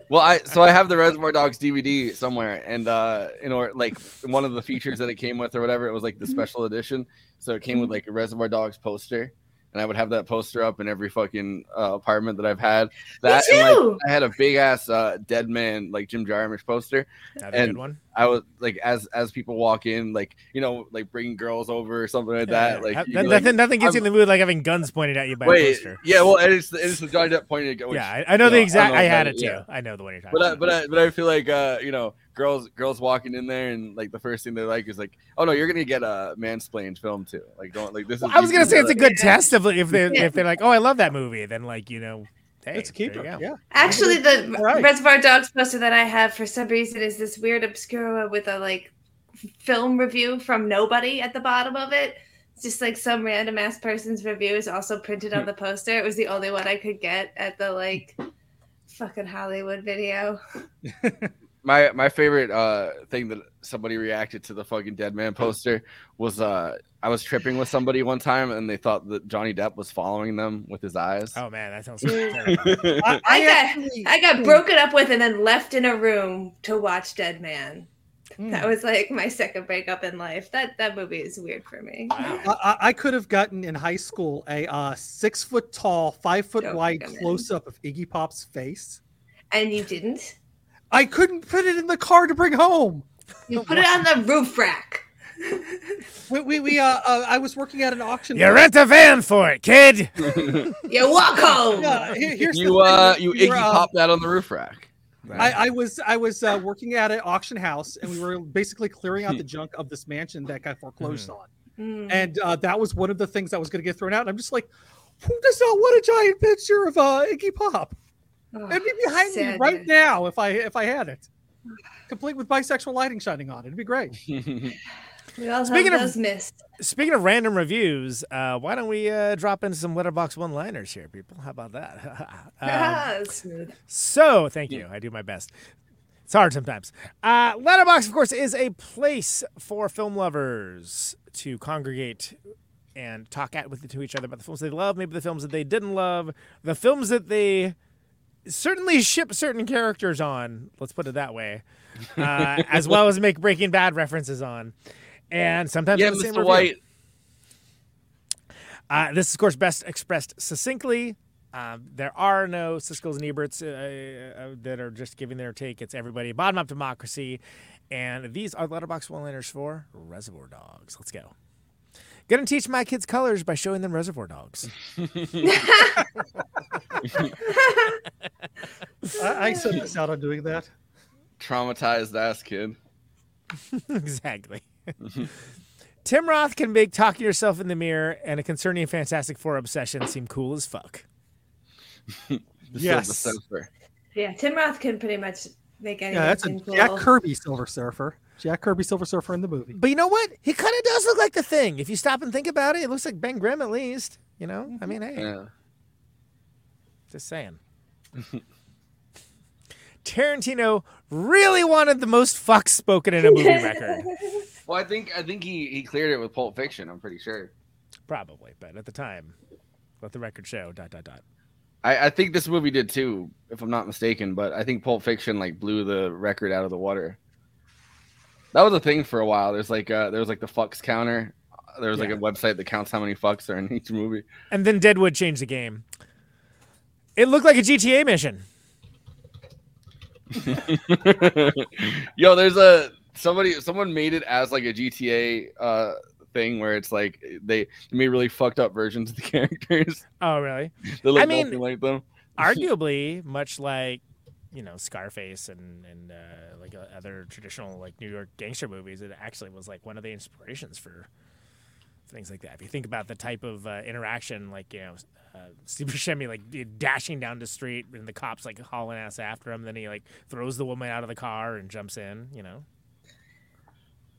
Well, I so I have the Reservoir Dogs DVD somewhere, and uh, you know, like one of the features that it came with or whatever, it was like the special edition. So it came with like a Reservoir Dogs poster, and I would have that poster up in every fucking uh, apartment that I've had. That and too. like I had a big ass uh, Dead Man like Jim Jarmusch poster, That's a good and one. I was like, as as people walk in, like you know, like bringing girls over or something like Yeah, that. Like, yeah. you No- can, like, nothing, nothing gets you I'm- in the mood like having guns pointed at you by a poster. yeah, well, and it's it's the Johnny Depp pointing at. which, yeah, I, I know the I exact. don't I, had if it too. yeah. I know the one you're talking But I, about. but I, but I feel like uh, you know, girls girls walking in there and like the first thing they like is like, oh no, you're gonna get a mansplained film too. Like don't like this is. I was gonna say it's a like- good test of if they if they're like, oh, I love that movie, then like you know, hey, It's a keeper. Yeah. Actually, the Right. Reservoir Dogs poster that I have for some reason is this weird obscura with a like film review from nobody at the bottom of it. It's just like some random ass person's review is also printed on hmm. the poster. It was the only one I could get at the like fucking Hollywood video. my my favorite uh thing that somebody reacted to the fucking dead man poster was uh I was tripping with somebody one time and they thought that Johnny Depp was following them with his eyes. Oh man, that sounds Dude. I, I got I got broken up with and then left in a room to watch Dead Man. Hmm. That was like my second breakup in life. That that movie is weird for me. I, I- I could have gotten in high school a uh, six foot tall, five foot Don't wide close up of Iggy Pop's face. And you didn't? I couldn't put it in the car to bring home. You put it on the roof rack. We, we, we uh, uh, I was working at an auction. You rent a van for it, kid. You walk home. Yeah, here- here's you thing, uh we you Iggy um, popped that on the roof rack. I, I was I was uh, working at an auction house, and we were basically clearing out the junk of this mansion that got foreclosed on. Mm. And uh, that was one of the things that was going to get thrown out. And I'm just like, who does not want a giant picture of uh, Iggy Pop? Oh, It'd be behind me right now if I if I had it, complete with bisexual lighting shining on it. It'd be great. We all Speaking have of- missed. Speaking of random reviews, uh, why don't we uh, drop in some letterbox one-liners here, people? How about that? Um, So, thank you. I do my best. It's hard sometimes. Uh, Letterbox, of course, is a place for film lovers to congregate and talk at with to each other about the films they love, maybe the films that they didn't love, the films that they certainly ship certain characters on. Let's put it that way, uh, as well as make Breaking Bad references on, and sometimes yeah, the same Mr. White. Uh, this, is, of course, best expressed succinctly. Um, there are no Siskel's and Eberts uh, uh, that are just giving their take. It's everybody bottom up democracy, and these are letterbox one-liners for Reservoir Dogs. Let's go. Gonna teach my kids colors by showing them Reservoir Dogs. I, I set this out on doing that. Traumatized ass kid. exactly. Tim Roth can make talking yourself in the mirror and a concerning Fantastic Four obsession seem cool as fuck. Yes. Silver Surfer. Yeah, Tim Roth can pretty much make anything Yeah, that's a seem cool. Jack Kirby Silver Surfer. Jack Kirby Silver Surfer in the movie. But you know what? He kind of does look like the thing. If you stop and think about it, it looks like Ben Grimm at least. You know? I mm-hmm. mean, hey, Yeah. just saying. Tarantino really wanted the most fuck spoken in a movie record. Well, I think I think he he cleared it with Pulp Fiction. I'm pretty sure. Probably, but at the time, let the record show. Dot dot dot. I, I think this movie did too, if I'm not mistaken. But I think Pulp Fiction like blew the record out of the water. That was a thing for a while. There's like uh, there was like the fucks counter there was like a website that counts how many fucks are in each movie. And then Deadwood changed the game. It looked like a GTA mission. Yo, there's a somebody someone made it as like a GTA uh thing where it's like they made really fucked up versions of the characters. Oh, really? They look I mean, nothing like them. arguably, much like you know Scarface and and uh, like uh, other traditional like New York gangster movies, it actually was like one of the inspirations for things like that. If you think about the type of uh, interaction, like you know. Uh, Steve Buscemi like dashing down the street and the cops like hauling ass after him. Then he like throws the woman out of the car and jumps in. You know.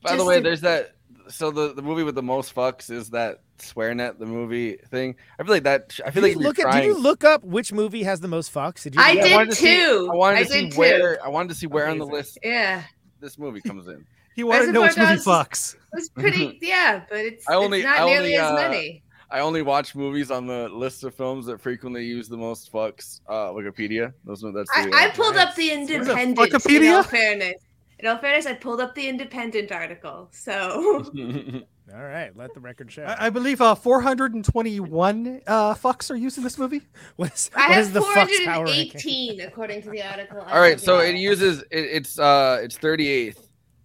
By the way, to- there's that. So the, the movie with the most fucks is that SwearNet, the movie thing. I feel like that. I feel Did like you you're look at? trying. Did you look up which movie has the most fucks? Did you? I do that? did wanted to see- too. I wanted I to see did too. where. I wanted to see where on the list Yeah. this movie comes in. He wanted to know which Reservoir movie Dogs fucks. It's pretty, yeah, but it's, I only- it's not I nearly only, as uh, many. I only watch movies on the list of films that frequently use the most fucks. Uh, Wikipedia. Those that's. I, the, I uh, pulled up the What is it, Independent. In Wikipedia? all fairness, in all fairness, I pulled up the Independent article. So All right, let the record show. I, I believe uh, 421 uh, fucks are used in this movie. What is, I what have is the fucks power ranking? 418 according to the article. All right, so it uses it, it's uh it's 38th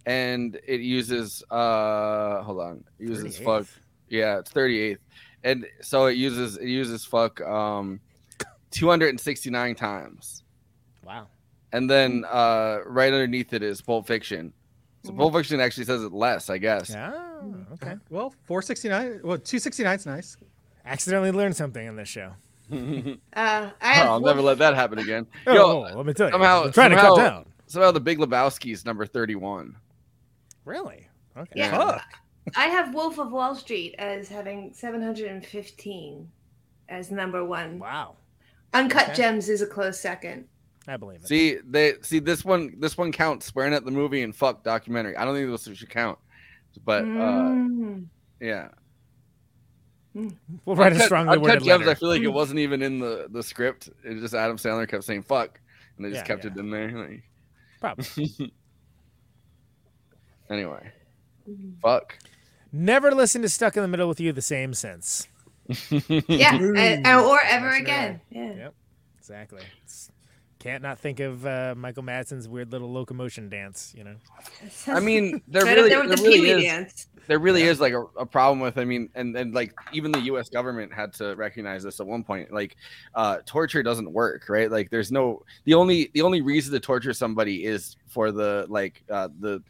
and it uses uh hold on. It uses fuck. Yeah, it's 38th. And so it uses it uses fuck um 269 times. Wow. And then uh right underneath it is Pulp Fiction. So Pulp Fiction actually says it less, I guess. Yeah. okay. Well, 469. Well, 269 is nice. Accidentally learned something in this show. Uh, I have I'll never let that happen again. Oh, Yo, oh, let me tell you, somehow, I'm trying to cut somehow- down. Somehow the Big Lebowski is number 31. Really? Okay. Yeah. I have Wolf of Wall Street as having 715 as number one. Wow. Uncut Okay. Gems is a close second. I believe it. See, they see this one. This one counts. Swearing at the movie and fuck documentary. I don't think this should count, but uh, Mm. yeah. We'll write a strongly Uncut worded Gems, letter. I feel like it wasn't even in the the script. It just Adam Sandler kept saying fuck, and they just Yeah, kept yeah. it in there. like- Probably. anyway, fuck. Never listen to Stuck in the Middle with You the same since. Yeah, and- and- or ever That's again. right. Yeah. Yep. Exactly. It's- can't not think of uh, Michael Madsen's weird little locomotion dance. You know. I mean, there really, there there the really is, dance. there really is like a, a problem with. I mean, and and like even the U.S. government had to recognize this at one point. Like, uh, torture doesn't work, right? Like, there's no the only the only reason to torture somebody is for the like uh, the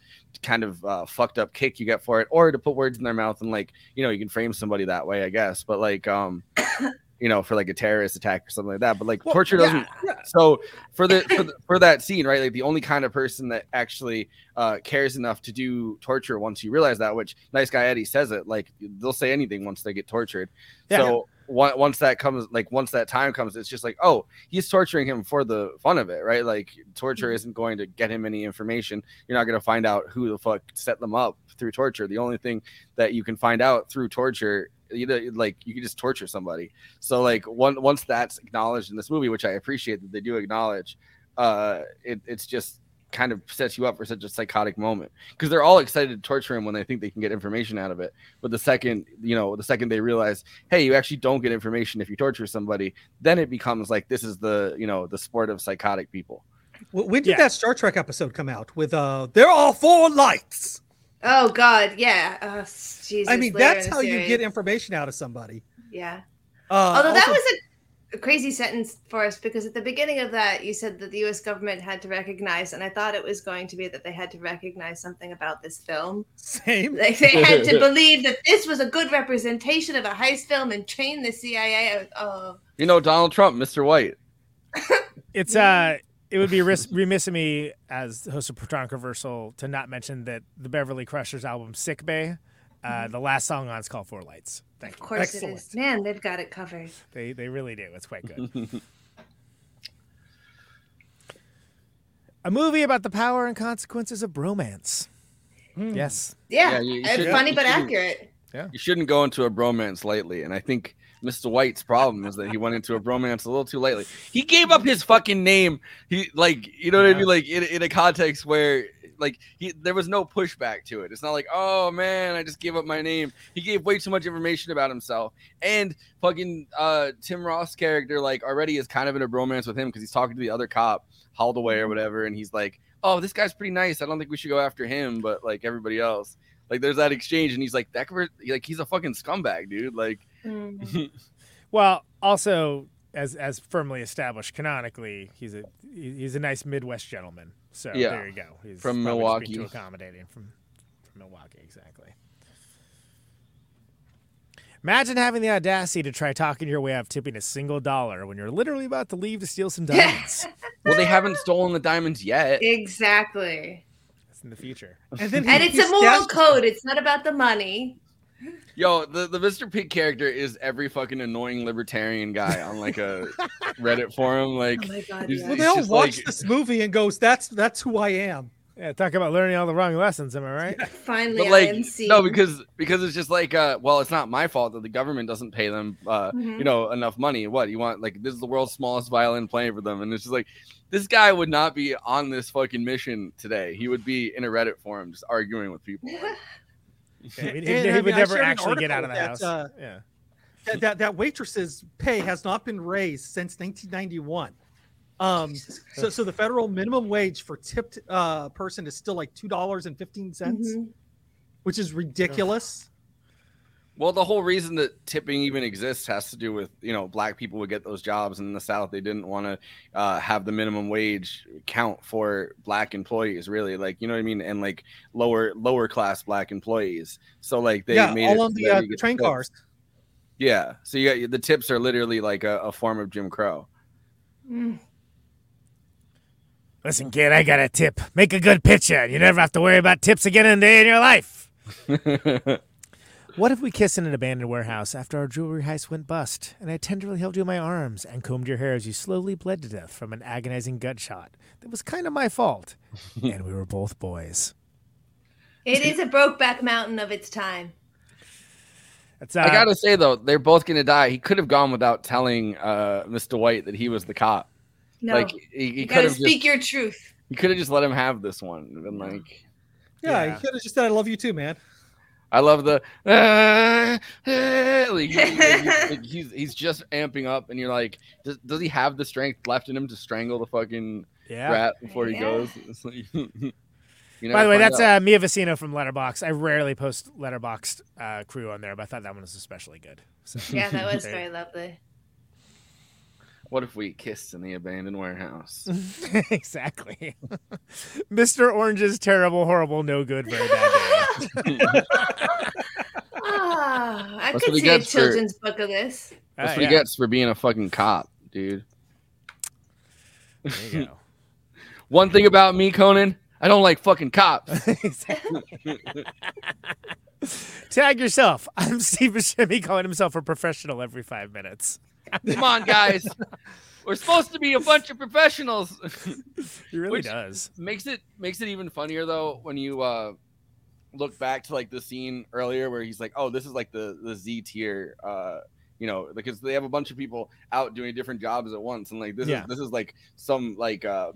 kind of uh, fucked up kick you get for it, or to put words in their mouth and like you know you can frame somebody that way, I guess. But like um. You know, for like a terrorist attack or something like that, but like torture doesn't. Yeah. So for the, for the for that scene, right? Like the only kind of person that actually uh, cares enough to do torture once you realize that, which nice guy Eddie says it, like they'll say anything once they get tortured. Yeah. So on- once that comes, like once that time comes, it's just like, oh, he's torturing him for the fun of it, right? Like torture isn't going to get him any information. You're not going to find out who the fuck set them up through torture. The only thing that you can find out through torture you know, like you can just torture somebody. So like one once that's acknowledged in this movie, which I appreciate that they do acknowledge, uh, it, it's just kind of sets you up for such a psychotic moment because they're all excited to torture him when they think they can get information out of it. But the second you know, the second they realize, hey, you actually don't get information if you torture somebody, then it becomes like this is the you know the sport of psychotic people. When did that Star Trek episode come out with uh there are four lights? Oh God, yeah. Oh, Jesus, I mean, later that's in the how you get information out of somebody. Yeah. Uh, Although that was a, a crazy sentence for us because at the beginning of that you said that the U.S. government had to recognize, and I thought it was going to be that they had to recognize something about this film. Same. Like they had to believe that this was a good representation of a heist film and train the CIA. Oh, You know, Donald Trump, Mr. White. It's uh, it would be ris- remiss of me as host of Controversial to not mention that the Beverly Crushers album "Sick Bay," uh, the last song on it's called Four Lights. Thank of you. course it is. Man, they've got it covered. They they really do. It's quite good. A movie about the power and consequences of bromance. Yes. Yeah, you- you it's funny but accurate. Yeah. You shouldn't go into a bromance lightly. And I think Mr. White's problem is that he went into a bromance a little too lightly. He gave up his fucking name. He like, you know what I mean? Like in, in a context where like he there was no pushback to it. It's not like, oh man, I just gave up my name. He gave way too much information about himself. And fucking uh Tim Roth character like already is kind of in a bromance with him because he's talking to the other cop, Holdaway or whatever, and he's like, Oh, this guy's pretty nice. I don't think we should go after him, but like everybody else. Like there's that exchange, and he's like, that like he's a fucking scumbag, dude. Like Mm. Well, also as as firmly established canonically, he's a he's a nice Midwest gentleman. So Yeah. there you go. He's From probably just being Milwaukee. too accommodating from from Milwaukee, exactly. Imagine having the audacity to try talking your way out of tipping a single dollar when you're literally about to leave to steal some diamonds. well, they haven't stolen the diamonds yet. Exactly. That's in the future. And then And it's a moral code. It's not about the money. Yo, the, the Mr. Pink character is every fucking annoying libertarian guy on like a Reddit forum. Like, Oh God, he's- yeah. Well, they all watch like- this movie and goes, "That's that's who I am." Yeah, talk about learning all the wrong lessons. Am I right? Finally, but I like am seen. no because because it's just like uh well it's not my fault that the government doesn't pay them uh Mhm. you know enough money what you want like this is the world's smallest violin playing for them and it's just like this guy would not be on this fucking mission today he would be in a reddit forum just arguing with people Yeah, he, he- And, he I mean, would I never shared actually get out of the article house. uh, yeah. that, that that waitress's pay has not been raised since 1991. Um, so so the federal minimum wage for tipped uh, person is still like two dollars and fifteen cents, Mhm. which is ridiculous. Well the whole reason that tipping even exists has to do with you know black people would get those jobs and in the south they didn't want to uh, have the minimum wage count for black employees really like you know what i mean and like lower lower class black employees so like they yeah, made all it on the, uh, the train tips. cars. Yeah. So you got the tips are literally like a, a form of Jim Crow. Mm. Listen, kid, I got a tip. Make a good picture, and you never have to worry about tips again in a day in your life. What if we kissed in an abandoned warehouse after our jewelry heist went bust, and I tenderly held you in my arms and combed your hair as you slowly bled to death from an agonizing gut shot that was kind of my fault, and we were both boys. It is a Brokeback Mountain of its time. That's I gotta say though, they're both gonna die. He could have gone without telling uh, Mr. White that he was the cop. No, Like he, he you could gotta have speak just your truth. he could have just let him have this one and been like, Yeah, Yeah. you could have just said, "I love you too, man." I love the "Ah, ah," like, he- he- like, he's he's just amping up, and you're like, does, does he have the strength left in him to strangle the fucking Yeah. rat before he Yeah. goes? It's like, you By the way, that's out. uh, Mia Vecino from Letterbox. I rarely post Letterboxd uh, crew on there, but I thought that one was especially good. So, Yeah, that was very lovely. What if we kissed in the abandoned warehouse? exactly. Mr. Orange's terrible, horrible, no good, very bad day. Ah, I That's could what he see a gets for- children's book of this. That's Ah, what yeah. he gets for being a fucking cop, dude. There you go. One thing about me, Conan, I don't like fucking cops. Tag yourself. I'm Steve Buscemi calling himself a professional every five minutes. Come on, guys. We're supposed to be a bunch of professionals. He really Which does. Makes it makes it even funnier though when you uh look back to like the scene earlier where he's like, "Oh, this is like the the Z tier uh you know, because they have a bunch of people out doing different jobs at once and like this Yeah. is this is like some like uh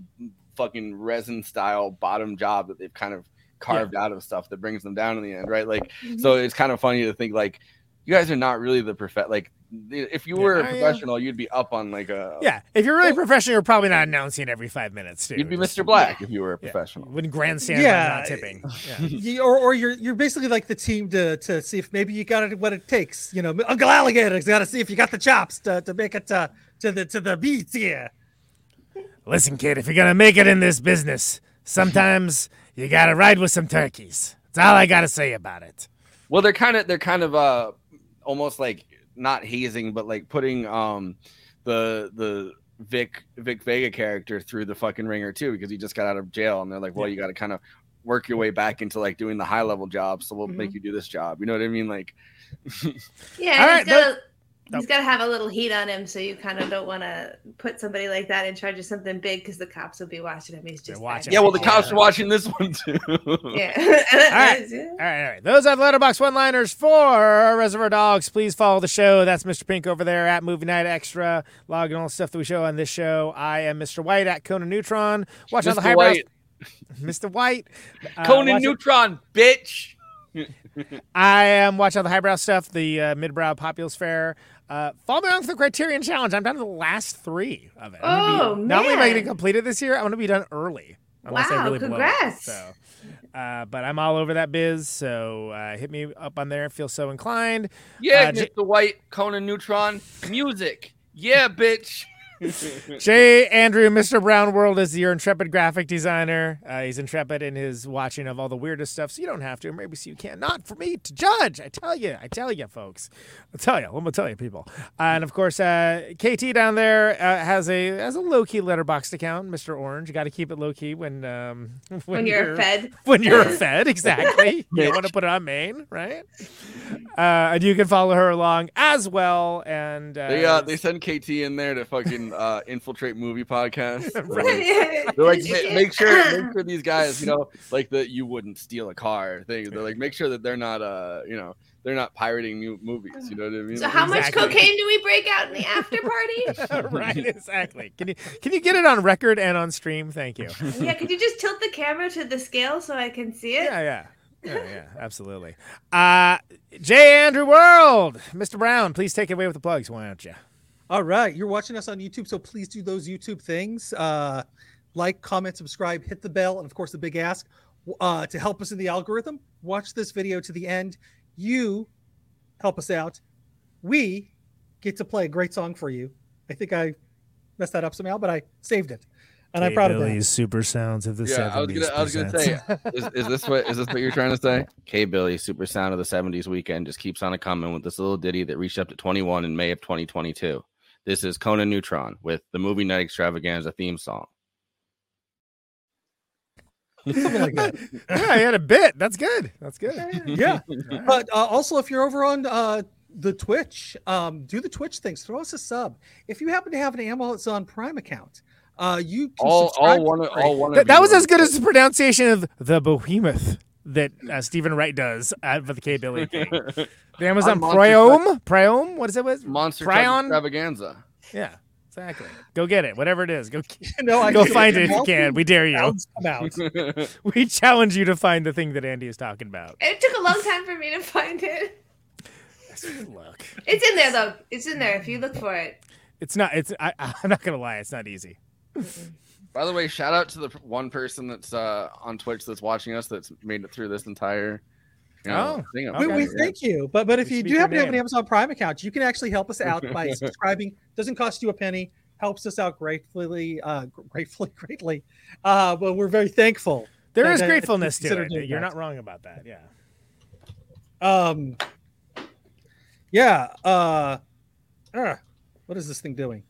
fucking resin style bottom job that they've kind of carved out of stuff that brings them down in the end, right? Like so it's kind of funny to think like you guys are not really the prof like if you were a Yeah, yeah. professional, you'd be up on like a Yeah, if you're really professional, you're probably not announcing every five minutes, too. You'd be Mr. Black if you were a professional. Wouldn't grandstand Yeah. not tipping. Yeah. Or, or you're you're basically like the team to to see if maybe you got it what it takes. You know, Uncle Alligator's got to see if you got the chops to, to make it to, to the to the beats here. Listen, kid, if you're gonna make it in this business, sometimes you gotta ride with some turkeys. That's all I gotta say about it. Well, they're kind of they're kind of uh almost like not hazing, but like putting um the the Vic Vic Vega character through the fucking ringer too because he just got out of jail and they're like, well, you got to kind of work your way back into like doing the high level job, so we'll make you do this job. You know what I mean? Like, Yeah, All he's right, got he's got to have a little heat on him, so you kind of don't want to put somebody like that in charge of something big because the cops will be watching him. He's just watching yeah, well, the cops are watching this one too. Yeah. All right. All right, all right. Those are the letterbox one liners for Reservoir Dogs. Please follow the show. That's Mr. Pink over there at Movie Night Extra. logging all the stuff that we show on this show. I am Mr. White at Conan Neutron. Watch all the Mr. highbrow. White, Mr. White. Uh, Conan watch- Neutron, bitch. I am watching all the highbrow stuff, the uh, midbrow Populous Fair. Uh, follow me along for the Criterion Challenge. I'm down to the last three of it. Oh, be, Not only am I going to complete it this year, I'm going to be done early. Unless I Wow, really blow it. congrats. So, uh, but I'm all over that biz. So uh, hit me up on there. Feel so inclined. Yeah, Uh, J- Mr. White, Conan Neutron, music. Yeah, bitch. J. Andrew, Mr. Brown World is your intrepid graphic designer. Uh, he's intrepid in his watching of all the weirdest stuff, so you don't have to. Maybe so you can. Not for me to judge. I tell you. I tell you, folks. I'll tell you. I'm gonna tell you, people. Uh, and of course, uh, KT down there uh, has a has a low key Letterboxd account. Mr. Orange, you got to keep it low key when um When you're a Fed. When you're a Fed, exactly. you don't want to put it on main, right? Uh, and you can follow her along as well. And uh, They uh, they send KT in there to fucking uh, infiltrate movie podcasts. They're like, Right. they're like, You make sure make sure these guys, you know, like that you wouldn't steal a car thing. They're like, make sure that they're not uh, you know, they're not pirating new movies. You know what I mean? So how much cocaine do we break out in the after party? right, exactly. Can you can you get it on record and on stream? Thank you. yeah, could you just tilt the camera to the scale so I can see it? Yeah, yeah. Yeah, yeah, absolutely. Uh J. Andrew World, Mr. Brown, please take it away with the plugs, why don't you? All right, you're watching us on YouTube, so please do those YouTube things. Uh, like, comment, subscribe, hit the bell, and of course, the big ask uh, to help us in the algorithm. Watch this video to the end. You help us out. We get to play a great song for you. I think I messed that up somehow, but I saved it, and I'm proud of that. Billy's super sounds of the Yeah, I was gonna, I was gonna say, is, is this what is this what you're trying to say? K Billy, super sound of the '70s weekend, just keeps on a coming with this little ditty that reached up to 21 in May of 2022. This is Conan Neutron with the movie night extravaganza theme song. Something like that. yeah, he had a bit. That's good. That's good. yeah but uh, also if you're over on uh the twitch um do the twitch things throw us a sub if you happen to have an amazon prime account uh you can All, subscribe all for one, all one. That, that was as good as the pronunciation of the behemoth that uh, Steven Wright does uh, for the K Billy King. The Amazon On Monster Priome, Priome, what is it? Was Monster Truck Prion? extravaganza. Yeah, exactly. Go get it, whatever it is. Go, No, I go find it it if you can. We dare you. come out. We challenge you to find the thing that Andy is talking about. It took a long time for me to find it. Look, It's in there though. It's in there if you look for it. it's not. It's. I, I'm not gonna lie. It's not easy. By the way, shout out to the one person that's uh, on Twitch that's watching us that's made it through this entire. You know, Oh, thing. we, we thank you but but if We you do happen to have an amazon prime account you can actually help us out by subscribing doesn't cost you a penny helps us out gratefully uh gratefully greatly uh but we're very thankful There that- is that gratefulness to consider it. You're that. not wrong about that. Yeah. Um. Yeah. Uh, uh. What is this thing doing?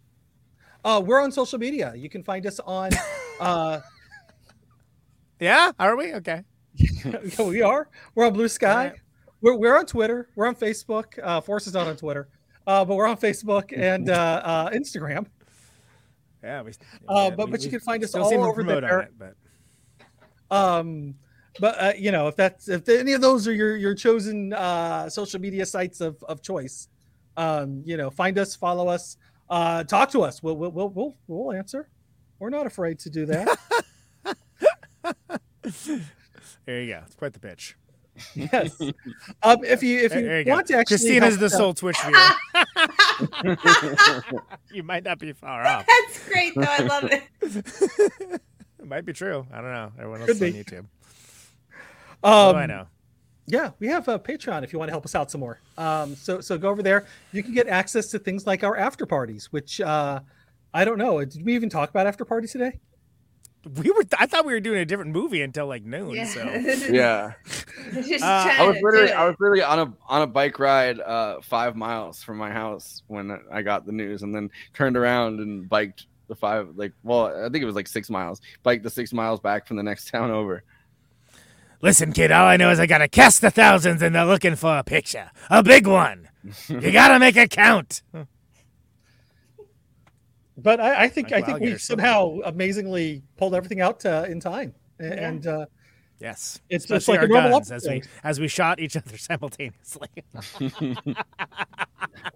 Uh, we're on social media. You can find us on. Uh, Yeah. Are we okay? yeah, we are. We're on Bluesky. We're we're on Twitter. We're on Facebook. Uh, Forrest is not on Twitter, uh, but we're on Facebook and uh, uh, Instagram. Yeah. We, Uh, but we- but you can find us all over there. it, but Um, but uh, you know, if that's if any of those are your your chosen uh, social media sites of, of choice, um, you know, find us, follow us, uh, talk to us. We'll we'll we'll we'll, we'll answer. We're not afraid to do that. there you go. It's quite the pitch. yes. Um, if you if you, there you go. want to actually, Christina's the sole Twitch viewer. you might not be far off. That's great though. I love it. It might be true. I don't know. Everyone else Could on be. YouTube. Um, What do I know? Yeah, we have a Patreon if you want to help us out some more. Um, so so go over there. You can get access to things like our after parties, which uh, I don't know. Did we even talk about after parties today? We were. I thought we were doing a different movie until like noon. Yeah. So Yeah, Uh, I was to literally. I was literally on a on a bike ride uh five miles from my house when I got the news, and then turned around and biked the five like well I think it was like six miles, biked the six miles back from the next town over. Listen, kid. All I know is I gotta cast the thousands, and they're looking for a picture, a big one. you gotta make it count. But I, I think I Michael think we Alligator somehow amazingly pulled everything out uh, in time, A- and uh, Yes, It's just Especially like a our normal guns as we as we shot each other simultaneously.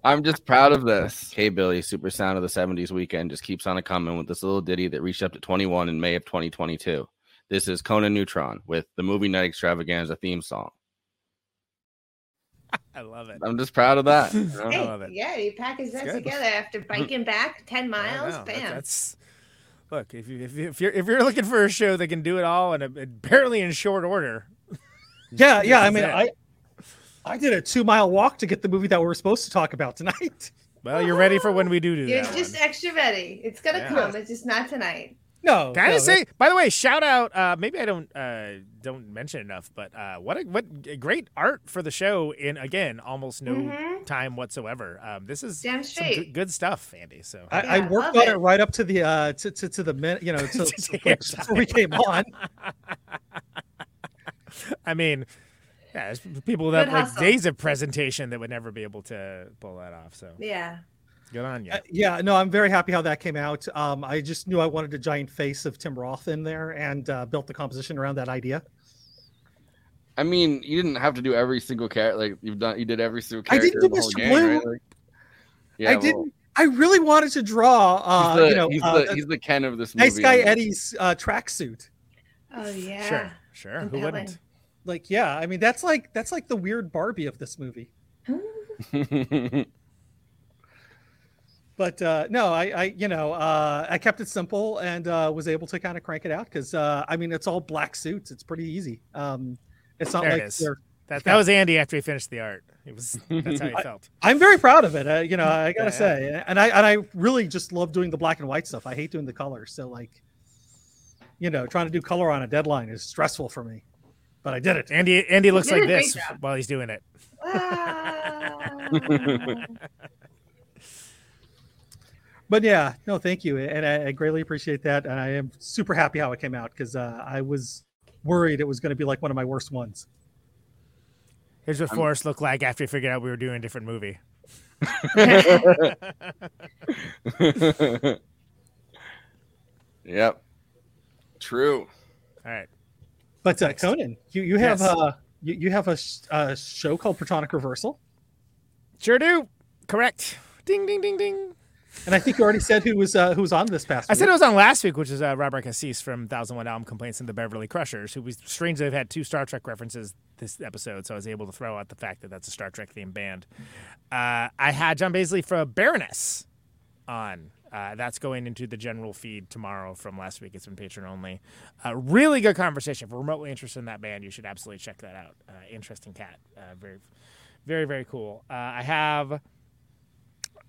I'm just proud of this. K Billy, super sound of the 70s weekend, just keeps on a coming with this little ditty that reached up to 21 in May of 2022. This is Conan Neutron with the movie night extravaganza theme song. I love it. I'm just proud of that. you know? Hey, yeah, you package that good. together after mm. biking back ten miles. I that- Bam. That's look if you if, you, if you're if you're looking for a show that can do it all and apparently in short order. Yeah, yeah. I mean, it. I I did a two mile walk to get the movie that we were supposed to talk about tonight. Well, you're ready for when we do do You're that. just extra ready. It's gonna Yeah. come. It's just not tonight. No, Can I no, just say, by the way, shout out. Uh, maybe I don't uh, don't mention enough, but uh, what a, what a great art for the show in again almost no Mhm. time whatsoever. Um, this is Damn some straight. good, good stuff, Andy. So I, I worked on it. it. right up to the uh to to, to the minute, you know, to, to, before we came on. I mean, yeah, there's people that Good like hustle. days of presentation that would never be able to pull that off. So Yeah. Good on you. Uh, yeah, no, I'm very happy how that came out. Um, I just knew I wanted a giant face of Tim Roth in there and uh, built the composition around that idea. I mean, you didn't have to do every single character. Like you've done, you did every single character. I didn't do Mr. game, Blue. right? Like, yeah, I well, didn't. I really wanted to draw, uh, he's the, you know, he's, uh, the, he's the Ken of this movie. nice guy Eddie's uh, tracksuit. Oh yeah. Sure, sure. Who wouldn't? Like, yeah, I mean, that's like that's like the weird Barbie of this movie. But uh, no, I, I, you know, uh, I kept it simple and uh, was able to kind of crank it out because uh, I mean, it's all black suits. It's pretty easy. Um, it's not There like is. they're. That that was Andy after he finished the art. It was that's how he felt. I'm very proud of it. Uh, you know, I gotta Yeah, say, and I and I really just love doing the black and white stuff. I hate doing the color. So like, you know, trying to do color on a deadline is stressful for me, but I did it. Andy Andy looks like this job. while he's doing it. But yeah, no, thank you, and I, I greatly appreciate that, and I am super happy how it came out because uh, I was worried it was going to be like one of my worst ones. Here's what Forrest looked like after he figured out we were doing a different movie. yep. True. All right. But uh, Conan, you you have Yes. uh you, you have a, sh- a show called Protonic Reversal, Sure do. Correct. Ding ding ding ding. And I think you already said who was uh, who was on this past. I said it was on last week, which is uh, Robert Cassis from Thousand One Album Complaints and the Beverly Crushers, who was strangely have had two Star Trek references this episode, so I was able to throw out the fact that that's a Star Trek themed band. Uh, I had John Baizley from Baroness on. Uh, that's going into the general feed tomorrow from last week. It's been patron only. Uh, really good conversation. If you're remotely interested in that band, you should absolutely check that out. Uh, interesting cat. Uh, very, very, very cool. Uh, I have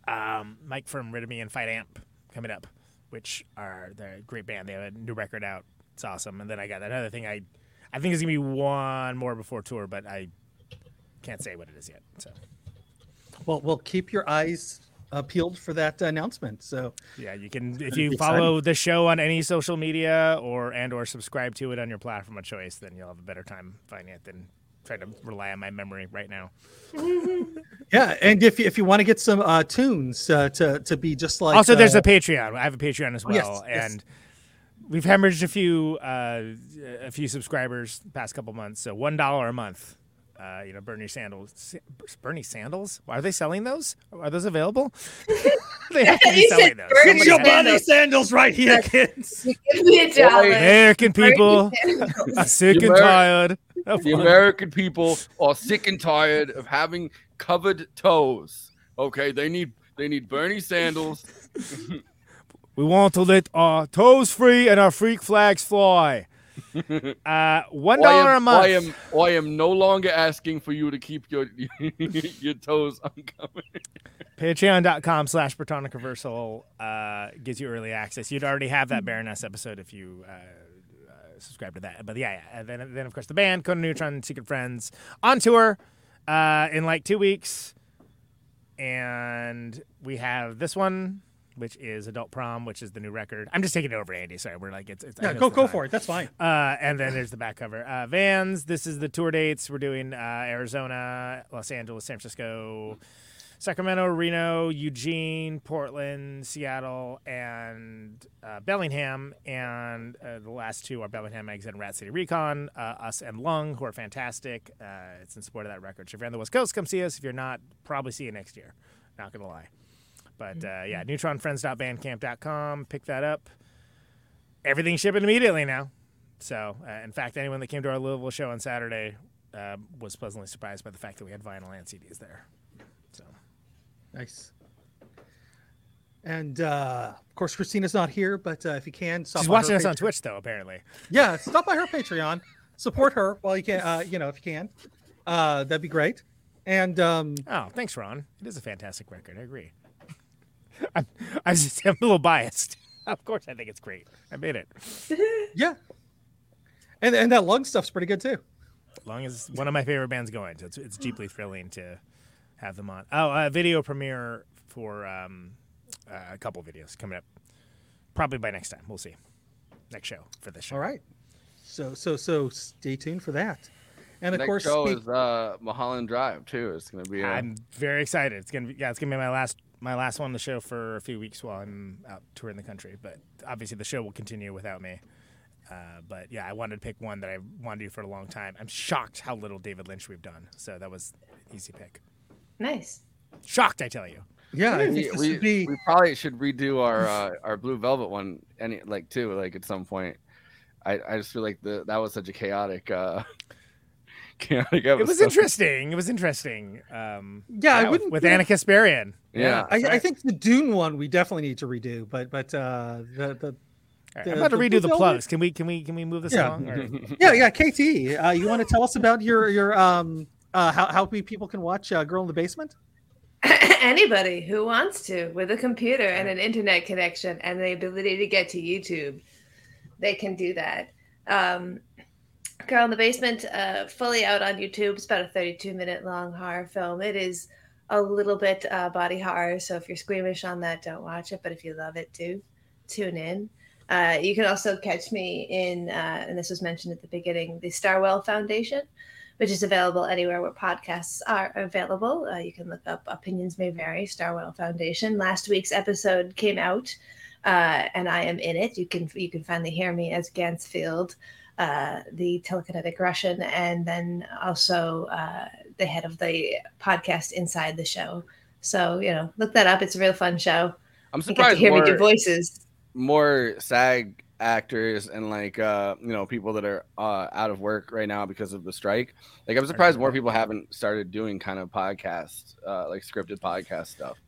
um, Mike from Rid and Fight Amp coming up, which are the great band. They have a new record out. It's awesome. And then I got another thing. I I think there's gonna be one more before tour, but I can't say what it is yet. So Well, well, keep your eyes uh, peeled for that announcement. So yeah, you can if you follow the show on any social media or and or subscribe to it on your platform of choice, then you'll have a better time finding it than trying to rely on my memory right now. yeah, and if you, if you want to get some uh, tunes uh, to to be just like also, there's uh, a Patreon. I have a Patreon as Oh, well, yes, yes. and we've hemorrhaged a few uh, a few subscribers the past couple months. So one dollar a month. Uh, you know, Bernie sandals. Bernie sandals. Are they selling those? Are those available? they have to be selling those. Bernie Somebody your has- bunny sandals right here, kids. Give me a dollar. American people are sick and tired. of The American people are sick and tired of having covered toes. Okay, they need they need Bernie sandals. We want to let our toes free and our freak flags fly. Uh, one am, a month. I am I am no longer asking for you to keep your your toes uncovered. Patreon.com slash Protonic Reversal uh, gives you early access. You'd already have that Baroness episode if you uh, uh, subscribe to that. But yeah, yeah. And then, then, of course, the band, Conan Neutron, Secret Friends, on tour uh, in like two weeks. And we have this one, which is Adult Prom, which is the new record. I'm just taking it over, Andy. Sorry, we're like, it's. it's Yeah, go go time. for it. That's fine. Uh, and then there's the back cover. Uh, Vans. This is the tour dates. We're doing uh, Arizona, Los Angeles, San Francisco, Sacramento, Reno, Eugene, Portland, Seattle, and uh, Bellingham. And uh, the last two are Bellingham Eggs and Rat City Recon. Uh, us and Lung, who are fantastic. Uh, it's in support of that record. So if you're on the West Coast, come see us. If you're not, probably see you next year. Not gonna lie. But uh, yeah, neutronfriends.bandcamp.com. Pick that up. Everything's shipping immediately now. So, uh, in fact, anyone that came to our Louisville show on Saturday uh, was pleasantly surprised by the fact that we had vinyl and CDs there. So, Nice. And uh, of course, Christina's not here, but uh, if you can, stop she's by her watching us on Twitch, though. Apparently, Yeah, stop by her Patreon, support her while you can. Uh, you know, if you can, uh, that'd be great. And um, oh, thanks, Ron. It is a fantastic record. I agree. I'm, I'm just I'm a little biased. of course, I think it's great. I made it. yeah, and and that lung stuff's pretty good too. As long as one of my favorite bands going, so it's it's deeply thrilling to have them on. Oh, a video premiere for um, uh, a couple videos coming up, probably by next time. We'll see. Next show for this show. All right. So so so stay tuned for that. And of Next course, show speak- is uh, Mulholland Drive too. It's gonna be. Uh, I'm very excited. It's gonna be yeah, it's gonna be my last my last one on the show for a few weeks while I'm out touring the country. But obviously the show will continue without me. Uh, but yeah, I wanted to pick one that I wanted to do for a long time. I'm shocked how little David Lynch we've done. So that was an easy pick. Nice. Shocked, I tell you. Yeah, I we, we, be. we probably should redo our uh, our Blue Velvet one any like too like at some point. I, I just feel like the that was such a chaotic uh chaotic episode. It was interesting. It was interesting. Um, Yeah, I wouldn't with be- Anna Kasparian. Yeah. I, I think the Dune one we definitely need to redo, but but uh, the the. All right, I'm about to redo the plugs. Can we can we can we move this Yeah. along? Or? yeah, yeah. KT, uh, you want to tell us about your your um uh, how how we people can watch uh, Girl in the Basement? Anybody who wants to with a computer and an internet connection and the ability to get to YouTube, they can do that. Um, Girl in the Basement, uh, fully out on YouTube. It's about a 32 minute long horror film. It is a little bit uh, body horror, so if you're squeamish on that, don't watch it. But if you love it, do tune in. Uh, you can also catch me in, uh, and this was mentioned at the beginning, the Starwell Foundation, which is available anywhere where podcasts are available. Uh, you can look up Opinions May Vary, Starwell Foundation. Last week's episode came out, uh, and I am in it. You can you can finally hear me as Gansfield, uh, the telekinetic Russian, and then also uh, the head of the podcast inside the show. So you know, look that up. It's a real fun show. I'm surprised You get to surprised hear me do voices. more SAG actors and like uh you know people that are uh out of work right now because of the strike. Like I'm surprised more people haven't started doing kind of podcast uh like scripted podcast stuff.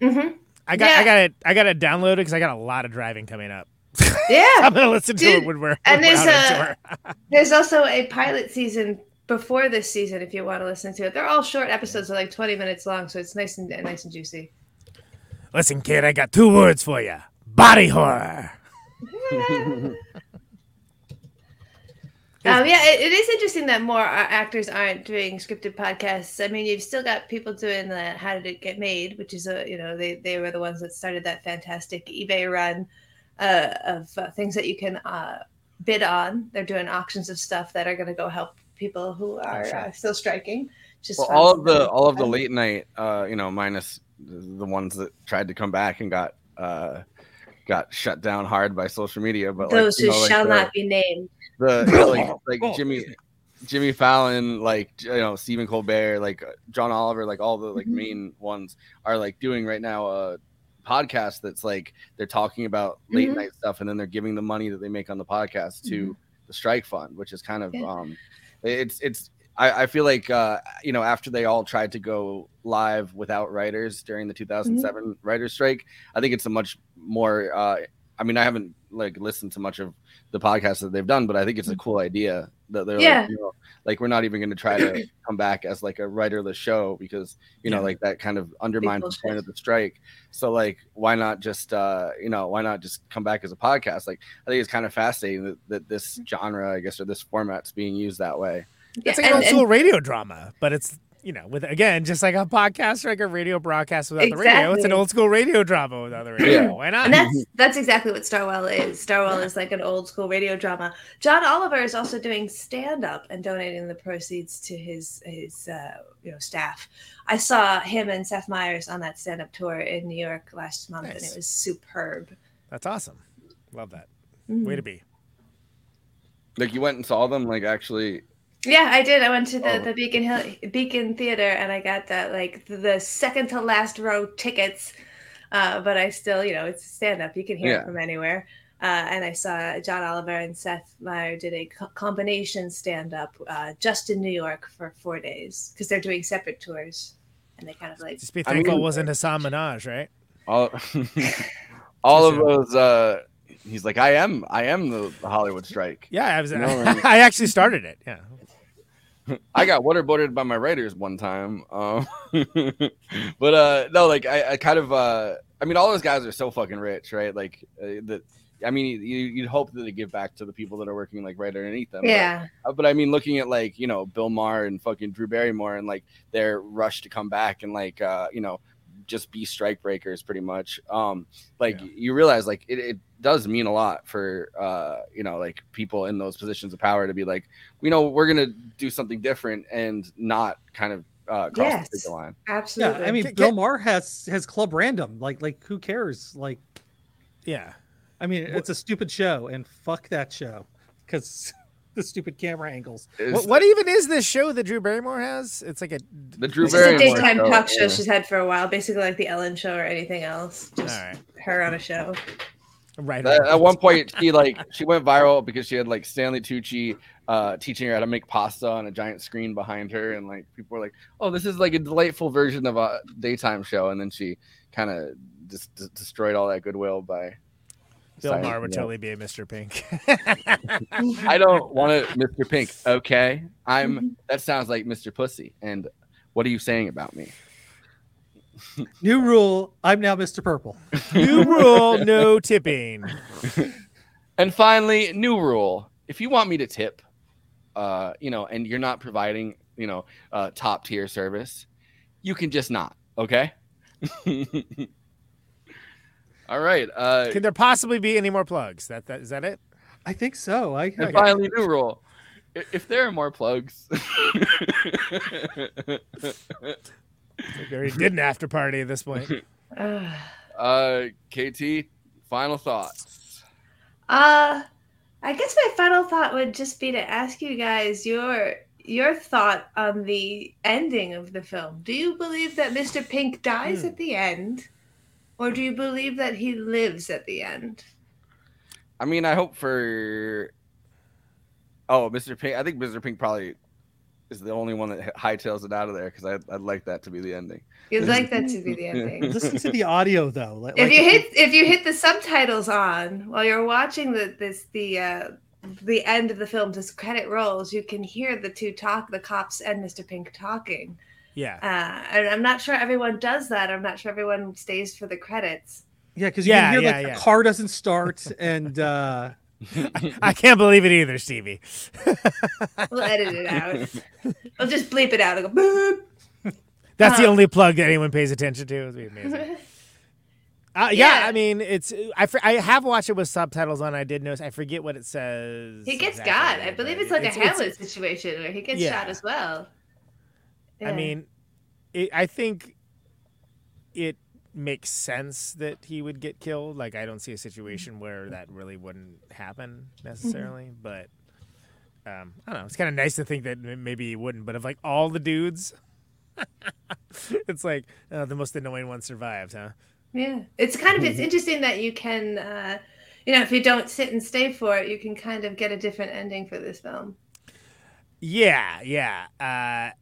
Mm-hmm. I got Yeah. I got it I got it downloaded because I got a lot of driving coming up. Yeah, I'm gonna listen to it when we're and when we're there's out a there's also a pilot season before this season if you want to listen to it. They're all short episodes, they're like 20 minutes long, so it's nice and nice and juicy. Listen, kid, I got two words for you: body horror. Um, yeah, it, it is interesting that more actors aren't doing scripted podcasts. I mean, you've still got people doing the "How Did It Get Made," which is a you know they they were the ones that started that fantastic eBay run uh, of uh, things that you can uh, bid on. They're doing auctions of stuff that are going to go help people who are uh, still striking. Just Well, all of the all of the late night uh you know minus the the ones that tried to come back and got uh got shut down hard by social media but those you who know, like shall the- not be named. the yeah, like like Jimmy Jimmy Fallon, like you know Stephen Colbert, like uh, John Oliver, like all the like Mhm. main ones are like doing right now a podcast that's like they're talking about late Mhm. night stuff and then they're giving the money that they make on the podcast to Mhm. the strike fund, which is kind of Yeah. um it's it's I, I feel like uh you know after they all tried to go live without writers during the 2007 writers strike, I think it's a much more uh I mean I haven't like listened to much of the podcast that they've done, but I think it's a cool idea that they're Yeah. like, you know, like we're not even going to try to come back as like a writerless show because you know Yeah. like that kind of undermines the point of the strike. So like why not just uh you know why not just come back as a podcast? Like I think it's kind of fascinating that, that this genre I guess or this format's being used that way. It's Yeah, like an old school radio drama, but it's you know with again just like a podcast or like a radio broadcast without the radio. It's an old school radio drama without the radio. Why not? And that's that's exactly what Starwell is. Starwell is like an old school radio drama. John Oliver is also doing stand up and donating the proceeds to his his uh, you know staff. I saw him and Seth Meyers on that stand up tour in New York last month, and it was superb. That's awesome. Love that. Mhm. Way to be. Like you went and saw them like actually Yeah, I did. I went to the, Oh. the Beacon Hill Beacon Theater and I got that like the second to last row tickets. Uh, but I still, you know, it's stand up. You can hear Yeah. it from anywhere. Uh, and I saw John Oliver and Seth Meyer did a co- combination stand up uh, just in New York for four days because they're doing separate tours. And they kind of like. Just be I thankful mean- it wasn't Hasan Minhaj, right? all all of those uh he's like i am i am the, the hollywood strike Yeah, I was. You know, and- I actually started it. Yeah. I got waterboarded by my writers one time um but uh no like I, I kind of uh i mean all those guys are so fucking rich right like uh, that I mean, you, you'd hope that they give back to the people that are working like right underneath them. but- Yeah. uh, But, I mean, looking at like you know Bill Maher and fucking Drew Barrymore and like their rush to come back and like uh, you know just be strike breakers pretty much. Um, like you realize like it, it does mean a lot for uh, you know like people in those positions of power to be like, you know, we're gonna do something different and not kind of uh, cross Yes. the line. Absolutely. Yeah, I mean, Bill Maher has has Club Random. Like, like who cares? Like, yeah. I mean, it's a stupid show, and fuck that show because the stupid camera angles. What, what even is this show that Drew Barrymore has? It's like a the Drew Barrymore. It's a daytime talk show she's had for a while, basically like the Ellen Show or anything else. Just her on a show. Right. At, at one point, she like she went viral because she had like Stanley Tucci uh, teaching her how to make pasta on a giant screen behind her, and like people were like, "Oh, this is like a delightful version of a daytime show." And then she kind of just d- destroyed all that goodwill by. Bill signing Maher would it. totally be a Mr. Pink. I don't want it, Mr. Pink. Okay, I'm. That sounds like Mr. Pussy. And what are you saying about me? New rule: I'm now Mr. Purple. New rule: no tipping. And finally, new rule: if you want me to tip, uh, you know, and you're not providing, you know, uh, top tier service, you can just not. Okay. All right. Uh, Can there possibly be any more plugs? That, that is that it? I think so. I and finally, new rule: if there are more plugs, We already did an after party at this point. uh, KT, final thoughts. Uh, I guess my final thought would just be to ask you guys your your thought on the ending of the film. Do you believe that Mr. Pink dies Hmm. at the end, or do you believe that he lives at the end? I mean, I hope for. Oh, Mr. Pink. I think Mr. Pink probably is the only one that hightails it out of there because I'd, I'd like that to be the ending. You'd like that to be the ending. Listen to the audio though. Like, if you hit if you hit the subtitles on while you're watching the this the uh the end of the film this credit rolls you can hear the two talk the cops and mr pink talking Yeah. uh and i'm not sure everyone does that i'm not sure everyone stays for the credits yeah, because you Yeah, can hear yeah, like yeah. the car doesn't start, and uh, I can't believe it either, Stevie. we'll edit it out we'll just bleep it out and go boop That's the Uh, only plug that anyone pays attention to. It'd be amazing. Uh, yeah, I mean, it's I, I have watched it with subtitles on. I did notice. I forget what it says. he gets exactly, got i believe it's like it's- a hamlet situation where he gets Yeah. shot as well I mean, it, I think it makes sense that he would get killed. Like, I don't see a situation where that really wouldn't happen necessarily. But um, I don't know. It's kind of nice to think that maybe he wouldn't. But of like all the dudes, it's like uh, the most annoying one survives, huh? Yeah, it's kind of it's interesting that you can, uh, you know, if you don't sit and stay for it, you can kind of get a different ending for this film. Yeah, yeah. Uh,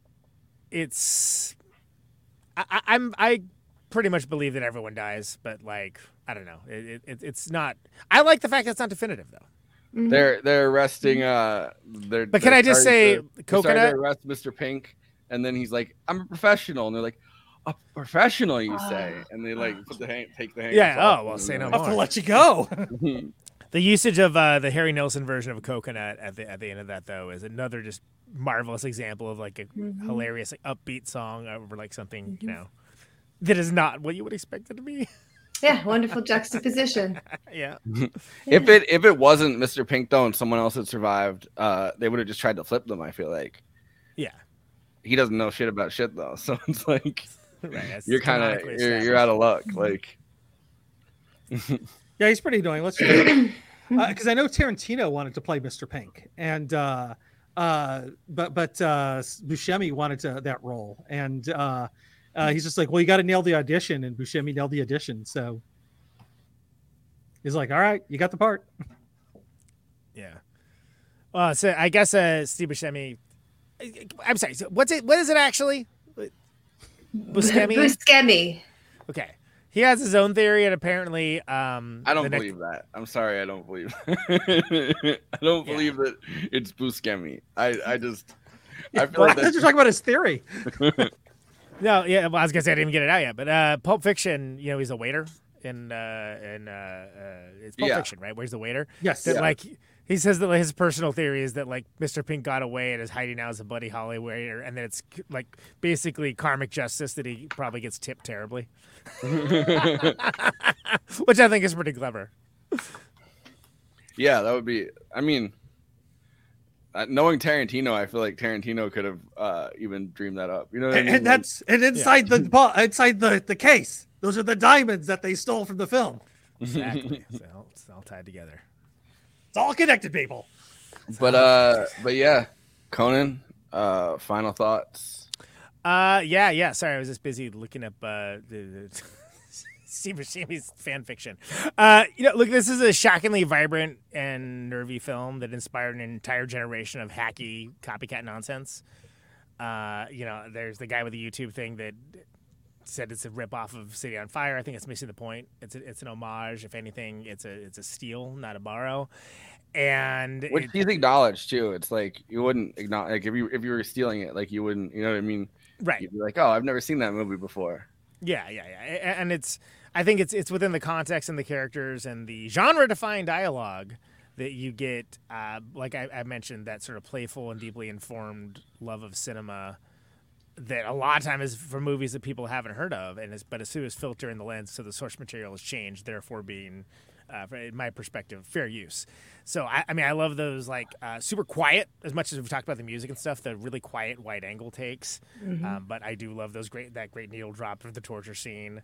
it's I, I, I'm I pretty much believe that everyone dies, but like I don't know. It, it, it's not. I like the fact that it's not definitive though. They're they're arresting. Uh, they're. But can they're I just say, to- they're Coconut- To arrest Mr. Pink, and then he's like, "I'm a professional," and they're like, "A professional, you say?" And they like put the hang, take the hang. Yeah. Oh well, say no more. I'll have to let you go. the usage of uh, the Harry Nilsson version of Coconut at the at the end of that though is another just marvelous example of like a Mhm. hilarious like, upbeat song over like something you Mhm. know that is not what you would expect it to be. Yeah, wonderful juxtaposition. yeah. if it if it wasn't Mr. Pink though, and someone else had survived, uh, they would have just tried to flip them. I feel like. Yeah. He doesn't know shit about shit though, so it's like Right, you're kind of you're, you're out of luck. Like, yeah, he's pretty annoying. Let's because I know Tarantino wanted to play Mr. Pink, and uh, uh, but but uh, Buscemi wanted to, that role, and uh, uh, he's just like, well, you got to nail the audition, and Buscemi nailed the audition, so He's like, all right, you got the part. Yeah. Well, so I guess uh, Steve Buscemi. I'm sorry. So what's it? What is it actually? Buscemi. Buscemi. Okay. He has his own theory, and apparently, um, I don't the next- believe that. I'm sorry, I don't believe. I don't believe that it's Buscemi. I I just I feel Well, like I thought that's you were talking about his theory. No, yeah. Well, I was gonna say I didn't even get it out yet, but uh, Pulp Fiction. You know, he's a waiter in uh, in uh, uh, it's Pulp Yeah. Fiction, right? Where's the waiter. Yes. That Yeah. like he says that his personal theory is that like Mr. Pink got away and is hiding now as a Buddy Holly waiter, and then it's like basically karmic justice that he probably gets tipped terribly, which I think is pretty clever. Yeah, that would be. I mean, uh, knowing Tarantino, I feel like Tarantino could have uh, even dreamed that up. You know what And, I mean? and that's and inside the bo- inside the the case, those are the diamonds that they stole from the film. Exactly. so it's all tied together. It's all connected, people. but uh, but yeah, Conan. Uh, final thoughts. Uh, yeah, yeah. Sorry, I was just busy looking up uh, the, the Steve Buscemi's fan fiction. Uh, you know, look, this is a shockingly vibrant and nervy film that inspired an entire generation of hacky copycat nonsense. Uh, you know, there's the guy with the YouTube thing that said it's a rip off of City on Fire. I think it's missing the point. It's a, it's an homage. If anything, it's a it's a steal, not a borrow. And Which it- he's acknowledged too. It's like you wouldn't acknowledge like if you if you were stealing it, like you wouldn't. You know what I mean? Right. You'd be like, oh, I've never seen that movie before. Yeah, yeah, yeah, and it's I think it's it's within the context and the characters and the genre-defined dialogue that you get. Uh, like I, I mentioned, that sort of playful and deeply informed love of cinema that a lot of time is for movies that people haven't heard of, and it's but as soon as filtering the lens, so the source material has changed, therefore being. Uh, from- in my perspective, fair use. So I, I mean, I love those like uh, super quiet. As much as we've talked about the music and stuff, the really quiet wide angle takes. Mhm. Um, but I do love those great that great needle drop of the torture scene.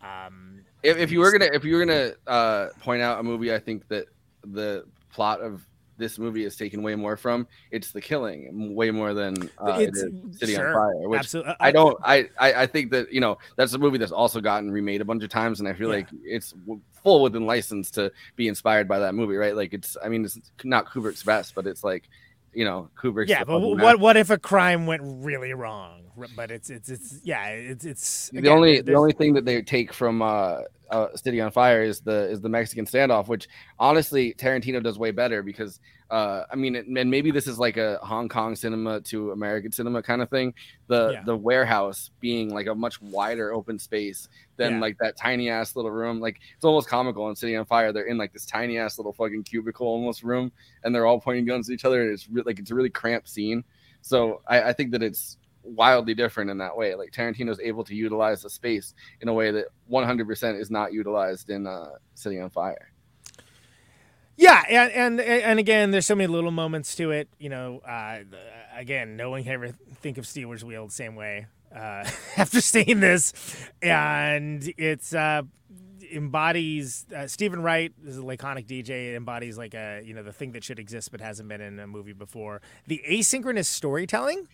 Um, If, if you were gonna if you were gonna uh, point out a movie, I think that the plot of this movie is taken way more from it's the killing way more than uh, it It's- City sure, on Fire. Which absolutely. I don't. I, I I think that you know that's a movie that's also gotten remade a bunch of times, and I feel like it's full within license to be inspired by that movie, right? Like it's. I mean, it's not Kubrick's best, but it's like you know Kubrick's. yeah, but what what if a crime went really wrong? But it's it's it's yeah, it's it's the only the only thing that they take from uh, uh, City on Fire is the is the Mexican standoff, which honestly Tarantino does way better because uh, I mean, and maybe this is like a Hong Kong cinema to American cinema kind of thing. The Yeah. the warehouse being like a much wider open space than Yeah. like that tiny ass little room. Like it's almost comical in City on Fire. They're in like this tiny ass little fucking cubicle almost room, and they're all pointing guns at each other. And it's re- like it's a really cramped scene. So I, I think that it's wildly different in that way. Like Tarantino's able to utilize the space in a way that 100% is not utilized in uh, City on Fire. Yeah, and and and again, there's so many little moments to it. You know, uh, again, knowing how to think of Stealers Wheel the same way uh, after seeing this, and it's uh, embodies uh, Steven Wright is a laconic DJ. It embodies like a you know the thing that should exist but hasn't been in a movie before. The asynchronous storytelling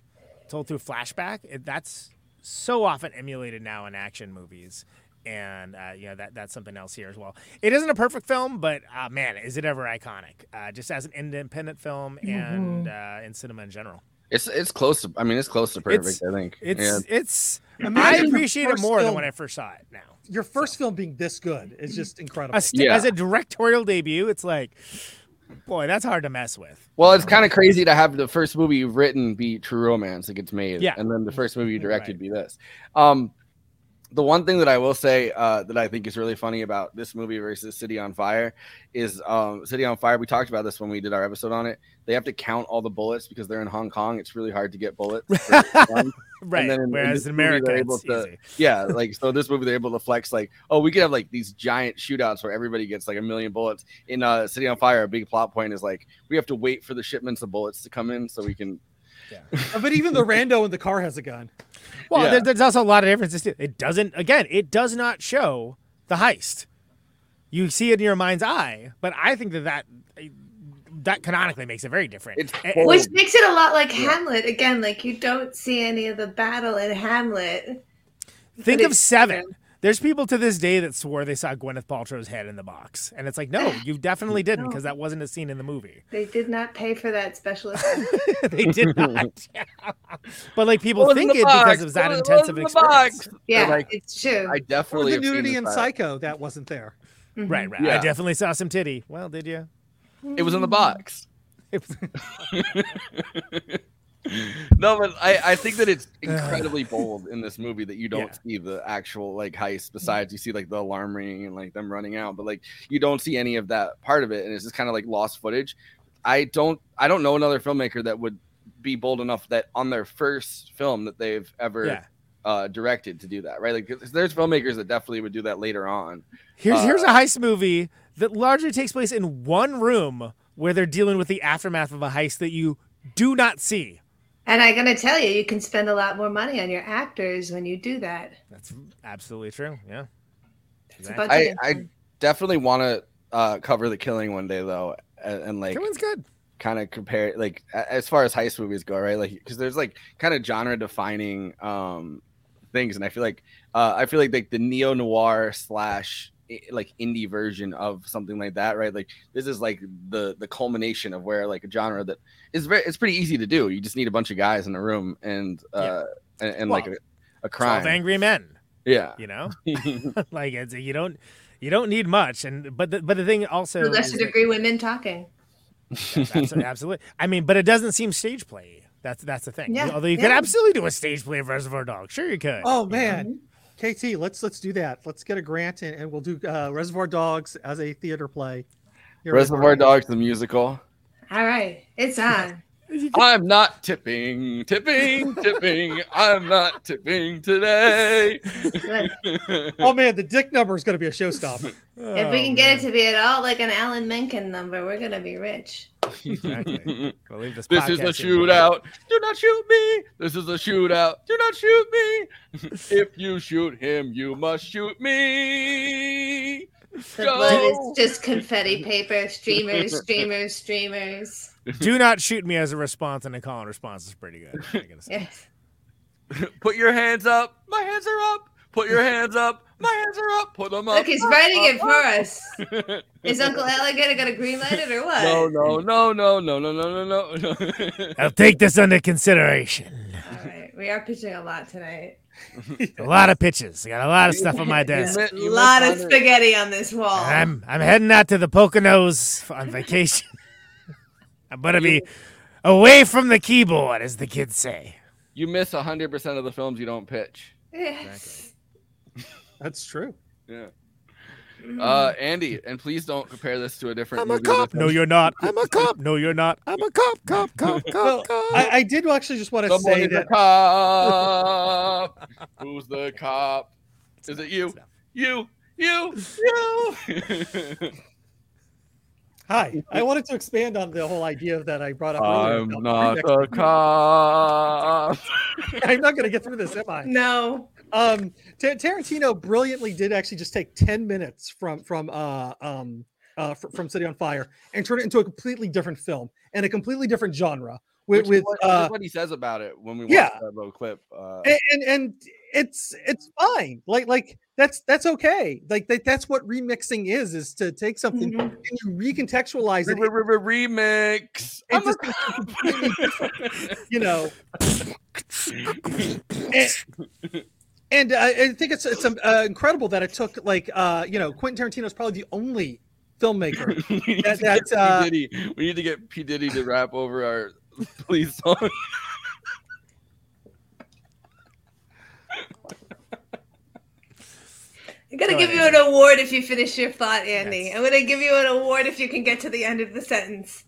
told through flashback. It, that's so often emulated now in action movies. And uh, you know that that's something else here as well. It isn't a perfect film, but uh, man, is it ever iconic? Uh, just as an independent film and uh, in cinema in general. It's it's close to I mean it's close to perfect, It's- I think. It's Yeah. it's. I Imagine your appreciate it first more than when I first saw it. Now, Your first film being this good is just incredible. a st- as a directorial debut, it's like, boy, that's hard to mess with. Well, it's kind of crazy to have the first movie you've written be True Romance that gets made, Yeah. and then the first movie you directed be this. Um, the one thing that I will say uh, that I think is really funny about this movie versus City on Fire is um, City on Fire. We talked about this when we did our episode on it. They have to count all the bullets because they're in Hong Kong. It's really hard to get bullets. Right, in- in whereas this in America, they're able it's to, easy. yeah, like so this movie they're able to flex like, oh, we could have like these giant shootouts where everybody gets like a million bullets. In uh, City on Fire, a big plot point is like we have to wait for the shipments of bullets to come in so we can. Uh, but even the rando in the car has a gun. Well, Yeah. there, there's also a lot of differences. Too. It doesn't. Again, it does not show the heist. You see it in your mind's eye, but I think that that that canonically makes it very different. It's Which makes it a lot like Yeah. Hamlet. Again, like you don't see any of the battle in Hamlet. Think But of it's- Seven. There's people to this day that swore they saw Gwyneth Paltrow's head in the box, and it's like, no, you definitely didn't, because that wasn't a scene in the movie. They did not pay for that special effect. they did not. but like people What think it box? because it was that What- what intensive of an experience. box? Yeah, like, it's true. I Or definitely the nudity this in. Psycho that wasn't there. Mm-hmm. Right, right. I definitely saw some titty. Well, did you? It was in the mm. box. no, but I, I think that it's incredibly bold in this movie that you don't see the actual like heist. Besides, you see like the alarm ringing and like them running out, but like you don't see any of that part of it, and it's just kind of like lost footage. I don't I don't know another filmmaker that would be bold enough that on their first film that they've ever Yeah. uh, directed to do that, right? Like there's filmmakers that definitely would do that later on. Here's Uh, here's a heist movie that largely takes place in one room where they're dealing with the aftermath of a heist that you do not see. And I'm gonna tell you, you can spend a lot more money on your actors when you do that. That's absolutely true. Yeah. It's a budget I. I definitely want to uh, cover the killing one day though, and, and like Killing's good. Kind of compare like as far as heist movies go, right? Like because there's like kind of genre defining um things, and I feel like uh, I feel like like the neo noir slash i- like indie version of something like that, right? Like this is like the the culmination of where like a genre that is very it's pretty easy to do. You just need a bunch of guys in a room and uh and, and like a, a crime. Angry men. Yeah. You know, like it's you don't you don't need much, and but the, but the thing also To is lesser that- women talking. absolutely, absolutely. I mean, but it doesn't seem stage play. That's that's the thing. Yeah, Although you could absolutely do a stage play of Reservoir Dogs. Sure, you could. Oh you man, KT, let's let's do that. Let's get a grant and, and we'll do uh, Reservoir Dogs as a theater play. Here Reservoir. Dogs the musical. All right, it's on. I'm not tipping, tipping, tipping. I'm not tipping today. Oh man, the dick number is going to be a showstopper. if we can oh, get it to be at all like an Alan Menken number, we're gonna be rich. Exactly. Believe this. This is a shootout. Do not shoot me. This is a shootout. Do not shoot me. if you shoot him, you must shoot me. The blood is just confetti paper, streamers, streamers, streamers. Do not shoot me as a response, and a call and response is pretty good. I gotta say. Yes. Put your hands up. My hands are up. Put your hands up. My hands are up. Put them up. Look, he's up, writing up, it for up. us. Is Uncle Alligator gonna green light it or what? No, no, no, no, no, no, no, no, no. I'll take this under consideration. All right, we are pitching a lot tonight. A lot of pitches. I got a lot of stuff on my desk. A lot of spaghetti on this wall. I'm I'm heading out to the Poconos on vacation. I'm gonna be away from the keyboard, as the kids say. You miss hundred percent of the films you don't pitch. Yes. That's true. Yeah. Uh, Andy, and please don't compare this to a different. I'm a cop. No, you're not. I'm a cop. No, you're not. I'm a cop. Cop. Cop. Cop. Well, cop. I, I did actually just want to Someone say is a that cop. Who's the cop? Is it you? You? You? You? Hi, I wanted to expand on the whole idea that I brought up. I'm earlier not a cop. I'm not going to get through this, am I? No. Um, Ta- Tarantino brilliantly did actually just take ten minutes from from uh um uh fr- from City on Fire and turn it into a completely different film and a completely different genre with Which is with what, uh what he says about it when we watch yeah. that little clip. Uh, and, and and it's it's fine like like that's that's okay like that, that's what remixing is is to take something Mm-hmm. and you recontextualize it re- re- re- remix. I'm a something completely different, you know and, and uh, I think it's it's um, uh, incredible that it took like uh you know Quentin Tarantino is probably the only filmmaker we need that, that uh, P. Diddy. We need to get P Diddy to rap over our police song. I'm gonna Go give you an award if you finish your thought, Andy. I'm gonna give you an award if you can get to the end of the sentence.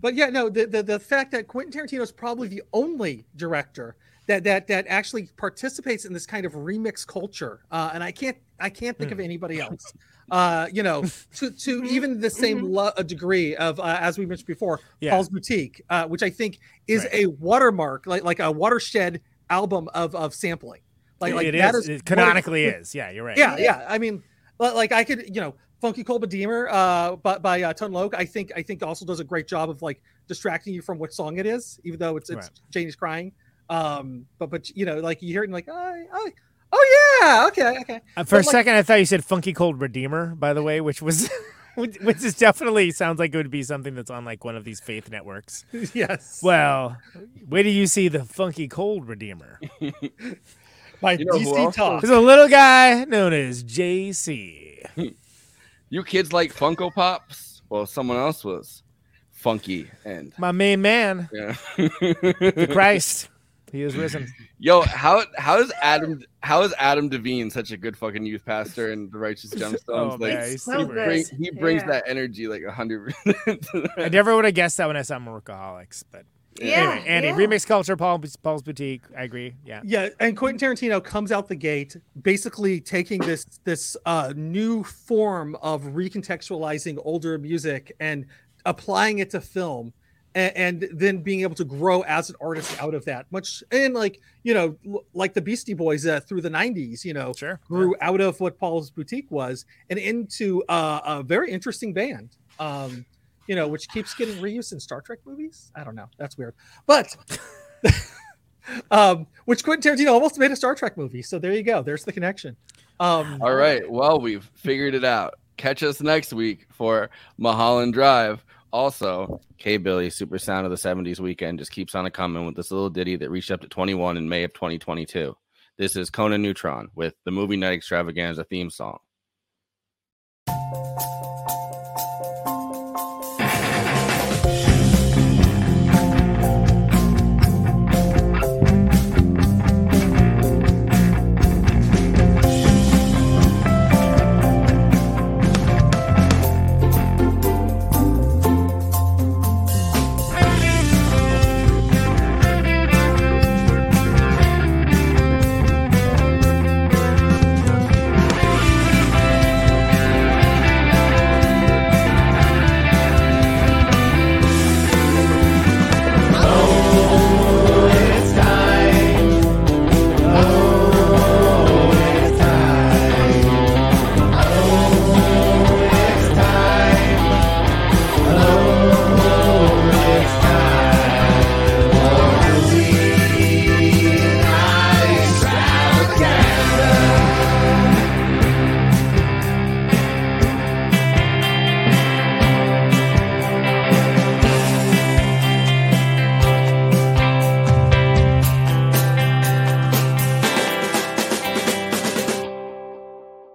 But yeah, no, the, the the fact that Quentin Tarantino is probably the only director that that that actually participates in this kind of remix culture, uh, and I can't I can't think of anybody else. Uh, you know, to to even the same lo- a degree of uh, as we mentioned before, Yeah. Paul's Boutique, uh, which I think is a watermark, like like a watershed album of of sampling. Like like it that is. is canonically is. Yeah, you're right. yeah, yeah. I mean, like I could, you know, Funky Cold Deemer, uh, by, by uh, Tone Loc, I think I think also does a great job of like distracting you from what song it is, even though it's it's Right. Janie's crying. Um, but but you know, like you hear it and like I I Oh yeah, okay, okay. Uh, for But, a like, second, I thought you said Funky Cold Redeemer, by the way, which was. Which which is definitely sounds like it would be something that's on like one of these faith networks. Yes. Well, where do you see the Funky Cold Redeemer? My You know DC talk. There's a little guy known as JC. You kids like Funko Pops? Well, someone else was funky and My main man, yeah. the Christ. He is risen. Yo, how how is Adam how is Adam Devine such a good fucking youth pastor and the Righteous Gemstones? Oh, like man, he's he, bring- he brings Yeah. that energy like a hundred. I never would have guessed that when I saw him Workaholics, but Yeah, anyway, Andy, yeah. remix culture, Paul, Paul's boutique. I agree. Yeah. Yeah, and Quentin Tarantino comes out the gate basically taking this this uh, new form of recontextualizing older music and applying it to film, and, and then being able to grow as an artist out of that. Much and like you know, like the Beastie Boys uh, through the '90s, you know, Sure. grew out of what Paul's boutique was and into uh, a very interesting band. Um, you know, which keeps getting reused in Star Trek movies. I don't know. That's weird. But um, which Quentin Tarantino almost made a Star Trek movie. So there you go. There's the connection. Um, All right. Well, we've figured it out. Catch us next week for Mulholland Drive. Also, K Billy, Super Sound of the 70s weekend, just keeps on a coming with this little ditty that reached up to 21 in May of 2022. This is Conan Neutron with the Movie Night Extravaganza theme song.